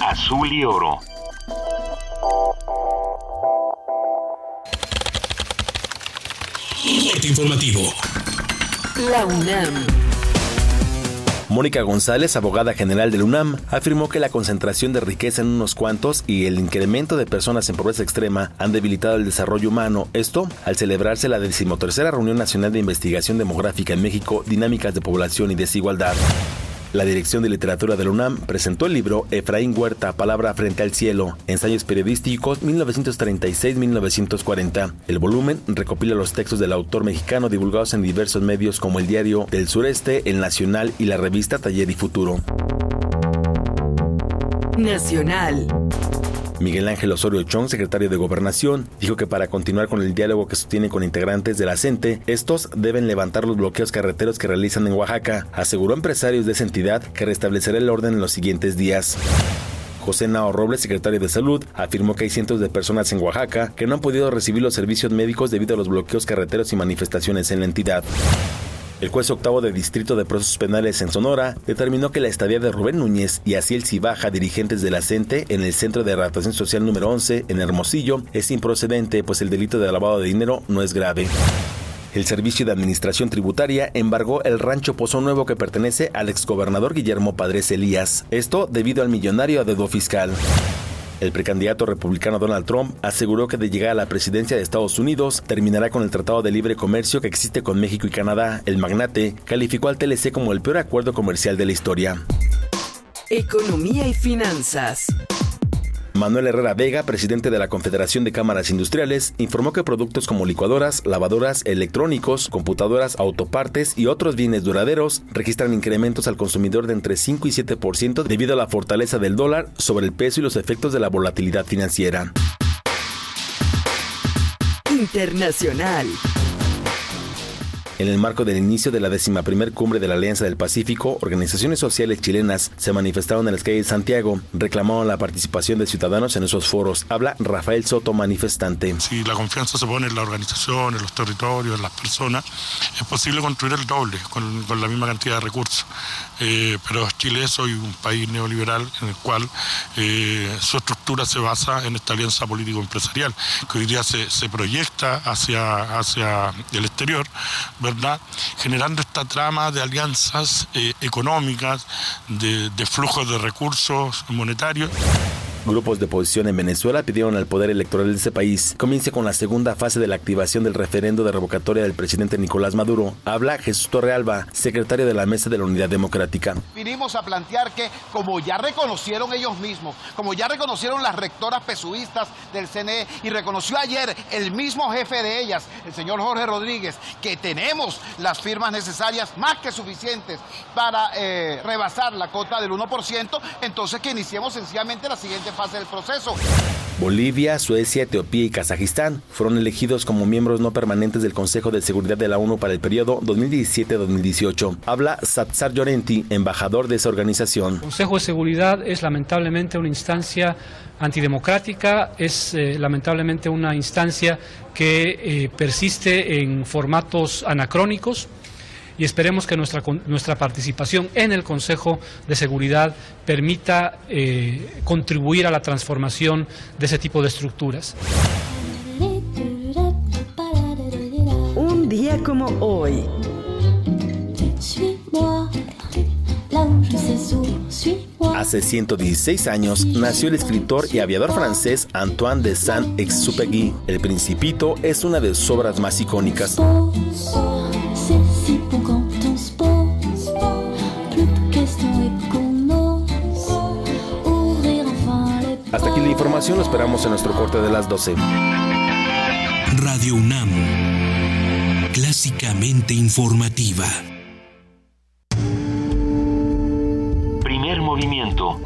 Azul y oro. informativo. La UNAM. Mónica González, abogada general del UNAM, afirmó que la concentración de riqueza en unos cuantos y el incremento de personas en pobreza extrema han debilitado el desarrollo humano. Esto al celebrarse la decimotercera Reunión Nacional de Investigación Demográfica en México, Dinámicas de Población y Desigualdad. La Dirección de Literatura de la UNAM presentó el libro Efraín Huerta, Palabra frente al cielo, ensayos periodísticos 1936-1940. El volumen recopila los textos del autor mexicano divulgados en diversos medios como el Diario del Sureste, El Nacional y la revista Taller y Futuro. Nacional. Miguel Ángel Osorio Chong, secretario de Gobernación, dijo que para continuar con el diálogo que sostiene con integrantes de la CENTE, estos deben levantar los bloqueos carreteros que realizan en Oaxaca. Aseguró empresarios de esa entidad que restablecerá el orden en los siguientes días. José Nao Robles, secretario de Salud, afirmó que hay cientos de personas en Oaxaca que no han podido recibir los servicios médicos debido a los bloqueos carreteros y manifestaciones en la entidad. El juez octavo de Distrito de Procesos Penales en Sonora determinó que la estadía de Rubén Núñez y Asiel Cibaja, dirigentes de la CENTE, en el Centro de Adaptación Social número 11 en Hermosillo, es improcedente, pues el delito de lavado de dinero no es grave. El Servicio de Administración Tributaria embargó el rancho Pozo Nuevo que pertenece al exgobernador Guillermo Padres Elías. Esto debido al millonario adeudo fiscal. El precandidato republicano Donald Trump aseguró que de llegar a la presidencia de Estados Unidos terminará con el Tratado de Libre Comercio que existe con México y Canadá. El magnate calificó al TLC como el peor acuerdo comercial de la historia. Economía y finanzas. Manuel Herrera Vega, presidente de la Confederación de Cámaras Industriales, informó que productos como licuadoras, lavadoras, electrónicos, computadoras, autopartes y otros bienes duraderos registran incrementos al consumidor de entre 5 y 7% debido a la fortaleza del dólar sobre el peso y los efectos de la volatilidad financiera. Internacional. En el marco del inicio de la décima primer cumbre de la Alianza del Pacífico, organizaciones sociales chilenas se manifestaron en las calles de Santiago, reclamaron la participación de ciudadanos en esos foros. Habla Rafael Soto, manifestante. Si la confianza se pone en la organización, en los territorios, en las personas, es posible construir el doble con, la misma cantidad de recursos. Eh, pero Chile es hoy un país neoliberal en el cual eh, su estructura se basa en esta alianza político-empresarial, que hoy día se, se proyecta hacia, hacia el exterior, Generando esta trama de alianzas eh, económicas, de, de flujos de recursos monetarios. Grupos de oposición en Venezuela pidieron al poder electoral de ese país comience con la segunda fase de la activación del referendo de revocatoria del presidente Nicolás Maduro. Habla Jesús Torrealba, secretario de la Mesa de la Unidad Democrática. Vinimos a plantear que, como ya reconocieron ellos mismos, como ya reconocieron las rectoras pesuistas del CNE y reconoció ayer el mismo jefe de ellas, el señor Jorge Rodríguez, que tenemos las firmas necesarias más que suficientes para eh, rebasar la cota del 1%, entonces que iniciemos sencillamente la siguiente fase del proceso. Bolivia, Suecia, Etiopía y Kazajistán fueron elegidos como miembros no permanentes del Consejo de Seguridad de la ONU para el periodo 2017-2018. Habla Satsar Llorenti, embajador de esa organización. El Consejo de Seguridad es lamentablemente una instancia antidemocrática, es eh, lamentablemente una instancia que eh, persiste en formatos anacrónicos y esperemos que nuestra, nuestra participación en el Consejo de Seguridad permita eh, contribuir a la transformación de ese tipo de estructuras. Un día como hoy. Hace 116 años nació el escritor y aviador francés Antoine de Saint-Exupéry. El Principito es una de sus obras más icónicas. Información, lo esperamos en nuestro corte de las 12. Radio UNAM, clásicamente informativa. Primer movimiento.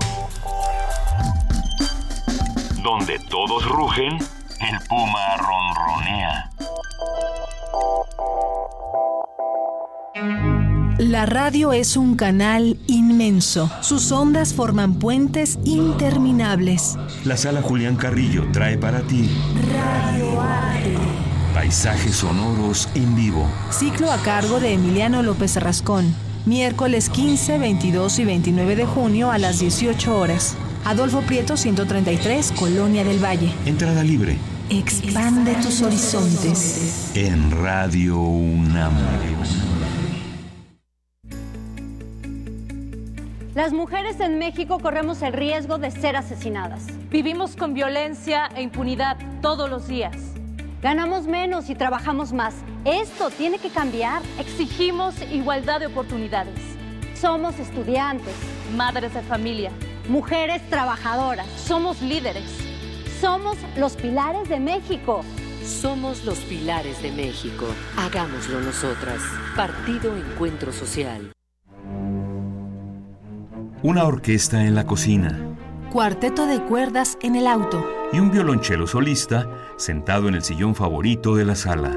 Donde todos rugen, el puma ronronea. La radio es un canal inmenso. Sus ondas forman puentes interminables. La sala Julián Carrillo trae para ti Radio Arte. Paisajes sonoros en vivo. Ciclo a cargo de Emiliano López Rascón. Miércoles 15, 22 y 29 de junio a las 18 horas. Adolfo Prieto 133, Colonia del Valle. Entrada libre. Expande tus horizontes. En Radio UNAM. Las mujeres en México corremos el riesgo de ser asesinadas. Vivimos con violencia e impunidad todos los días. Ganamos menos y trabajamos más. Esto tiene que cambiar. Exigimos igualdad de oportunidades. Somos estudiantes, madres de familia, mujeres trabajadoras. Somos líderes. Somos los pilares de México. Somos los pilares de México. Hagámoslo nosotras. Partido Encuentro Social. Una orquesta en la cocina. Cuarteto de cuerdas en el auto. Y un violonchelo solista sentado en el sillón favorito de la sala.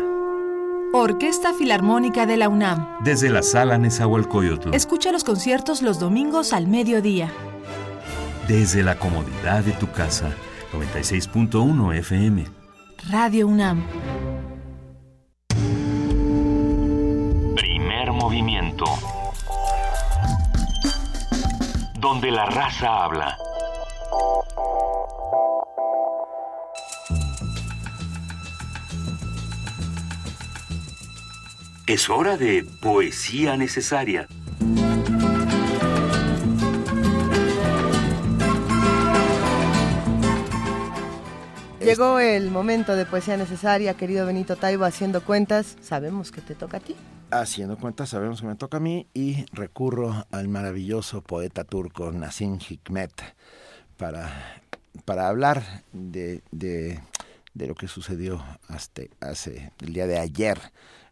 Orquesta Filarmónica de la UNAM. Desde la sala Nezahualcóyotl. Escucha los conciertos los domingos al mediodía. Desde la comodidad de tu casa. 96.1 FM. Radio UNAM. Primer movimiento donde la raza habla. Es hora de poesía necesaria. Llegó el momento de poesía necesaria, querido Benito Taibo, haciendo cuentas. Sabemos que te toca a ti. Haciendo cuentas, sabemos que me toca a mí y recurro al maravilloso poeta turco Nassim Hikmet para para hablar de, de, lo que sucedió hasta hace el día de ayer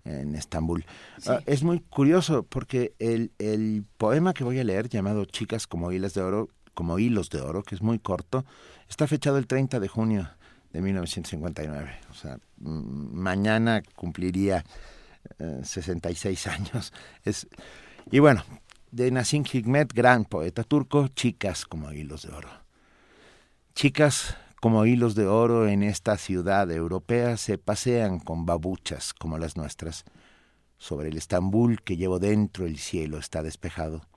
en Estambul. Ah, es muy curioso porque el, el poema que voy a leer llamado Chicas como hilos de oro, como hilos de oro, que es muy corto, está fechado el 30 de junio de 1959. O sea, mañana cumpliría 66 eh, años. Es, y bueno, de Nassim Hikmet, gran poeta turco, chicas como hilos de oro. Chicas como hilos de oro en esta ciudad europea se pasean con babuchas como las nuestras. Sobre el Estambul que llevo dentro el cielo está despejado.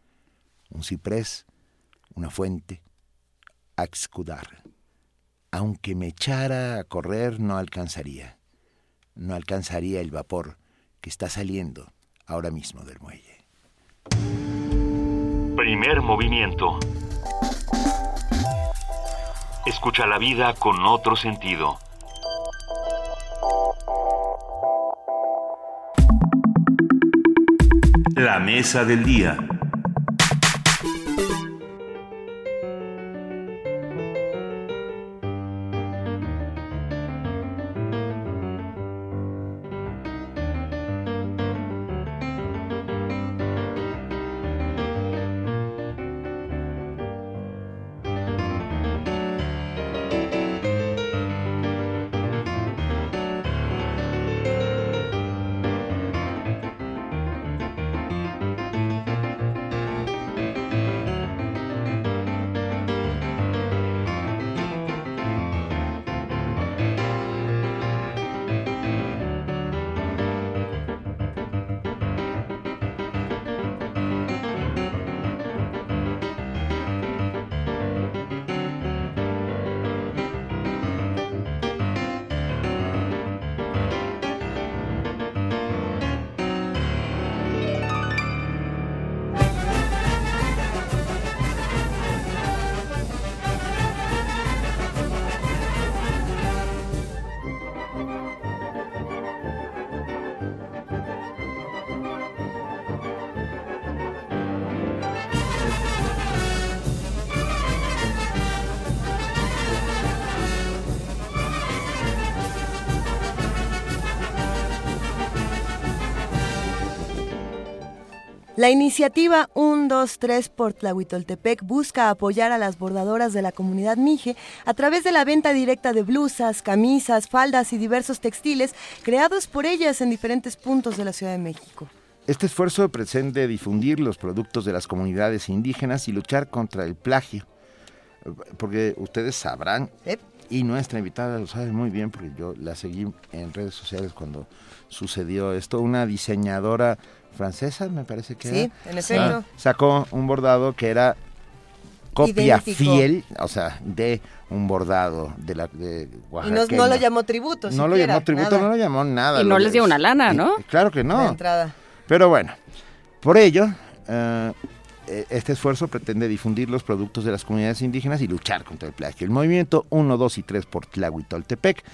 Un ciprés, una fuente, a escudar. Aunque me echara a correr no alcanzaría. No alcanzaría el vapor que está saliendo ahora mismo del muelle. Primer movimiento. Escucha la vida con otro sentido. La mesa del día. La iniciativa 123 por Tlahuitoltepec busca apoyar a las bordadoras de la comunidad Mije a través de la venta directa de blusas, camisas, faldas y diversos textiles creados por ellas en diferentes puntos de la Ciudad de México. Este esfuerzo pretende difundir los productos de las comunidades indígenas y luchar contra el plagio. Porque ustedes sabrán, y nuestra invitada lo sabe muy bien, porque yo la seguí en redes sociales cuando sucedió esto, una diseñadora francesa, me parece que sí, en efecto. Ah, sacó un bordado que era copia fiel, o sea, de un bordado de la de Oaxaca. Y no, lo llamó tributo, No lo llamó tributo, no lo llamó nada. Y no les dio una lana, ¿no? claro que no. De entrada. Pero bueno, por ello, e, este esfuerzo pretende difundir los productos de las comunidades indígenas y luchar contra el plagio. El movimiento 1, 2 y 3 por Tlahuitoltepec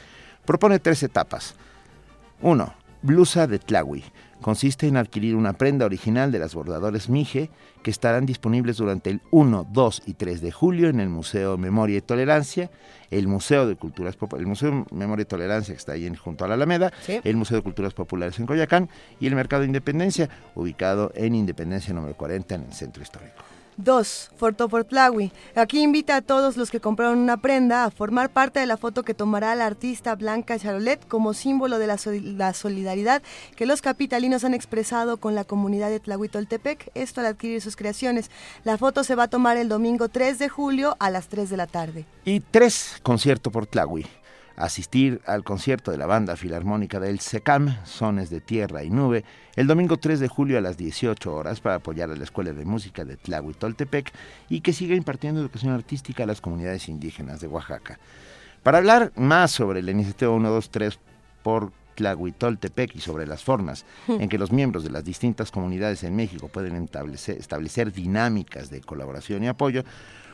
propone tres etapas. 1. Blusa de Tlahui consiste en adquirir una prenda original de las bordadores Mije que estarán disponibles durante el 1, 2 y 3 de julio en el Museo Memoria y Tolerancia, el Museo de Culturas el Museo Memoria y Tolerancia que está ahí junto a la Alameda, el Museo de Culturas Populares en Coyacán y el Mercado de Independencia, ubicado en Independencia número 40 en el Centro Histórico. 2. Fortoportlawi. Aquí invita a todos los que compraron una prenda a formar parte de la foto que tomará la artista Blanca Charolet como símbolo de la, solidaridad que los capitalinos han expresado con la comunidad de Tlahuitoltepec, esto al adquirir sus creaciones. La foto se va a tomar el domingo 3 de julio a las 3 de la tarde. Y 3. Concierto por Tlahui asistir al concierto de la banda filarmónica del SECAM, Sones de Tierra y Nube, el domingo 3 de julio a las 18 horas para apoyar a la Escuela de Música de Tlahuitoltepec y que siga impartiendo educación artística a las comunidades indígenas de Oaxaca. Para hablar más sobre la iniciativa 123 por Tlahuitoltepec y sobre las formas en que los miembros de las distintas comunidades en México pueden establecer, establecer dinámicas de colaboración y apoyo,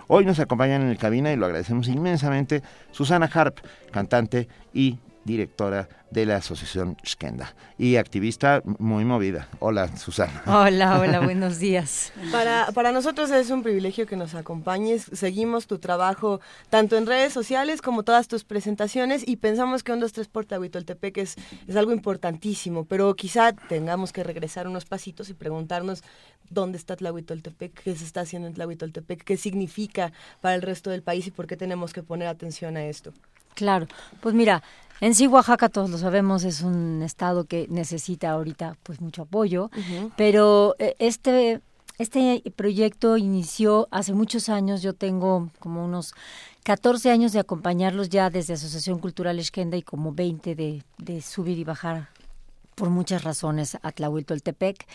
Hoy nos acompañan en el cabina y lo agradecemos inmensamente Susana Harp, cantante y directora de la Asociación Skenda y activista muy movida. Hola, Susana. Hola, hola, buenos días. Para, para nosotros es un privilegio que nos acompañes. Seguimos tu trabajo tanto en redes sociales como todas tus presentaciones y pensamos que un 2, 3 por Tlahuitoltepec es, es algo importantísimo, pero quizá tengamos que regresar unos pasitos y preguntarnos dónde está Tlahuitoltepec, qué se está haciendo en Tlahuitoltepec, qué significa para el resto del país y por qué tenemos que poner atención a esto. Claro, pues mira, en sí Oaxaca todos lo sabemos es un estado que necesita ahorita pues mucho apoyo, pero eh, este este proyecto inició hace muchos años, yo tengo como unos 14 años de acompañarlos ya desde Asociación Cultural Esquenda y como 20 de, de subir y bajar por muchas razones a Tlahuitoltepec.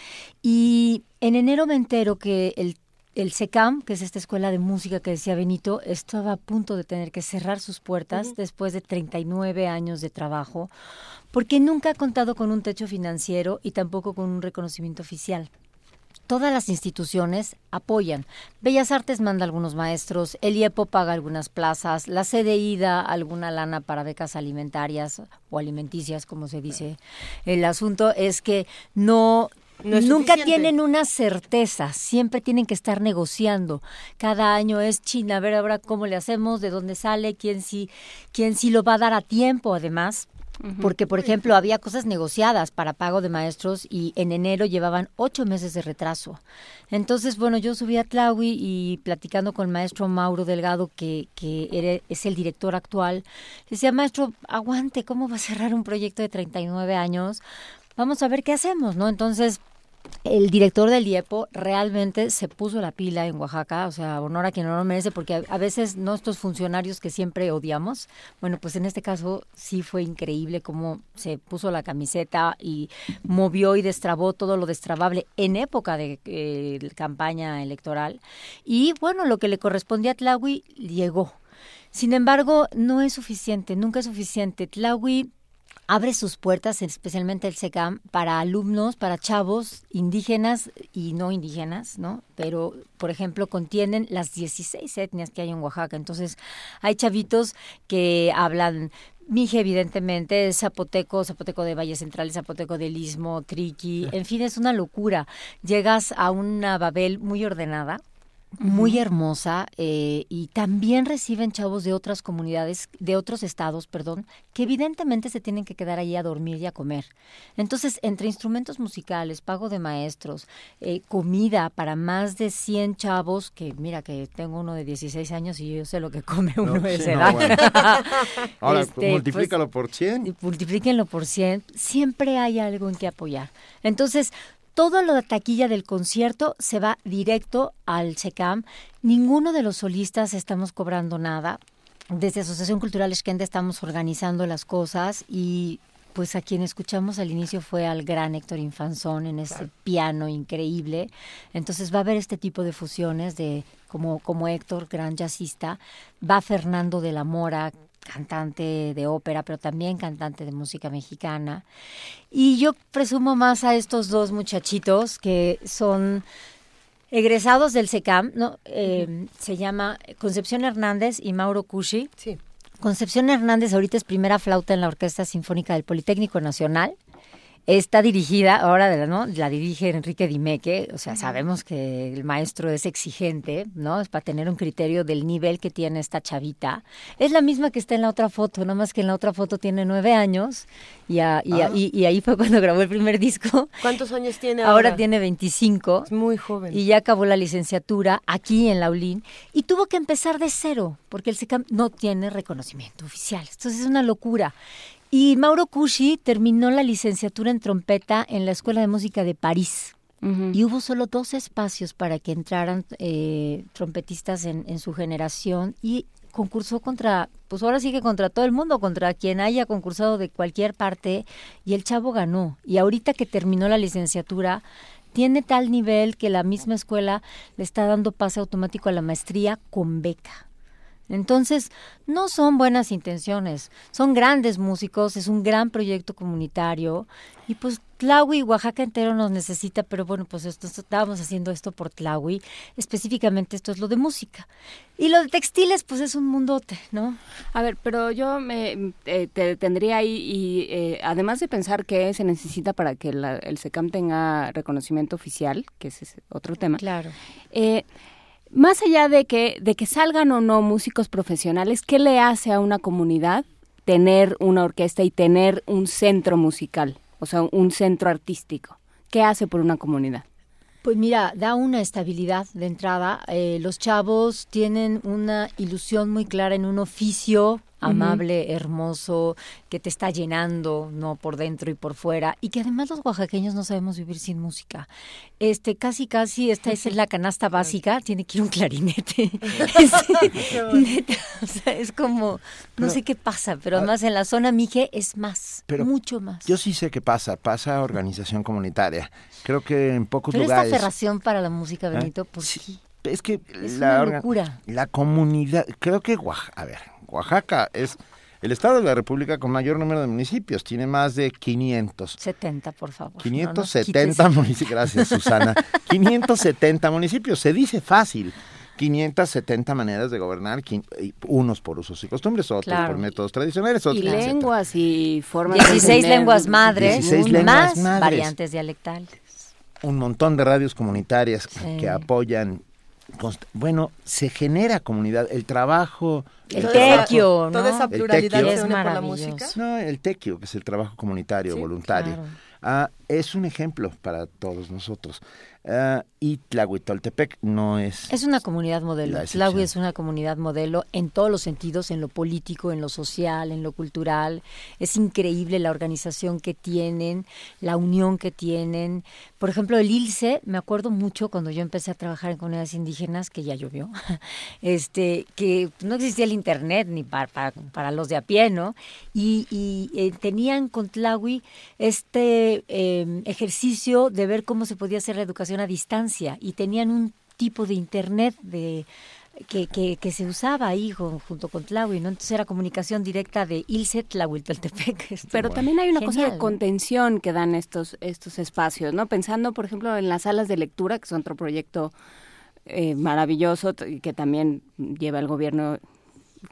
Y en enero me entero que el el SECAM, que es esta escuela de música que decía Benito, estaba a punto de tener que cerrar sus puertas después de 39 años de trabajo, porque nunca ha contado con un techo financiero y tampoco con un reconocimiento oficial. Todas las instituciones apoyan. Bellas Artes manda algunos maestros, el IEPO paga algunas plazas, la CDI da alguna lana para becas alimentarias o alimenticias, como se dice. El asunto es que no Nunca tienen una certeza, siempre tienen que estar negociando. Cada año es China, a ver ahora cómo le hacemos, de dónde sale, quién sí, quién sí lo va a dar a tiempo, además. Porque, por ejemplo, había cosas negociadas para pago de maestros y en enero llevaban ocho meses de retraso. Entonces, bueno, yo subí a Tlaui y platicando con el maestro Mauro Delgado, que, que es el director actual, decía, maestro, aguante, ¿cómo va a cerrar un proyecto de 39 años? vamos a ver qué hacemos, ¿no? Entonces, el director del IEPO realmente se puso la pila en Oaxaca, o sea, honor a quien no lo merece, porque a, veces no estos funcionarios que siempre odiamos, bueno, pues en este caso sí fue increíble cómo se puso la camiseta y movió y destrabó todo lo destrabable en época de eh, campaña electoral. Y bueno, lo que le correspondía a Tlahui llegó. Sin embargo, no es suficiente, nunca es suficiente. Tlahui abre sus puertas, especialmente el SECAM, para alumnos, para chavos indígenas y no indígenas, ¿no? Pero, por ejemplo, contienen las 16 etnias que hay en Oaxaca. Entonces, hay chavitos que hablan Mije, evidentemente, zapoteco, zapoteco de Valle Central, zapoteco del Istmo, triqui, en fin, es una locura. Llegas a una Babel muy ordenada, muy hermosa eh, y también reciben chavos de otras comunidades, de otros estados, perdón, que evidentemente se tienen que quedar ahí a dormir y a comer. Entonces, entre instrumentos musicales, pago de maestros, eh, comida para más de 100 chavos, que mira que tengo uno de 16 años y yo sé lo que come uno de esa edad. Ahora, este, pues, multiplícalo por 100. Multiplíquenlo por 100. Siempre hay algo en que apoyar. Entonces, todo lo de taquilla del concierto se va directo al SECAM. Ninguno de los solistas estamos cobrando nada. Desde Asociación Cultural Esquende estamos organizando las cosas y pues a quien escuchamos al inicio fue al gran Héctor Infanzón en ese piano increíble. Entonces va a haber este tipo de fusiones de como, como Héctor, gran jazzista, va Fernando de la Mora, cantante de ópera, pero también cantante de música mexicana. Y yo presumo más a estos dos muchachitos que son egresados del SECAM, ¿no? Eh, se llama Concepción Hernández y Mauro Cushi. Sí. Concepción Hernández ahorita es primera flauta en la Orquesta Sinfónica del Politécnico Nacional Está dirigida, ahora de la, ¿no? la dirige Enrique Dimeque, o sea, sabemos que el maestro es exigente, ¿no? Es para tener un criterio del nivel que tiene esta chavita. Es la misma que está en la otra foto, nada más que en la otra foto tiene nueve años y, ah. y, ahí fue cuando grabó el primer disco. ¿Cuántos años tiene ahora? Ahora tiene 25. Es muy joven. Y ya acabó la licenciatura aquí en Laulín y tuvo que empezar de cero porque el SECAM no tiene reconocimiento oficial. Entonces es una locura. Y Mauro Cushi terminó la licenciatura en trompeta en la Escuela de Música de París. Y hubo solo dos espacios para que entraran eh, trompetistas en, en, su generación y concursó contra, pues ahora sí que contra todo el mundo, contra quien haya concursado de cualquier parte y el chavo ganó. Y ahorita que terminó la licenciatura, tiene tal nivel que la misma escuela le está dando pase automático a la maestría con beca. Entonces, no son buenas intenciones, son grandes músicos, es un gran proyecto comunitario y pues Tlahui, Oaxaca entero nos necesita, pero bueno, pues esto, estábamos haciendo esto por Tlahui, específicamente esto es lo de música. Y lo de textiles, pues es un mundote, ¿no? A ver, pero yo me eh, te tendría ahí, y eh, además de pensar que se necesita para que el SECAM tenga reconocimiento oficial, que ese es otro tema. Claro. Eh, más allá de que, de que salgan o no músicos profesionales, ¿qué le hace a una comunidad tener una orquesta y tener un centro musical, o sea, un centro artístico? ¿Qué hace por una comunidad? Pues mira, da una estabilidad de entrada. Eh, los chavos tienen una ilusión muy clara en un oficio amable, hermoso, que te está llenando, no por dentro y por fuera, y que además los oaxaqueños no sabemos vivir sin música. Este, casi, casi, esta es la canasta básica, tiene que ir un clarinete. es, es como, no sé qué pasa, pero además en la zona Mije es más, mucho más. Yo sí sé qué pasa, pasa organización comunitaria. Creo que en pocos pero lugares. esta aferración para la música, ¿Eh? Benito, pues sí. Es que Es la, una locura. la comunidad, creo que Oaxaca, a ver, Oaxaca es el estado de la República con mayor número de municipios, tiene más de 500. 70, por favor. no nos 570 quites. municipios, gracias Susana. 570 municipios, se dice fácil. 570 maneras de gobernar, unos por usos y costumbres, otros Claro. por métodos tradicionales, otros Y lenguas y formas de 16 entender. lenguas madres, 16 lenguas más madres. variantes dialectales. un montón de radios comunitarias Sí. que apoyan. Bueno, se genera comunidad. El trabajo. El trabajo- tequio, ¿no? Toda esa El pluralidad tequio. Es por la maravilloso. música. No, el tequio, que es el trabajo comunitario, Sí, voluntario. claro. Ah, es un ejemplo para todos nosotros. Ah, y Tlahuitoltepec no es. Es una comunidad modelo. Tlahui es una comunidad modelo en todos los sentidos, en lo político, en lo social, en lo cultural. Es increíble la organización que tienen, la unión que tienen. Por ejemplo, el ILSE, me acuerdo mucho cuando yo empecé a trabajar en comunidades indígenas, que ya llovió, este, que no existía el internet ni para, para, para los de a pie, ¿no? Y, y, eh, tenían con Tlahui este eh, ejercicio de ver cómo se podía hacer la educación a distancia y tenían un tipo de internet de que, que, que se usaba ahí con- junto con Tlahui, ¿no? Entonces era comunicación directa de Ilse Tlahuitoltepec. Este, Pero también hay una cosa de Genial, contención que dan estos, estos espacios, ¿no? Pensando, por ejemplo, en las salas de lectura, que es otro proyecto eh, maravilloso que también lleva el gobierno.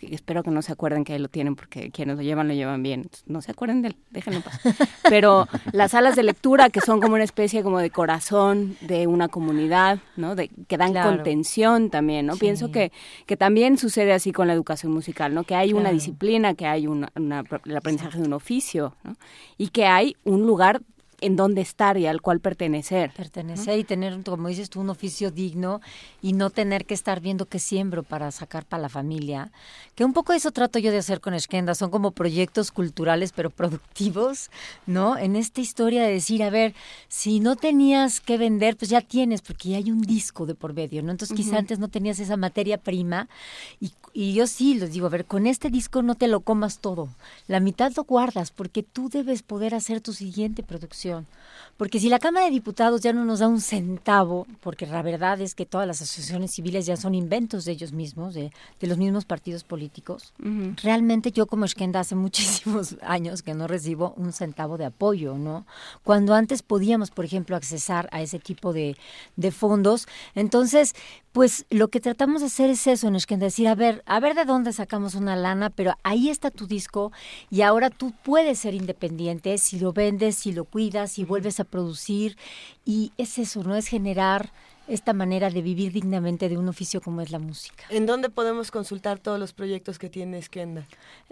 Espero que no se acuerden que ahí lo tienen, porque quienes lo llevan, lo llevan bien. No se acuerden de él, déjenlo pasar. Pero las salas de lectura, que son como una especie como de corazón de una comunidad, ¿no? De, que dan Claro. contención también, ¿no? Sí. Pienso que, que también sucede así con la educación musical, ¿no? Que hay una disciplina, que hay una, una- el aprendizaje de un oficio, ¿no? Y que hay un lugar en donde estar y al cual pertenecer. pertenecer y tener, como dices tú, un oficio digno y no tener que estar viendo qué siembro para sacar para la familia. Que un poco eso trato yo de hacer con Esquenda, son como proyectos culturales pero productivos, ¿no? En esta historia de decir, a ver, si no tenías que vender, pues ya tienes, porque ya hay un disco de por medio, ¿no? Entonces quizá Ujú. antes no tenías esa materia prima y, y yo sí les digo, a ver, con este disco no te lo comas todo, la mitad lo guardas porque tú debes poder hacer tu siguiente producción. Porque si la Cámara de Diputados ya no nos da un centavo, porque la verdad es que todas las asociaciones civiles ya son inventos de ellos mismos, de, de los mismos partidos políticos, realmente yo como Esquenda hace muchísimos años que no recibo un centavo de apoyo, ¿no? Cuando antes podíamos, por ejemplo, accesar a ese tipo de, de fondos. Entonces, pues lo que tratamos de hacer es eso, en Esquenda, decir, a ver, a ver de dónde sacamos una lana, pero ahí está tu disco y ahora tú puedes ser independiente si lo vendes, si lo cuidas, si vuelves a producir. Y es eso, ¿no? Es generar esta manera de vivir dignamente de un oficio como es la música. ¿En dónde podemos consultar todos los proyectos que tiene Esquenda?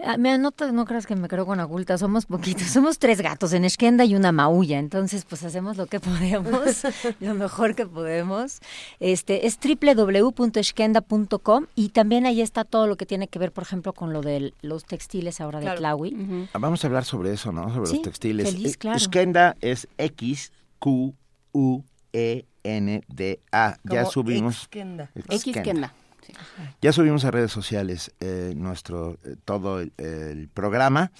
Ah, mira, no, te- no creas que me creo con agulta, somos poquitos, somos tres gatos en Esquenda y una maulla, entonces pues hacemos lo que podemos, lo mejor que podemos. Este es www.esquenda.com y también ahí está todo lo que tiene que ver, por ejemplo, con lo de los textiles ahora de Claro. Tlahui. Ah, Vamos a hablar sobre eso, ¿no? Sobre Sí, los textiles. feliz, Eh, claro. Skenda es X, Q, U, E, N, D, A. Ya subimos. Exquenda. Xkenda. Ya subimos a redes sociales eh, nuestro eh, todo el, el programa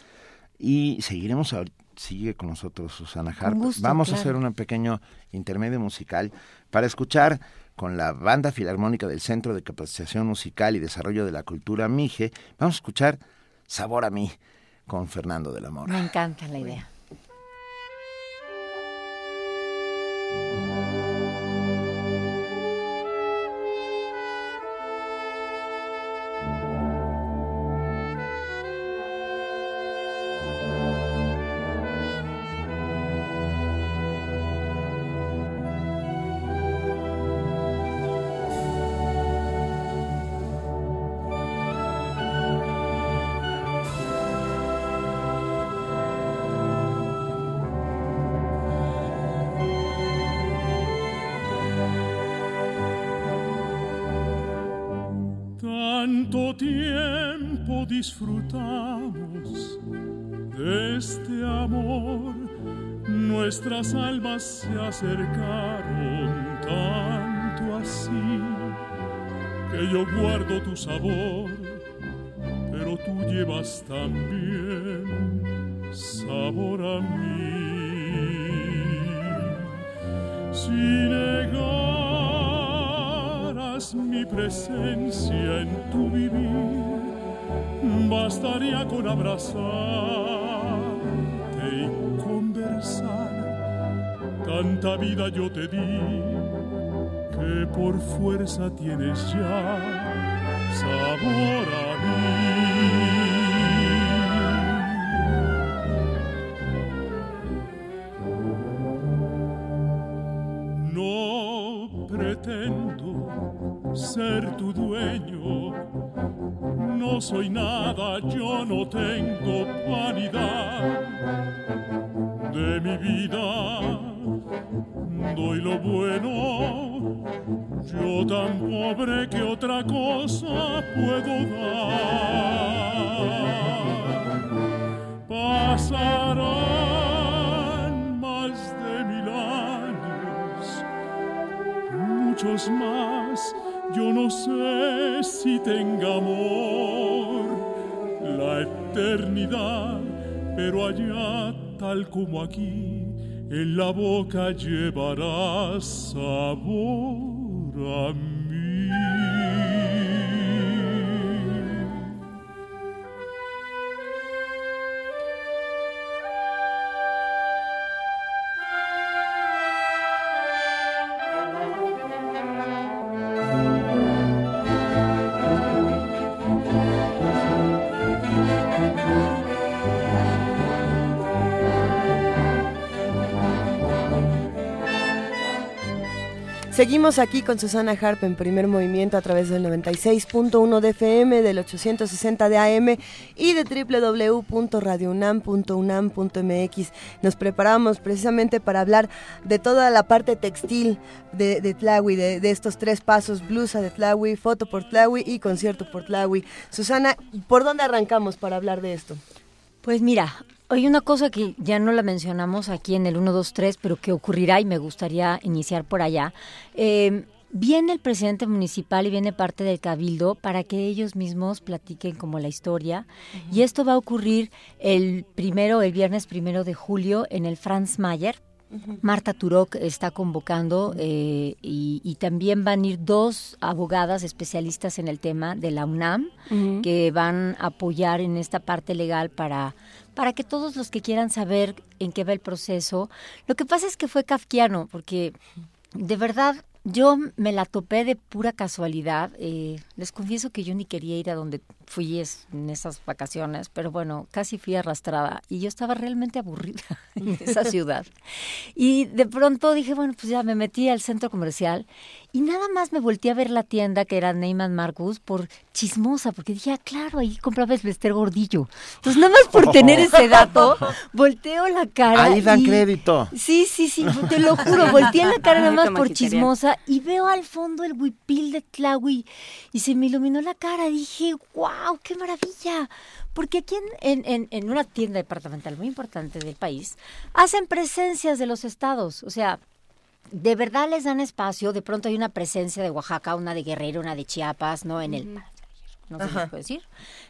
y seguiremos ahor- sigue con nosotros Susana Harp. gusto, Vamos a hacer un pequeño intermedio musical para escuchar con la Banda Filarmónica del Centro de Capacitación Musical y Desarrollo de la Cultura MIGE. Vamos a escuchar Sabor a mí con Fernando de la Mora. Me encanta la idea. Tiempo disfrutamos de este amor, nuestras almas se acercaron tanto así que yo guardo tu sabor, pero tú llevas también sabor a mí. Si negaras mi presencia en tu vivir, bastaría con abrazarte y conversar. Tanta vida yo te di que por fuerza tienes ya sabor a mí. Soy nada, yo no tengo vanidad de mi vida. Doy lo bueno, yo tan pobre que otra cosa puedo dar. Pasarán tal como aquí, en la boca llevarás sabor a mí. Seguimos aquí con Susana Harp en primer movimiento a través del 96.1 de FM, del 860 de AM y de www.radiounam.unam.mx. Nos preparamos precisamente para hablar de toda la parte textil de, de de, estos tres pasos, blusa de Tlahui, foto por Tlahui y concierto por Tlahui. Susana, ¿por dónde arrancamos para hablar de esto? Pues mira, hay una cosa que ya no la mencionamos aquí en el 1, 2, 3, pero que ocurrirá y me gustaría iniciar por allá. Eh, viene el presidente municipal y viene parte del cabildo para que ellos mismos platiquen como la historia. Uh -huh. Y esto va a ocurrir el primero, el viernes primero de julio en el Franz Mayer. Uh -huh. Marta Turok está convocando eh, y, y, también van a ir dos abogadas especialistas en el tema de la UNAM que van a apoyar en esta parte legal para para que todos los que quieran saber en qué va el proceso. Lo que pasa es que fue kafkiano, porque de verdad yo me la topé de pura casualidad. Eh, les confieso que yo ni quería ir a donde fui es, en esas vacaciones, pero bueno, casi fui arrastrada y yo estaba realmente aburrida en esa ciudad. Y de pronto dije, bueno, pues ya me metí al centro comercial y nada más me volteé a ver la tienda que era Neyman Marcus por chismosa, porque dije, ah, claro, ahí compraba el Vester Gordillo. Entonces, nada más por tener ese dato, volteo la cara. Ahí dan y... crédito. Sí, sí, sí, te lo juro, volteé la cara nada más por chismosa y veo al fondo el huipil de Tlahui y se me iluminó la cara. Dije, wow, qué maravilla. Porque aquí en, en, en una tienda departamental muy importante del país hacen presencias de los estados. O sea, de verdad les dan espacio. De pronto hay una presencia de Oaxaca, una de Guerrero, una de Chiapas, ¿no? En el... No sé si puedo decir.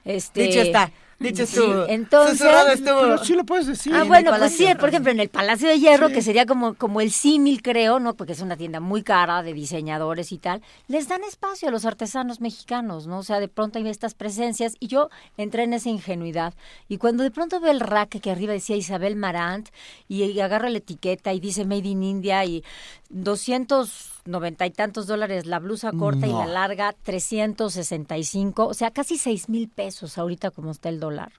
Este, Dicho está. Dices Sí, tú. entonces- Susurrado estuvo. Pero sí lo puedes decir. Ah, bueno, pues sí, por ejemplo, en el Palacio de Hierro, Sí. que sería como, como el símil, creo, ¿no? Porque es una tienda muy cara de diseñadores y tal. Les dan espacio a los artesanos mexicanos, ¿no? O sea, de pronto hay estas presencias y yo entré en esa ingenuidad. Y cuando de pronto veo el rack que arriba decía Isabel Marant y, y agarro la etiqueta y dice Made in India y 290 y tantos dólares la blusa corta y la larga 365, o sea, casi 6 mil pesos ahorita como está el dólar.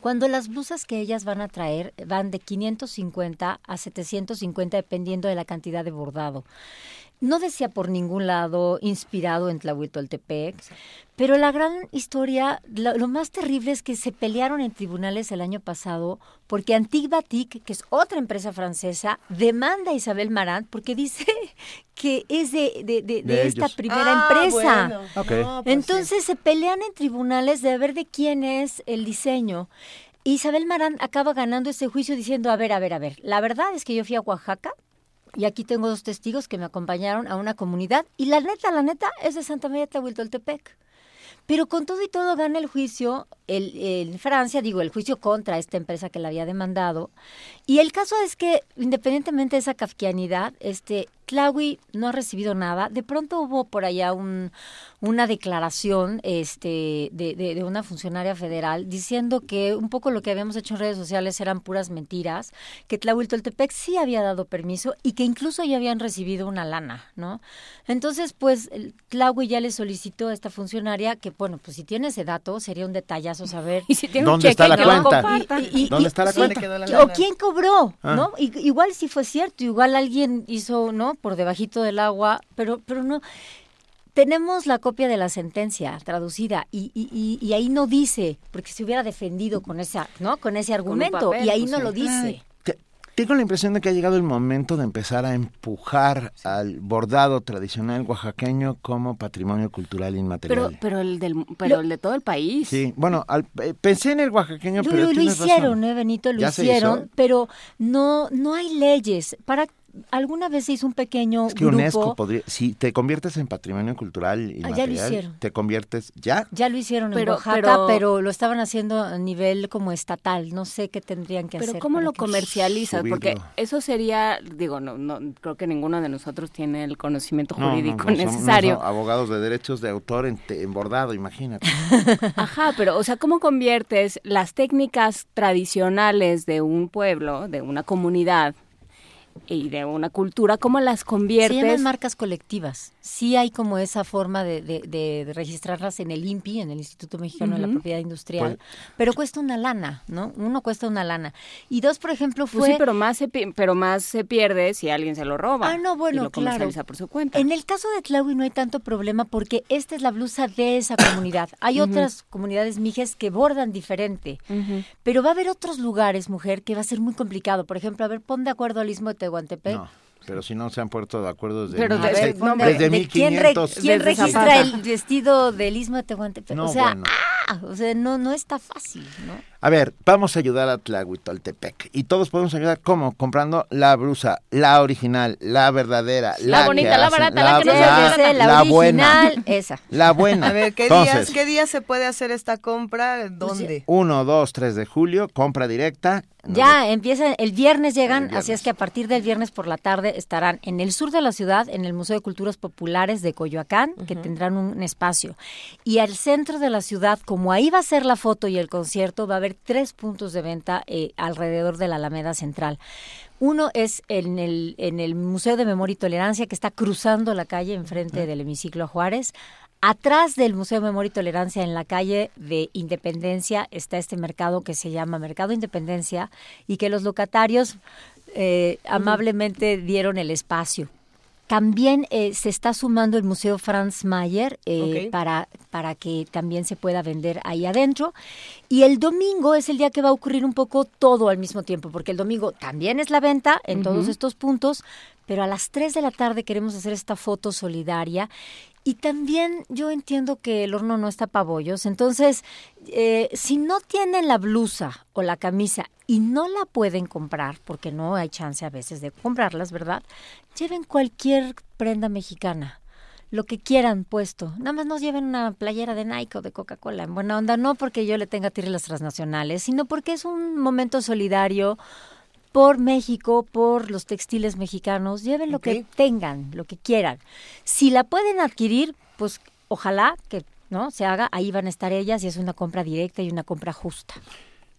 Cuando las blusas que ellas van a traer van de 550 a 750 dependiendo de la cantidad de bordado. No decía por ningún lado inspirado en Tlahuitoltepec, pero la gran historia, lo, lo más terrible es que se pelearon en tribunales el año pasado porque Antique Batik, que es otra empresa francesa, demanda a Isabel Marant porque dice que es de, de- de- de De esta ellos. primera Ah, empresa. bueno. No, pues Entonces se pelean en tribunales de ver de quién es el diseño. Isabel Marán acaba ganando ese juicio diciendo, a ver, a ver, a ver, la verdad es que yo fui a Oaxaca y aquí tengo dos testigos que me acompañaron a una comunidad y la neta, la neta es de Santa María Tlahuitoltepec. Pero con todo y todo gana el juicio el, en Francia, digo, el juicio contra esta empresa que la había demandado. Y el caso es que, independientemente de esa kafkianidad, este, Tlahui no ha recibido nada. De pronto hubo por allá un, una declaración este, de, de- de una funcionaria federal diciendo que un poco lo que habíamos hecho en redes sociales eran puras mentiras, que Tlahuitoltepec sí había dado permiso y que incluso ya habían recibido una lana, ¿no? Entonces, pues, el Tlahui ya le solicitó a esta funcionaria que, bueno, pues si tiene ese dato, sería un detallazo saber. Y si tiene ¿Dónde un está cheque, la que lo cuenta? Y- y- ¿Dónde y- está la sí, cuenta? quedó la o quién cobró, Ah. ¿no? Igual sí fue cierto, igual alguien hizo, ¿no? Por debajito del agua, pero, pero no. Tenemos la copia de la sentencia traducida y, y, y, y ahí no dice, porque se hubiera defendido con esa, ¿no? Con ese argumento papel, y ahí pues, no sí. lo dice. Te- Tengo la impresión de que ha llegado el momento de empezar a empujar al bordado tradicional oaxaqueño como patrimonio cultural Pero, inmaterial. pero el del, pero el de todo el país. sí, bueno, al- eh, pensé en el oaxaqueño, Lo, pero lo hicieron, razón. ¿eh, Benito? Lo ¿Ya se hicieron, hizo? pero no, no hay leyes. Para alguna vez se hizo un pequeño Es que grupo. UNESCO podría, si te conviertes en patrimonio cultural Ah, ya lo hicieron. te conviertes ya. Ya lo hicieron en Pero- Oaxaca, pero, pero- lo estaban haciendo a nivel como estatal. No sé qué tendrían que Pero hacer. ¿cómo para lo que- comercializas? Porque eso sería, digo, no, no, creo que ninguno de nosotros tiene el conocimiento No, no, jurídico no no necesario. somos abogados de derechos de autor en, te- en bordado, imagínate. Ajá, pero, o sea, ¿cómo conviertes las técnicas tradicionales de un pueblo, de una comunidad y de una cultura, cómo las Se conviertes? llaman marcas colectivas. Sí hay como esa forma de, de- de registrarlas en el INPI, en el Instituto Mexicano de la. Propiedad Industrial, Pues- pero cuesta una lana, ¿no? Uno cuesta una lana. Y dos, por ejemplo, fue... Pues sí, pero más, se, pero más se pierde si alguien se lo roba. Ah, no, bueno, y lo claro. comercializa por su cuenta. En el caso de Tlahui no hay tanto problema porque esta es la blusa de esa comunidad. Hay otras comunidades mijes que bordan diferente, pero va a haber otros lugares, mujer, que va a ser muy complicado. Por ejemplo, a ver, pon de acuerdo al Istmo de Tehuantepec. No, pero si no se han puesto de acuerdo desde, Pero A de- ver, 1600, pon de- desde de quién, re- 1500. quién Desde registra Zapata. el vestido del Istmo de Tehuantepec? No, o sea, bueno. ¡ah! o sea, no, no está fácil, ¿no? A ver, vamos a ayudar a Tlahuitoltepec. Y todos podemos ayudar, ¿cómo? Comprando la blusa, la original, la verdadera, la, La bonita, que la barata, la que no se la, la, la buena. original, esa. La buena. A ver, ¿qué, Entonces, días, ¿qué días se puede hacer esta compra? ¿Dónde? 1, 2, 3 de julio, compra directa. Ya empieza, el viernes llegan, El viernes. así es que a partir del viernes por la tarde estarán en el sur de la ciudad, en el Museo de Culturas Populares de Coyoacán, que tendrán un, espacio. Y al centro de la ciudad, como ahí va a ser la foto y el concierto, va a haber tres puntos de venta eh, alrededor de la Alameda Central. Uno es en el, en el Museo de Memoria y Tolerancia, que está cruzando la calle enfrente del hemiciclo Juárez. Atrás del Museo de Memoria y Tolerancia, en la calle de Independencia, está este mercado que se llama Mercado Independencia y que los locatarios eh, amablemente dieron el espacio. También eh, se está sumando el Museo Franz Mayer eh, para, para que también se pueda vender ahí adentro. Y el domingo es el día que va a ocurrir un poco todo al mismo tiempo, porque el domingo también es la venta en todos estos puntos, pero a las 3 de la tarde queremos hacer esta foto solidaria. Y también yo entiendo que el horno no está para bollos, entonces eh, si no tienen la blusa o la camisa y no la pueden comprar, porque no hay chance a veces de comprarlas, ¿verdad? Lleven cualquier prenda mexicana. lo que quieran puesto. Nada más nos lleven una playera de Nike o de Coca-Cola. En buena onda, no porque yo le tenga tirre las transnacionales, sino porque es un momento solidario por México, por los textiles mexicanos. Lleven lo que tengan, lo que quieran. Si la pueden adquirir, pues ojalá que no se haga. Ahí van a estar ellas y es una compra directa y una compra justa.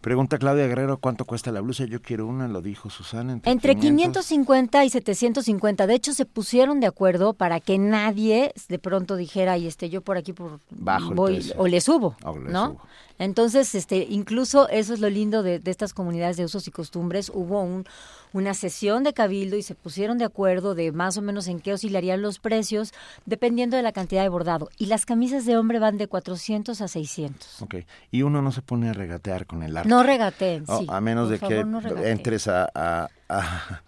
Pregunta Claudia Guerrero, ¿cuánto cuesta la blusa? Yo quiero una, lo dijo Susana. Entre, 550 y 750. De hecho, se pusieron de acuerdo para que nadie de pronto dijera, y este, yo por aquí por Bajo voy o le subo, O le ¿no? subo. Entonces, este, incluso eso es lo lindo de, de estas comunidades de usos y costumbres. Hubo un, una sesión de cabildo y se pusieron de acuerdo de más o menos en qué oscilarían los precios dependiendo de la cantidad de bordado. Y las camisas de hombre van de 400 a 600. Ok. Y uno no se pone a regatear con el arte. No regateen, Oh, sí. a menos de favor, que no entres a... a- a-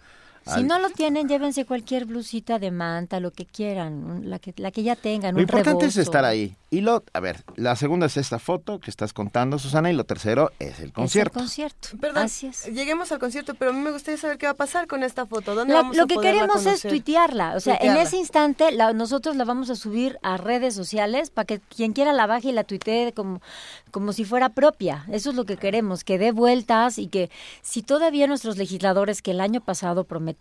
Si al- no lo tienen, llévense cualquier blusita de manta, lo que quieran, la que, la que ya tengan, Lo un importante es estar ahí. Y lo, a ver, la segunda es esta foto que estás contando, Susana, y lo tercero es el concierto. concierto. Perdón, Así es. lleguemos al concierto, pero a mí me gustaría saber qué va a pasar con esta foto. ¿Dónde La- vamos lo a que queremos es tuitearla. O sea, en ese instante la- nosotros la vamos a subir a redes sociales para que quien quiera la baje y la tuitee como, como si fuera propia. Eso es lo que queremos, que dé vueltas y que si todavía nuestros legisladores que el año pasado prometieron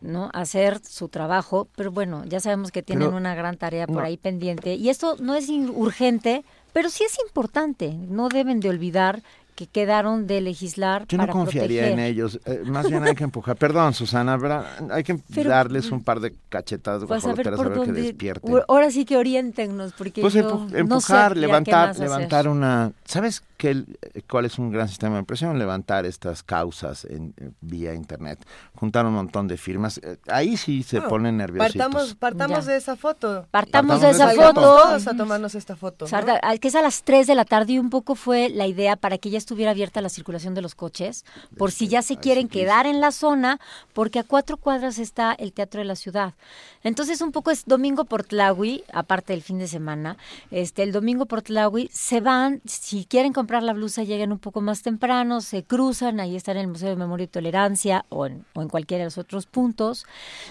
no hacer su trabajo, pero bueno, ya sabemos que tienen Pero- una gran tarea por no. ahí pendiente y esto no es urgente, pero sí es importante. No deben de olvidar que quedaron de legislar Yo no para confiaría proteger. en ellos. eh, más bien hay que empujar. Perdón, Susana, ¿verdad? hay que Pero- darles un par de cachetadas Pues a ver por que despierten. Ahora sí que orientennos, porque Pues yo empu- no sé empujar, levantar, hacer. levantar una. ¿Sabes qué, el- eh, cuál es un gran sistema de presión? Levantar estas causas en, eh, vía internet, juntar un montón de firmas. eh, ahí sí se Bueno, ponen nerviositos. Partamos, partamos Ya. de esa foto. Partamos Partamos de de esa foto. Todos a tomarnos esta foto. ¿no? Sarda- al- que es a las 3 de la tarde y un poco fue la idea para que ya estuviera abierta la circulación de los coches, por si ya se quieren quedar en la zona, porque a cuatro cuadras está el Teatro de la Ciudad. Entonces un poco es domingo por Tlahui, aparte del fin de semana, este el domingo por Tlahui, se van, si quieren comprar la blusa lleguen un poco más temprano, se cruzan, ahí están en el Museo de Memoria y Tolerancia o en, o en cualquiera de los otros puntos,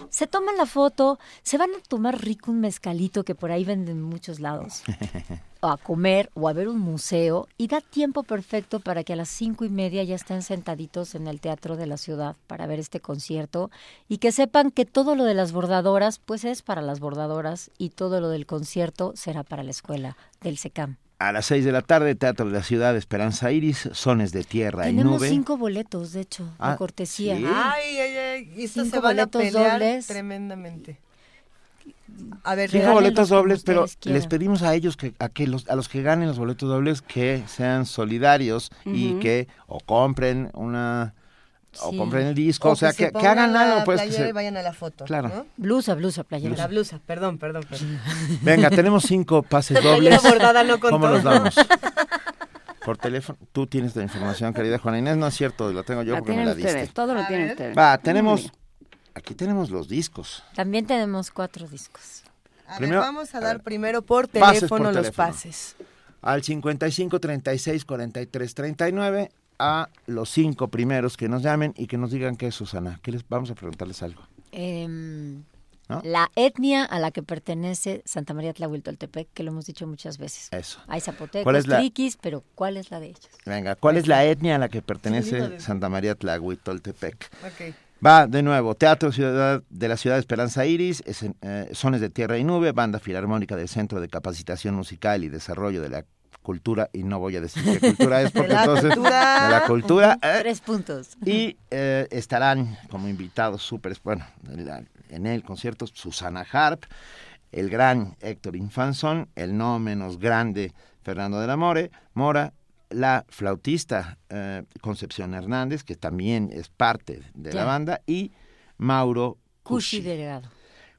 se toman la foto, se van a tomar rico un mezcalito que por ahí venden en muchos lados o a comer o a ver un museo y da tiempo perfecto para que a las cinco y media ya estén sentaditos en el teatro de la ciudad para ver este concierto y que sepan que todo lo de las bordadoras pues es para las bordadoras y todo lo del concierto será para la escuela del SECAM. A las 6 de la tarde, Teatro de la Ciudad, Esperanza Iris, Sones de Tierra Tenemos y Nube. cinco boletos, de hecho, Ah, de cortesía. ¿sí? Ay, ay, ay. Y estos Cinco se van a boletos pelear dobles. tremendamente. A ver, Cinco boletos dobles, pero les pedimos a ellos que a que los a los que ganen los boletos dobles que sean solidarios y que o compren una o Sí. compren el disco, o, sea, se que, que hagan la algo pues que se- y vayan a la foto. Claro. ¿no? Blusa, blusa, playera. La blusa, perdón, perdón, perdón. Venga, tenemos cinco pases La dobles. bordada no contó. ¿Cómo los damos? Por teléfono. Tú tienes la información, querida Juana Inés. No es cierto, lo tengo yo La porque me la ustedes, diste. todo lo tienen ustedes. Va, tenemos. Aquí tenemos los discos. También tenemos cuatro discos. A Primero- ver, vamos a dar primero por Pases teléfono por los teléfono. pases. Al 55 36 43 39 a los cinco primeros que nos llamen y que nos digan qué es Susana. ¿Qué les vamos a preguntarles algo? Em, ¿No? La etnia a la que pertenece Santa María Tlahuiltoltepec, que lo hemos dicho muchas veces. Eso. Hay zapotecos, ¿Cuál es la- triquis, pero ¿cuál es la de ellos? Venga, ¿cuál es la etnia a la que pertenece Santa María Tlahuitoltepec? Ok. Va de nuevo, Teatro Ciudad de la Ciudad de Esperanza Iris, es en, eh, Sones de Tierra y Nube, Banda Filarmónica del Centro de Capacitación Musical y Desarrollo de la Cultura, y no voy a decir qué cultura es, porque De entonces... cultura. De la cultura. eh, Tres puntos. Y eh, estarán como invitados súper, bueno, en el concierto Susana Harp, el gran Héctor Infanzón, el no menos grande Fernando de la More, Mora, la flautista eh, Concepción Hernández, que también es parte de la banda, y Mauro Cushi. Delgado.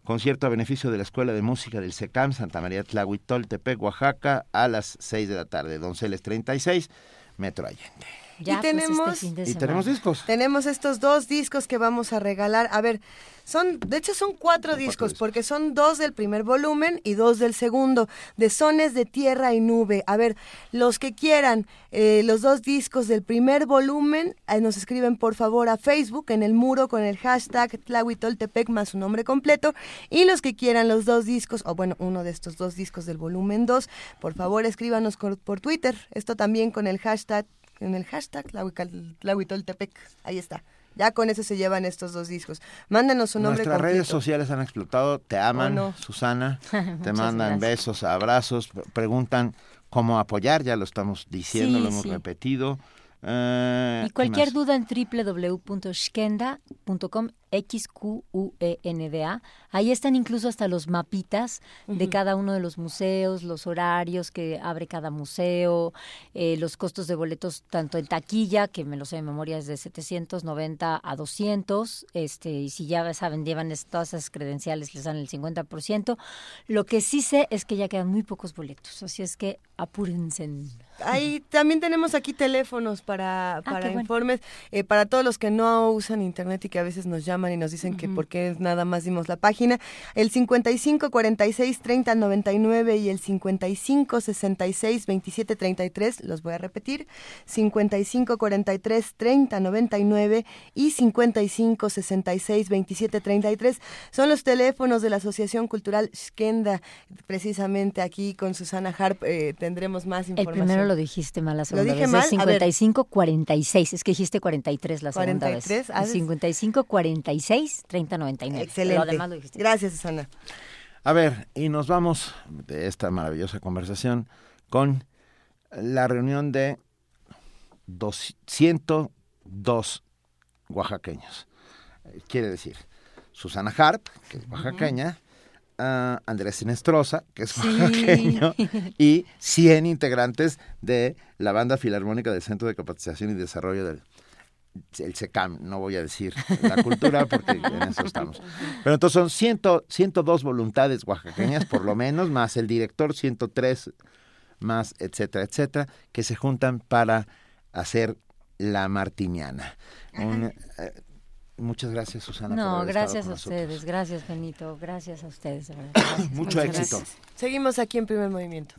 Concierto a beneficio de la Escuela de Música del SECAM, Santa María Tlahuitoltepec, Oaxaca, a las 6 de la tarde. Donceles 36, Metro Allende. Ya, y pues, este tenemos, fin de Y tenemos discos. tenemos estos dos discos que vamos a regalar. A ver, son, de hecho son cuatro discos, porque son dos del primer volumen y dos del segundo, de Sones de Tierra y Nube. A ver, los que quieran eh, los dos discos del primer volumen, eh, nos escriben por favor a Facebook en el muro con el hashtag Tlahuitoltepec más su nombre completo. Y los que quieran los dos discos, o bueno, uno de estos dos discos del volumen 2, por favor escríbanos por, por Twitter. Esto también con el hashtag, en el hashtag Tlahuitoltepec. Ahí está. Ya con eso se llevan estos dos discos. Mándanos su nombre Nuestras redes sociales han explotado. Te aman, Oh, no. Susana. Te mandan gracias. besos, abrazos. Preguntan cómo apoyar. Ya lo estamos diciendo, Sí, lo hemos sí. repetido. Eh, Y ¿qué cualquier duda en www.shkenda.com, X-Q-U-E-N-D-A. Ahí están incluso hasta los mapitas de Ujú. cada uno de los museos, los horarios que abre cada museo, eh, los costos de boletos tanto en taquilla, que me lo sé de memoria, es de 790 a 200, este, y si ya saben, llevan todas esas credenciales, les dan el 50%. Lo que sí sé es que ya quedan muy pocos boletos, así es que apúrense. Ahí también tenemos aquí teléfonos para, para Ah, qué bueno. informes, eh, para todos los que no usan internet y que a veces nos llaman y nos dicen que por qué nada más dimos la página. El 55 46 30 99 y el 55 66 27 33, los voy a repetir, 55 43 30 99 y 55 66 27 33 son los teléfonos de la Asociación Cultural Skenda. Precisamente aquí con Susana Harp eh, tendremos más El información. primero lo dijiste mal la ¿Lo segunda dije vez. mal? Es A ver. 55-46. Es que dijiste 43 la segunda 43, vez. ah, Es es- 55-46-30-99. Excelente. Lo demás lo dijiste. Gracias, Susana. A ver, y nos vamos de esta maravillosa conversación con la reunión de 202 oaxaqueños. Eh, Quiere decir, Susana Harp, que es oaxaqueña, ah, Andrés Sinestrosa, que es Sí. oaxaqueño, y 100 integrantes de la Banda Filarmónica del Centro de Capacitación y Desarrollo del el SECAM, no voy a decir la cultura porque en eso estamos. Pero entonces son 100, 102 voluntades oaxaqueñas, por lo menos, más el director, 103, más etcétera, etcétera, que se juntan para hacer la martiniana. Un, eh, muchas gracias, Susana. por No, haber gracias con a nosotros. ustedes. Gracias, Benito. Gracias a ustedes. Gracias. Mucho Muchas éxito. gracias. Seguimos aquí en primer movimiento.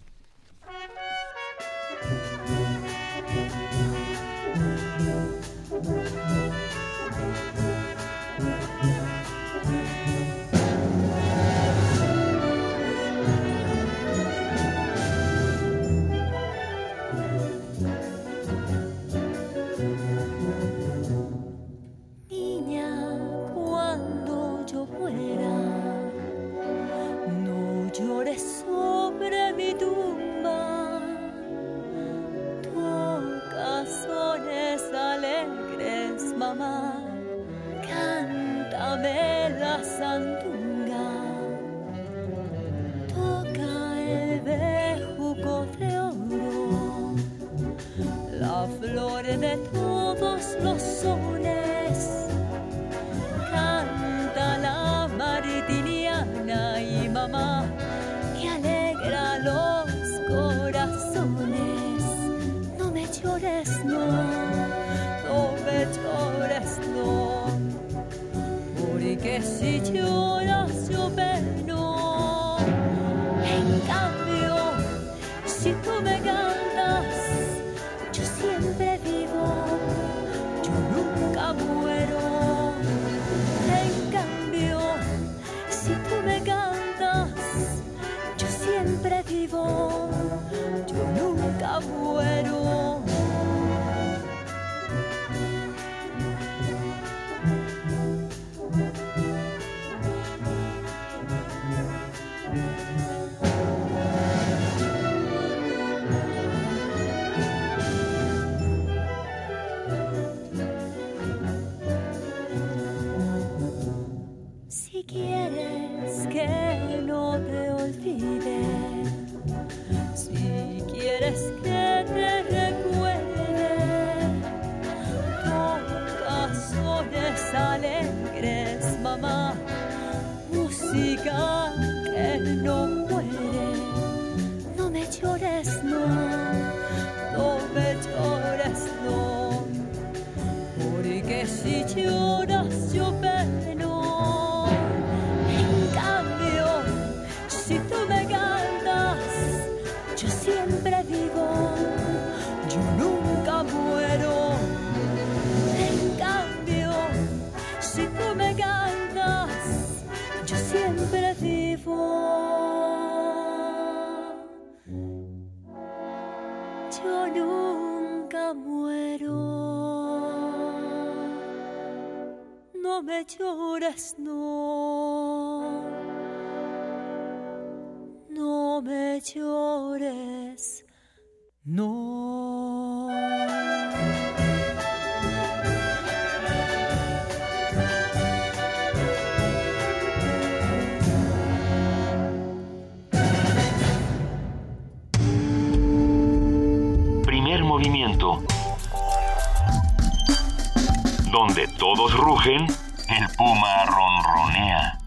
Rugen, el puma ronronea.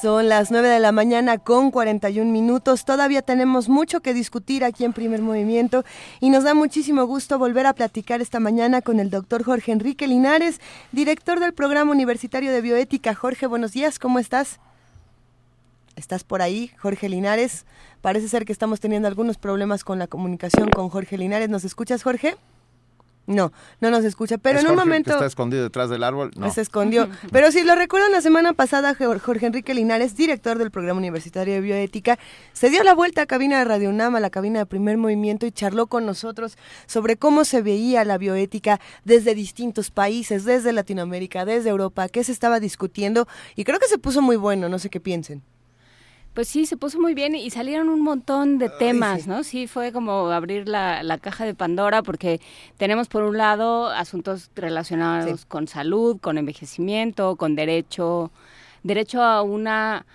Son las 9 de la mañana con 41 minutos. Todavía tenemos mucho que discutir aquí en Primer Movimiento y nos da muchísimo gusto volver a platicar esta mañana con el doctor Jorge Enrique Linares, director del Programa Universitario de Bioética. Jorge, buenos días, ¿cómo estás? ¿Estás por ahí, Jorge Linares? Parece ser que estamos teniendo algunos problemas con la comunicación con Jorge Linares. ¿Nos escuchas, Jorge? No, no nos escucha, pero ¿Es en un Jorge momento... que está escondido detrás del árbol? No. Se escondió. Pero si lo recuerdan, la semana pasada Jor- Jorge Enrique Linares, director del Programa Universitario de Bioética, se dio la vuelta a cabina de Radio UNAM, a la cabina de primer movimiento, y charló con nosotros sobre cómo se veía la bioética desde distintos países, desde Latinoamérica, desde Europa, qué se estaba discutiendo, y creo que se puso muy bueno, no sé qué piensen. Pues sí, se puso muy bien y salieron un montón de temas, ¿no? Sí, fue como abrir la, la caja de Pandora porque tenemos por un lado asuntos relacionados con salud, con envejecimiento, con derecho, derecho a una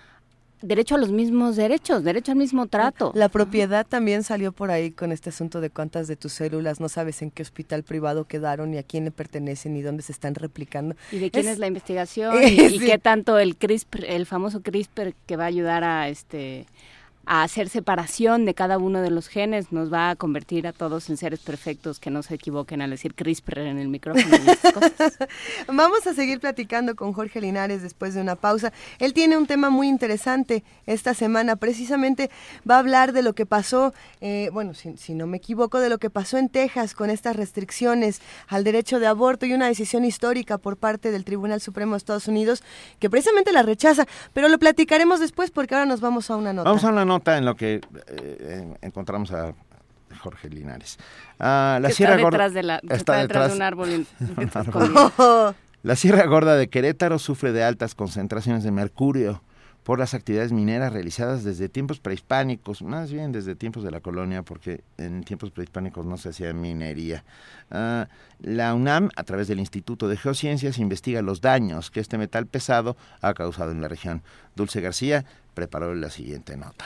derecho a los mismos derechos, derecho al mismo trato. La propiedad también salió por ahí con este asunto de cuántas de tus células no sabes en qué hospital privado quedaron, ni a quién le pertenecen, ni dónde se están replicando. y de quién es, la investigación y, y qué tanto el CRISPR, el famoso CRISPR que va a ayudar a este a hacer separación de cada uno de los genes nos va a convertir a todos en seres perfectos que no se equivoquen al decir CRISPR en el micrófono. y esas cosas. Vamos a seguir platicando con Jorge Linares después de una pausa. Él tiene un tema muy interesante esta semana. Precisamente va a hablar de lo que pasó, eh, bueno, si, si no me equivoco, de lo que pasó en Texas con estas restricciones al derecho de aborto y una decisión histórica por parte del Tribunal Supremo de Estados Unidos que precisamente la rechaza. Pero lo platicaremos después porque ahora nos vamos a una nota. Vamos a una nota en lo que eh, encontramos a Jorge Linares. Ah, la Sierra está Gorda detrás de la- que está detrás de un árbol en- un árbol. escondido. La Sierra Gorda de Querétaro sufre de altas concentraciones de mercurio por las actividades mineras realizadas desde tiempos prehispánicos, más bien desde tiempos de la colonia, porque en tiempos prehispánicos no se hacía minería. Ah, la UNAM, a través del Instituto de Geociencias, investiga los daños que este metal pesado ha causado en la región. Dulce García preparó la siguiente nota.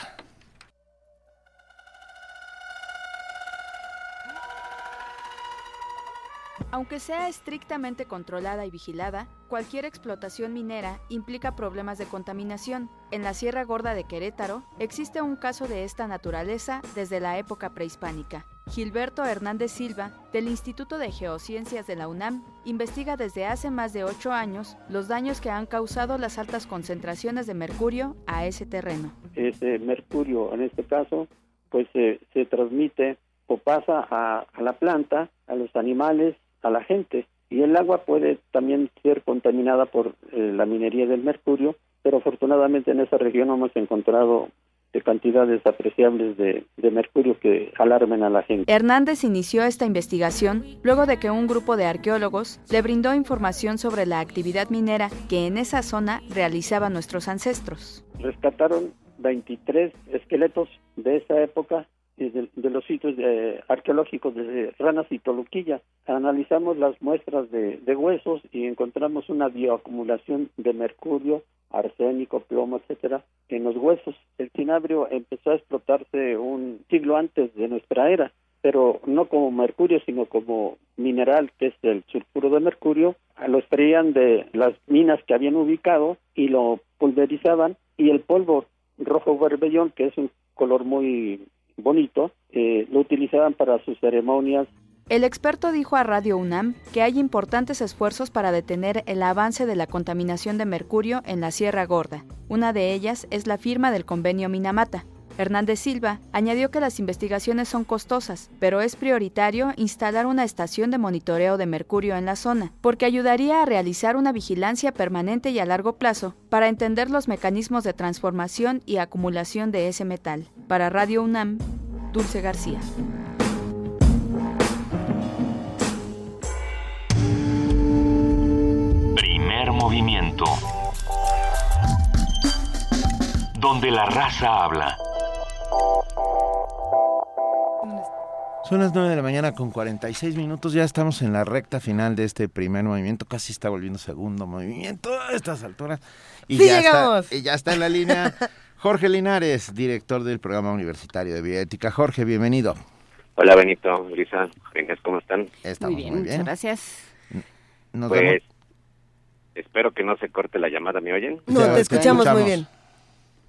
Aunque sea estrictamente controlada y vigilada, cualquier explotación minera implica problemas de contaminación. En la Sierra Gorda de Querétaro existe un caso de esta naturaleza desde la época prehispánica. Gilberto Hernández Silva, del Instituto de Geociencias de la UNAM, investiga desde hace más de ocho años los daños que han causado las altas concentraciones de mercurio a ese terreno. ese mercurio en este caso pues eh, se transmite o pasa a, a la planta, a los animales, a la gente y el agua puede también ser contaminada por eh, la minería del mercurio, pero afortunadamente en esa región no hemos encontrado de cantidades apreciables de, de mercurio que alarmen a la gente. Hernández inició esta investigación luego de que un grupo de arqueólogos le brindó información sobre la actividad minera que en esa zona realizaban nuestros ancestros. rescataron 23 esqueletos de esa época de, de los sitios eh, arqueológicos de Ranas y Toluquilla. Analizamos las muestras de, de huesos y encontramos una bioacumulación de mercurio, arsénico, plomo, etcétera, en los huesos. El cinabrio empezó a explotarse un siglo antes de nuestra era, pero no como mercurio, sino como mineral, que es el sulfuro de mercurio. Lo extraían de las minas que habían ubicado y lo pulverizaban y el polvo rojo berbellón, que es un color muy bonito, eh, lo utilizaban para sus ceremonias. El experto dijo a Radio UNAM que hay importantes esfuerzos para detener el avance de la contaminación de mercurio en la Sierra Gorda. Una de ellas es la firma del convenio Minamata. Hernández Silva añadió que las investigaciones son costosas, pero es prioritario instalar una estación de monitoreo de mercurio en la zona, porque ayudaría a realizar una vigilancia permanente y a largo plazo para entender los mecanismos de transformación y acumulación de ese metal. Para Radio UNAM, Dulce García. Primer movimiento. Donde la raza habla. Son las 9 de la mañana con 46 minutos. Ya estamos en la recta final de este primer movimiento. Casi está volviendo segundo movimiento a estas alturas. Y Sí ya llegamos. Está, y ya está en la línea Jorge Linares, director del programa universitario de bioética. Jorge, bienvenido. Hola Benito, Lisa, Inés, ¿cómo están? Estamos muy bien, muy bien. muchas gracias. Nos pues vemos. espero que no se corte la llamada, ¿me oyen? No, Ya, te escuchamos muy bien.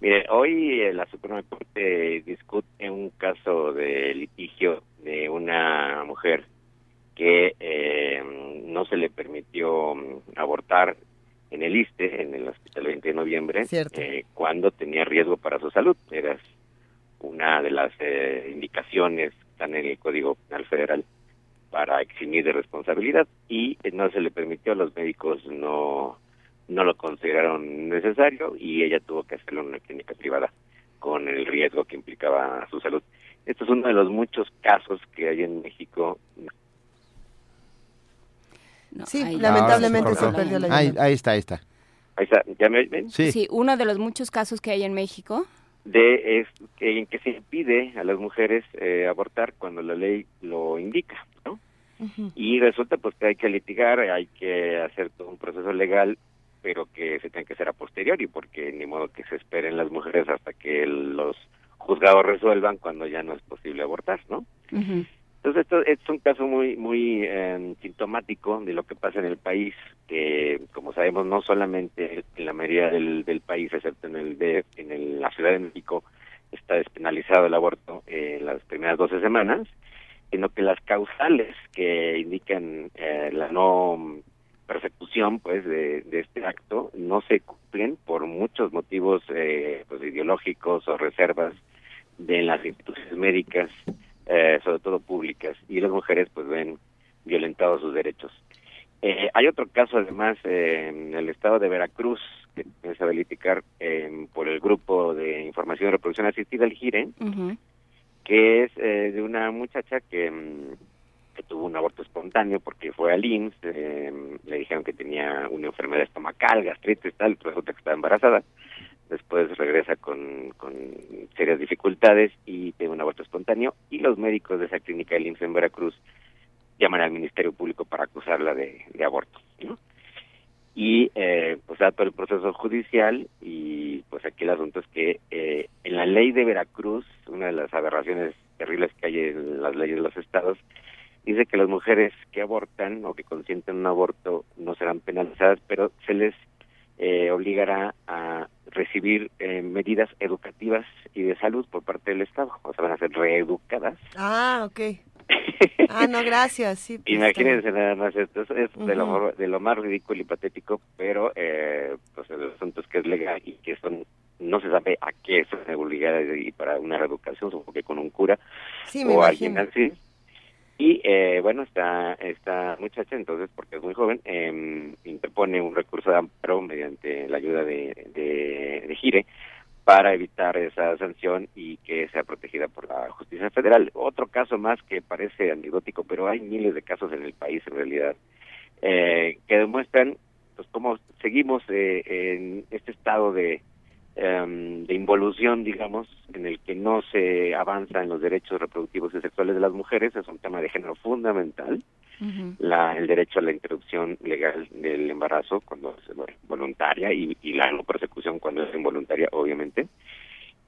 Mire, hoy eh, la Suprema Corte discute un caso de litigio de una mujer que eh, no se le permitió mm, abortar en el ISTE, en el Hospital 20 de Noviembre, eh, cuando tenía riesgo para su salud. Era una de las eh, indicaciones que están en el Código Penal Federal para eximir de responsabilidad y eh, no se le permitió, los médicos no no lo consideraron necesario y ella tuvo que hacerlo en una clínica privada con el riesgo que implicaba su salud. Este es uno de los muchos casos que hay en México. No, Sí, ahí- lamentablemente Ahora se perdió la Ahí, ahí está, ahí está. Ahí está, ¿ya me ven? Sí. Sí, uno de los muchos casos que hay en México. De es que, en que se impide a las mujeres eh, abortar cuando la ley lo indica, ¿no? Y resulta pues que hay que litigar, hay que hacer todo un proceso legal, pero que se tiene que hacer a posteriori, porque ni modo que se esperen las mujeres hasta que los juzgados resuelvan cuando ya no es posible abortar, ¿no? Entonces esto, esto es un caso muy muy eh, sintomático de lo que pasa en el país, que como sabemos no solamente en la mayoría del, del país, excepto en el de, en el- la Ciudad de México, está despenalizado el aborto eh, en las primeras 12 semanas, sino que las causales que indican eh, la no persecución pues de, de este acto no se cumplen por muchos motivos eh, pues ideológicos o reservas de las instituciones médicas eh, sobre todo públicas y las mujeres pues ven violentados sus derechos. Eh, hay otro caso además eh, en el estado de Veracruz que se va a litigar eh, por el grupo de información y reproducción asistida el GIRE que es eh, de una muchacha que, mm, que tuvo un aborto espontáneo porque fue al IMSS, eh, le dijeron que tenía una enfermedad estomacal, gastritis, tal, resulta que estaba embarazada. Después regresa con, con serias dificultades y tiene un aborto espontáneo. Y los médicos de esa clínica del IMSS en Veracruz llaman al Ministerio Público para acusarla de, de aborto. ¿no? y eh, pues da todo el proceso judicial y pues aquí el asunto es que eh, en la ley de Veracruz, una de las aberraciones terribles que hay en las leyes de los estados, dice que las mujeres que abortan o que consienten un aborto no serán penalizadas, pero se les eh, obligará a recibir eh, medidas educativas y de salud por parte del Estado, o sea, van a ser reeducadas Ah, ok. Ah, no, gracias. Sí, pues, Imagínense nada más esto, es, es de, lo, de lo más ridículo y patético, pero eh, pues el asunto es que es legal y que son no se sabe a qué se obligar y para una reeducación, supongo que con un cura Sí, me o alguien imagino. así. Y eh, bueno, esta, esta muchacha entonces, porque es muy joven, eh, interpone un recurso de amparo mediante la ayuda de, de, Gire para evitar esa sanción y que sea protegida por la justicia federal. Otro caso más que parece anecdótico, pero hay miles de casos en el país en realidad eh, que demuestran pues cómo seguimos eh, en este estado de em, de involución, digamos, en el que no se avanza en los derechos reproductivos y sexuales de las mujeres, es un tema de género fundamental, la, el derecho a la interrupción legal del embarazo cuando es bueno, voluntaria y, y la no persecución cuando es involuntaria, obviamente.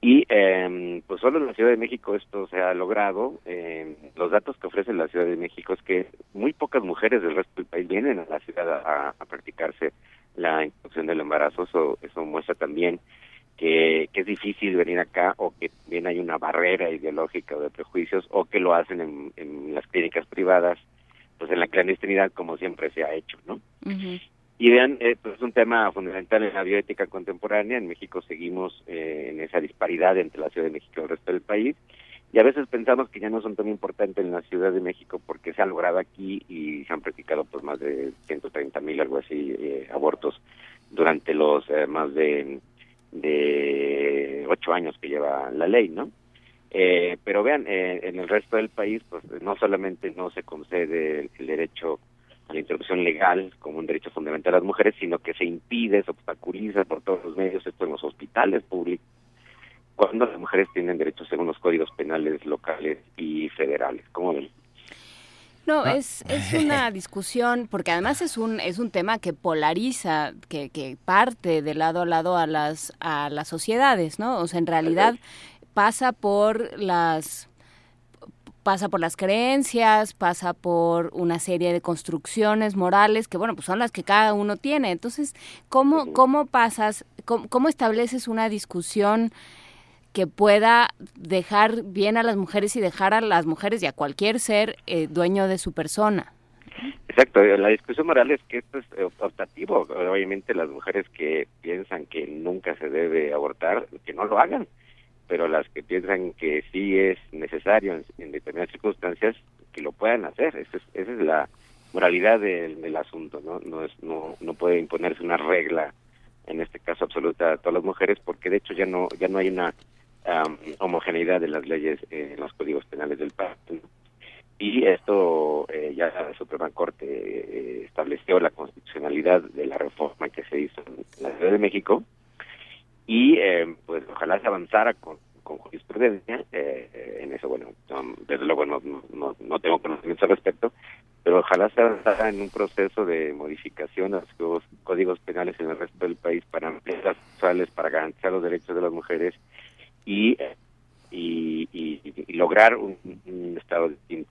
Y eh, pues solo en la Ciudad de México esto se ha logrado. Eh, los datos que ofrece la Ciudad de México es que muy pocas mujeres del resto del país vienen a la ciudad a, a practicarse la interrupción del embarazo. Eso, eso muestra también que, que es difícil venir acá o que bien hay una barrera ideológica o de prejuicios o que lo hacen en, en las clínicas privadas, pues en la clandestinidad como siempre se ha hecho, ¿no? Y vean, eh, pues es un tema fundamental en la bioética contemporánea. En México seguimos eh, en esa disparidad entre la Ciudad de México y el resto del país. Y a veces pensamos que ya no son tan importantes en la Ciudad de México porque se ha logrado aquí y se han practicado pues más de 130 mil, algo así, eh, abortos durante los eh, más de, de ocho años que lleva la ley, ¿no? Eh, pero vean, eh, en el resto del país, pues no solamente no se concede el, derecho a la interrupción legal como un derecho fundamental a las mujeres, sino que se impide, se obstaculiza por todos los medios, esto en los hospitales públicos, cuando las mujeres tienen derechos según los códigos penales locales y federales. ¿Cómo ven? No, Ah. es, es una discusión, porque además es un, es un tema que polariza, que, que parte de lado a lado a las, a las sociedades, ¿no? O sea, en realidad pasa por las pasa por las creencias, pasa por una serie de construcciones morales que, bueno, pues son las que cada uno tiene. Entonces, ¿cómo, cómo pasas, cómo, cómo estableces una discusión que pueda dejar bien a las mujeres y dejar a las mujeres y a cualquier ser eh, dueño de su persona? Exacto, eh, la discusión moral es que esto es eh, optativo. Obviamente las mujeres que piensan que nunca se debe abortar, que no lo hagan, pero las que piensan que sí es necesario en, determinadas circunstancias, que lo puedan hacer. Esa es, esa es la moralidad del, del asunto, ¿no? No, es, no, no puede imponerse una regla, en este caso absoluta, a todas las mujeres, porque de hecho ya no, ya no hay una am, homogeneidad de las leyes eh, en los códigos penales del país. y esto eh, ya la Suprema Corte eh, estableció la constitucionalidad de la reforma que se hizo en la Ciudad de México y eh, pues ojalá se avanzara con, con jurisprudencia eh, eh, en eso bueno no, desde luego no, no, no, tengo conocimiento al respecto pero ojalá se avanzara en un proceso de modificación de los códigos, penales en el resto del país para ampliar las para garantizar los derechos de las mujeres y y, y, y lograr un, un estado distinto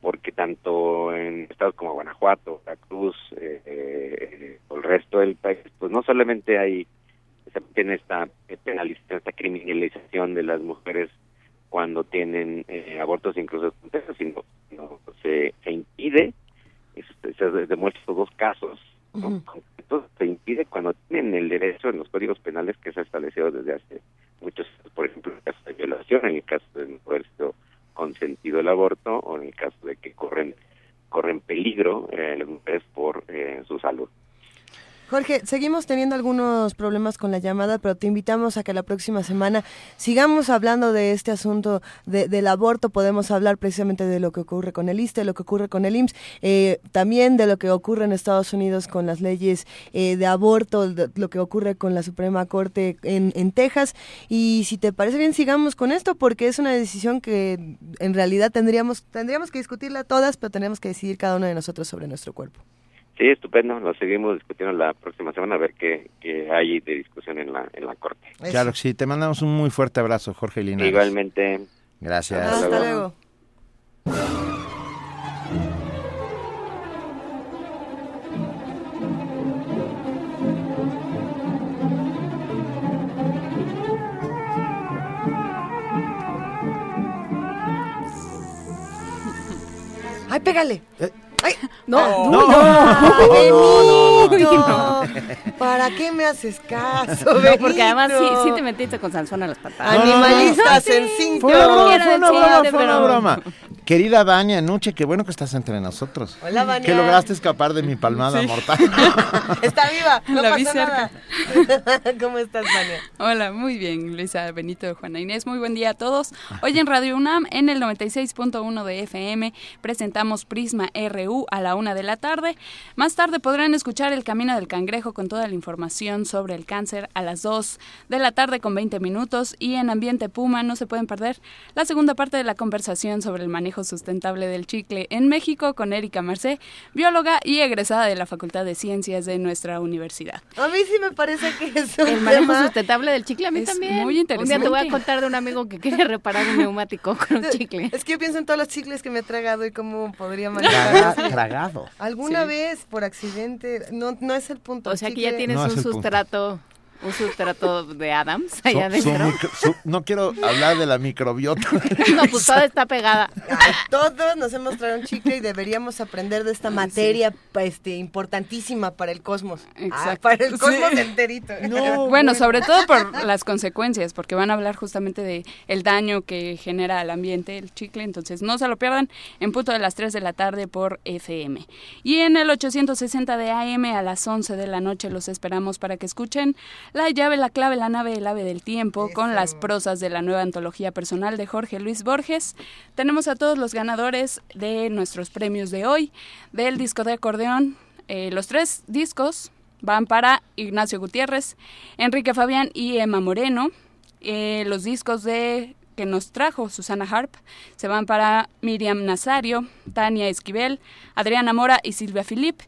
porque tanto en estados como Guanajuato, Veracruz, eh, eh, o el resto del país, pues no solamente hay tiene esta penalización, esta criminalización de las mujeres cuando tienen eh, abortos incluso sino, sino se, se impide, eso se, demuestra estos dos casos, ¿no? se impide cuando tienen el derecho en los códigos penales que se ha establecido desde hace muchos por ejemplo, en el caso de violación, en el caso de no haber sido consentido el aborto o en el caso de que corren corren peligro eh, las mujeres por eh, su salud. Jorge, seguimos teniendo algunos problemas con la llamada, pero te invitamos a que la próxima semana sigamos hablando de este asunto de- del aborto. Podemos hablar precisamente de lo que ocurre con el ISTE, lo que ocurre con el IMSS, eh, también de lo que ocurre en Estados Unidos con las leyes eh, de aborto, de- lo que ocurre con la Suprema Corte en, en Texas. Y si te parece bien, sigamos con esto, porque es una decisión que en realidad tendríamos, tendríamos que discutirla todas, pero tenemos que decidir cada uno de nosotros sobre nuestro cuerpo. Sí, estupendo. Lo seguimos discutiendo la próxima semana a ver qué, qué hay de discusión en la en la corte. Claro que sí, te mandamos un muy fuerte abrazo, Jorge Linares. Igualmente. Gracias. Hasta luego. ¡Ay, pégale! ¡Ay! No, No, no, no, no, Benito. no, ¿Para qué me haces caso, No, porque además sí, sí te metiste con Sansón a las patadas. Animalistas en cinco. Fue una broma, fue una broma, fue una broma. Querida Vania Nuche, qué bueno que estás entre nosotros. Hola, Vania. Que lograste escapar de mi palmada Sí. mortal. Está viva, no La vi pasó cerca. nada. ¿Cómo estás, Vania? Hola, muy bien, Luisa Benito, Juana Inés, muy buen día a todos. Hoy en Radio UNAM, en el 96.1 de FM, presentamos Prisma RU a la una de la tarde. Más tarde podrán escuchar El Camino del Cangrejo con toda la información sobre el cáncer a las 2 de la tarde con 20 minutos y en Ambiente Puma no se pueden perder la segunda parte de la conversación sobre el manejo sustentable del chicle en México con Erika Marcé, bióloga y egresada de la Facultad de Ciencias de nuestra universidad. A mí sí me parece que es un El manejo tema- sustentable del chicle a mí Es también. muy Un día interesante. te voy a contar de un amigo que quería reparar un neumático con un chicle. Es que yo pienso en todos los chicles que me he tragado y cómo podría manejar. tragado. Alguna Sí. vez, por accidente, no, no es el punto. O sea que ya tienes No un punto. Un sustrato de Adams allá Su- adentro. micro- su- no quiero hablar de la microbiota. No, pues toda está pegada. Ay, todos nos hemos traído un chicle y deberíamos aprender de esta materia este, importantísima para el cosmos. Exacto. Ah, para el cosmos Sí. enterito. bueno, sobre todo por las consecuencias, porque van a hablar justamente de el daño que genera al ambiente el chicle, entonces no se lo pierdan en punto de las 3 de la tarde por FM. Y en el 860 de AM a las 11 de la noche los esperamos para que escuchen La llave, la clave, la nave, el ave del tiempo con las prosas de la nueva antología personal de Jorge Luis Borges. Tenemos a todos los ganadores de nuestros premios de hoy, del disco de acordeón, eh, los tres discos van para Ignacio Gutiérrez, Enrique Fabián y Emma Moreno. Eh, los discos de que nos trajo Susana Harp se van para Miriam Nazario, Tania Esquivel, Adriana Mora y Silvia Filip.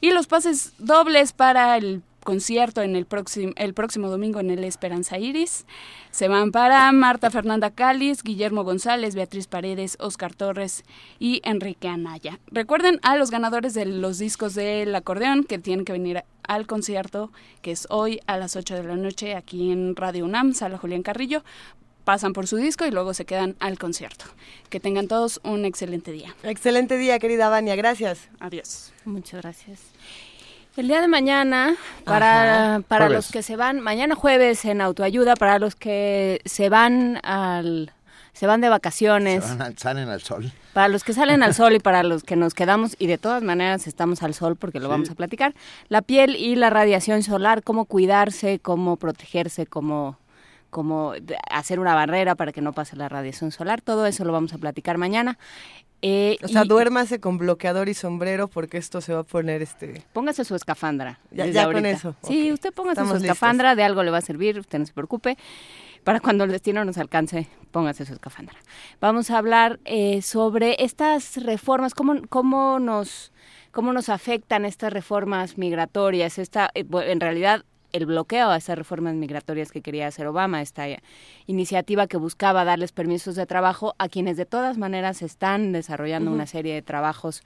Y los pases dobles para el concierto en el próximo, el próximo domingo en el Esperanza Iris se van para Marta Fernanda Cáliz, Guillermo González, Beatriz Paredes, Oscar Torres y Enrique Anaya. Recuerden a los ganadores de los discos del acordeón que tienen que venir al concierto que es hoy a las 8 de la noche aquí en Radio UNAM, Sala Julián Carrillo. Pasan por su disco y luego se quedan al concierto. Que tengan todos un excelente día. Excelente día, querida Vania. Gracias. Adiós. Muchas gracias. El día de mañana, para, para Jueves. los que se van, mañana jueves en autoayuda, para los que se van al se van de vacaciones, Se van al- salen al sol. para los que salen al sol y para los que nos quedamos, y de todas maneras estamos al sol porque lo Sí. vamos a platicar, la piel y la radiación solar, cómo cuidarse, cómo protegerse, cómo, cómo hacer una barrera para que no pase la radiación solar, todo eso lo vamos a platicar mañana. Eh, O sea, y- duérmase con bloqueador y sombrero porque esto se va a poner este... Póngase su escafandra. Ya- ya con eso, Sí, usted póngase Estamos su listos. escafandra, de algo le va a servir, usted no se preocupe. Para cuando el destino nos alcance, póngase su escafandra. Vamos a hablar eh, sobre estas reformas, cómo, cómo, nos, cómo nos afectan estas reformas migratorias, esta, eh, en realidad el bloqueo a estas reformas migratorias que quería hacer Obama, esta iniciativa que buscaba darles permisos de trabajo a quienes de todas maneras están desarrollando una serie de trabajos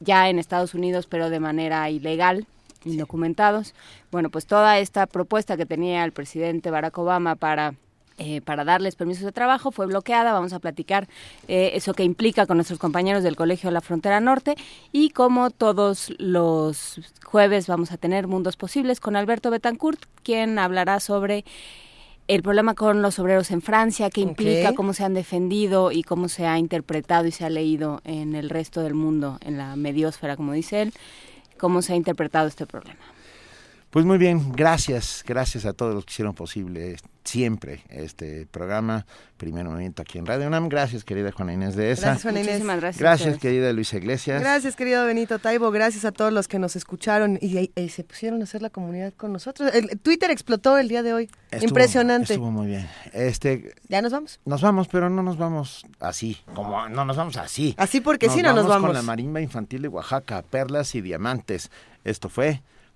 ya en Estados Unidos, pero de manera ilegal, indocumentados. Bueno, pues toda esta propuesta que tenía el presidente Barack Obama para eh, para darles permisos de trabajo fue bloqueada. Vamos a platicar eh, eso que implica con nuestros compañeros del Colegio de la Frontera Norte y como todos los jueves vamos a tener Mundos Posibles con Alberto Betancourt, quien hablará sobre el problema con los obreros en Francia, qué implica, cómo se han defendido y cómo se ha interpretado y se ha leído en el resto del mundo, en la mediosfera, como dice él, cómo se ha interpretado este problema. Pues muy bien, gracias, gracias a todos los que hicieron posible siempre este programa, Primer Movimiento aquí en Radio UNAM. Gracias, querida Juana Inés de esa. Gracias, Juana Inés. Muchísimas gracias. Gracias, querida Luisa Iglesias. Gracias, querido Benito Taibo. Gracias a todos los que nos escucharon y, y- y se pusieron a hacer la comunidad con nosotros. El, Twitter explotó el día de hoy. Estuvo- Impresionante. Estuvo muy bien. Este, ¿Ya nos vamos? nos vamos, pero no nos vamos así, como no nos vamos así. Así porque sí no nos vamos. con la marimba infantil de Oaxaca, perlas y diamantes. Esto fue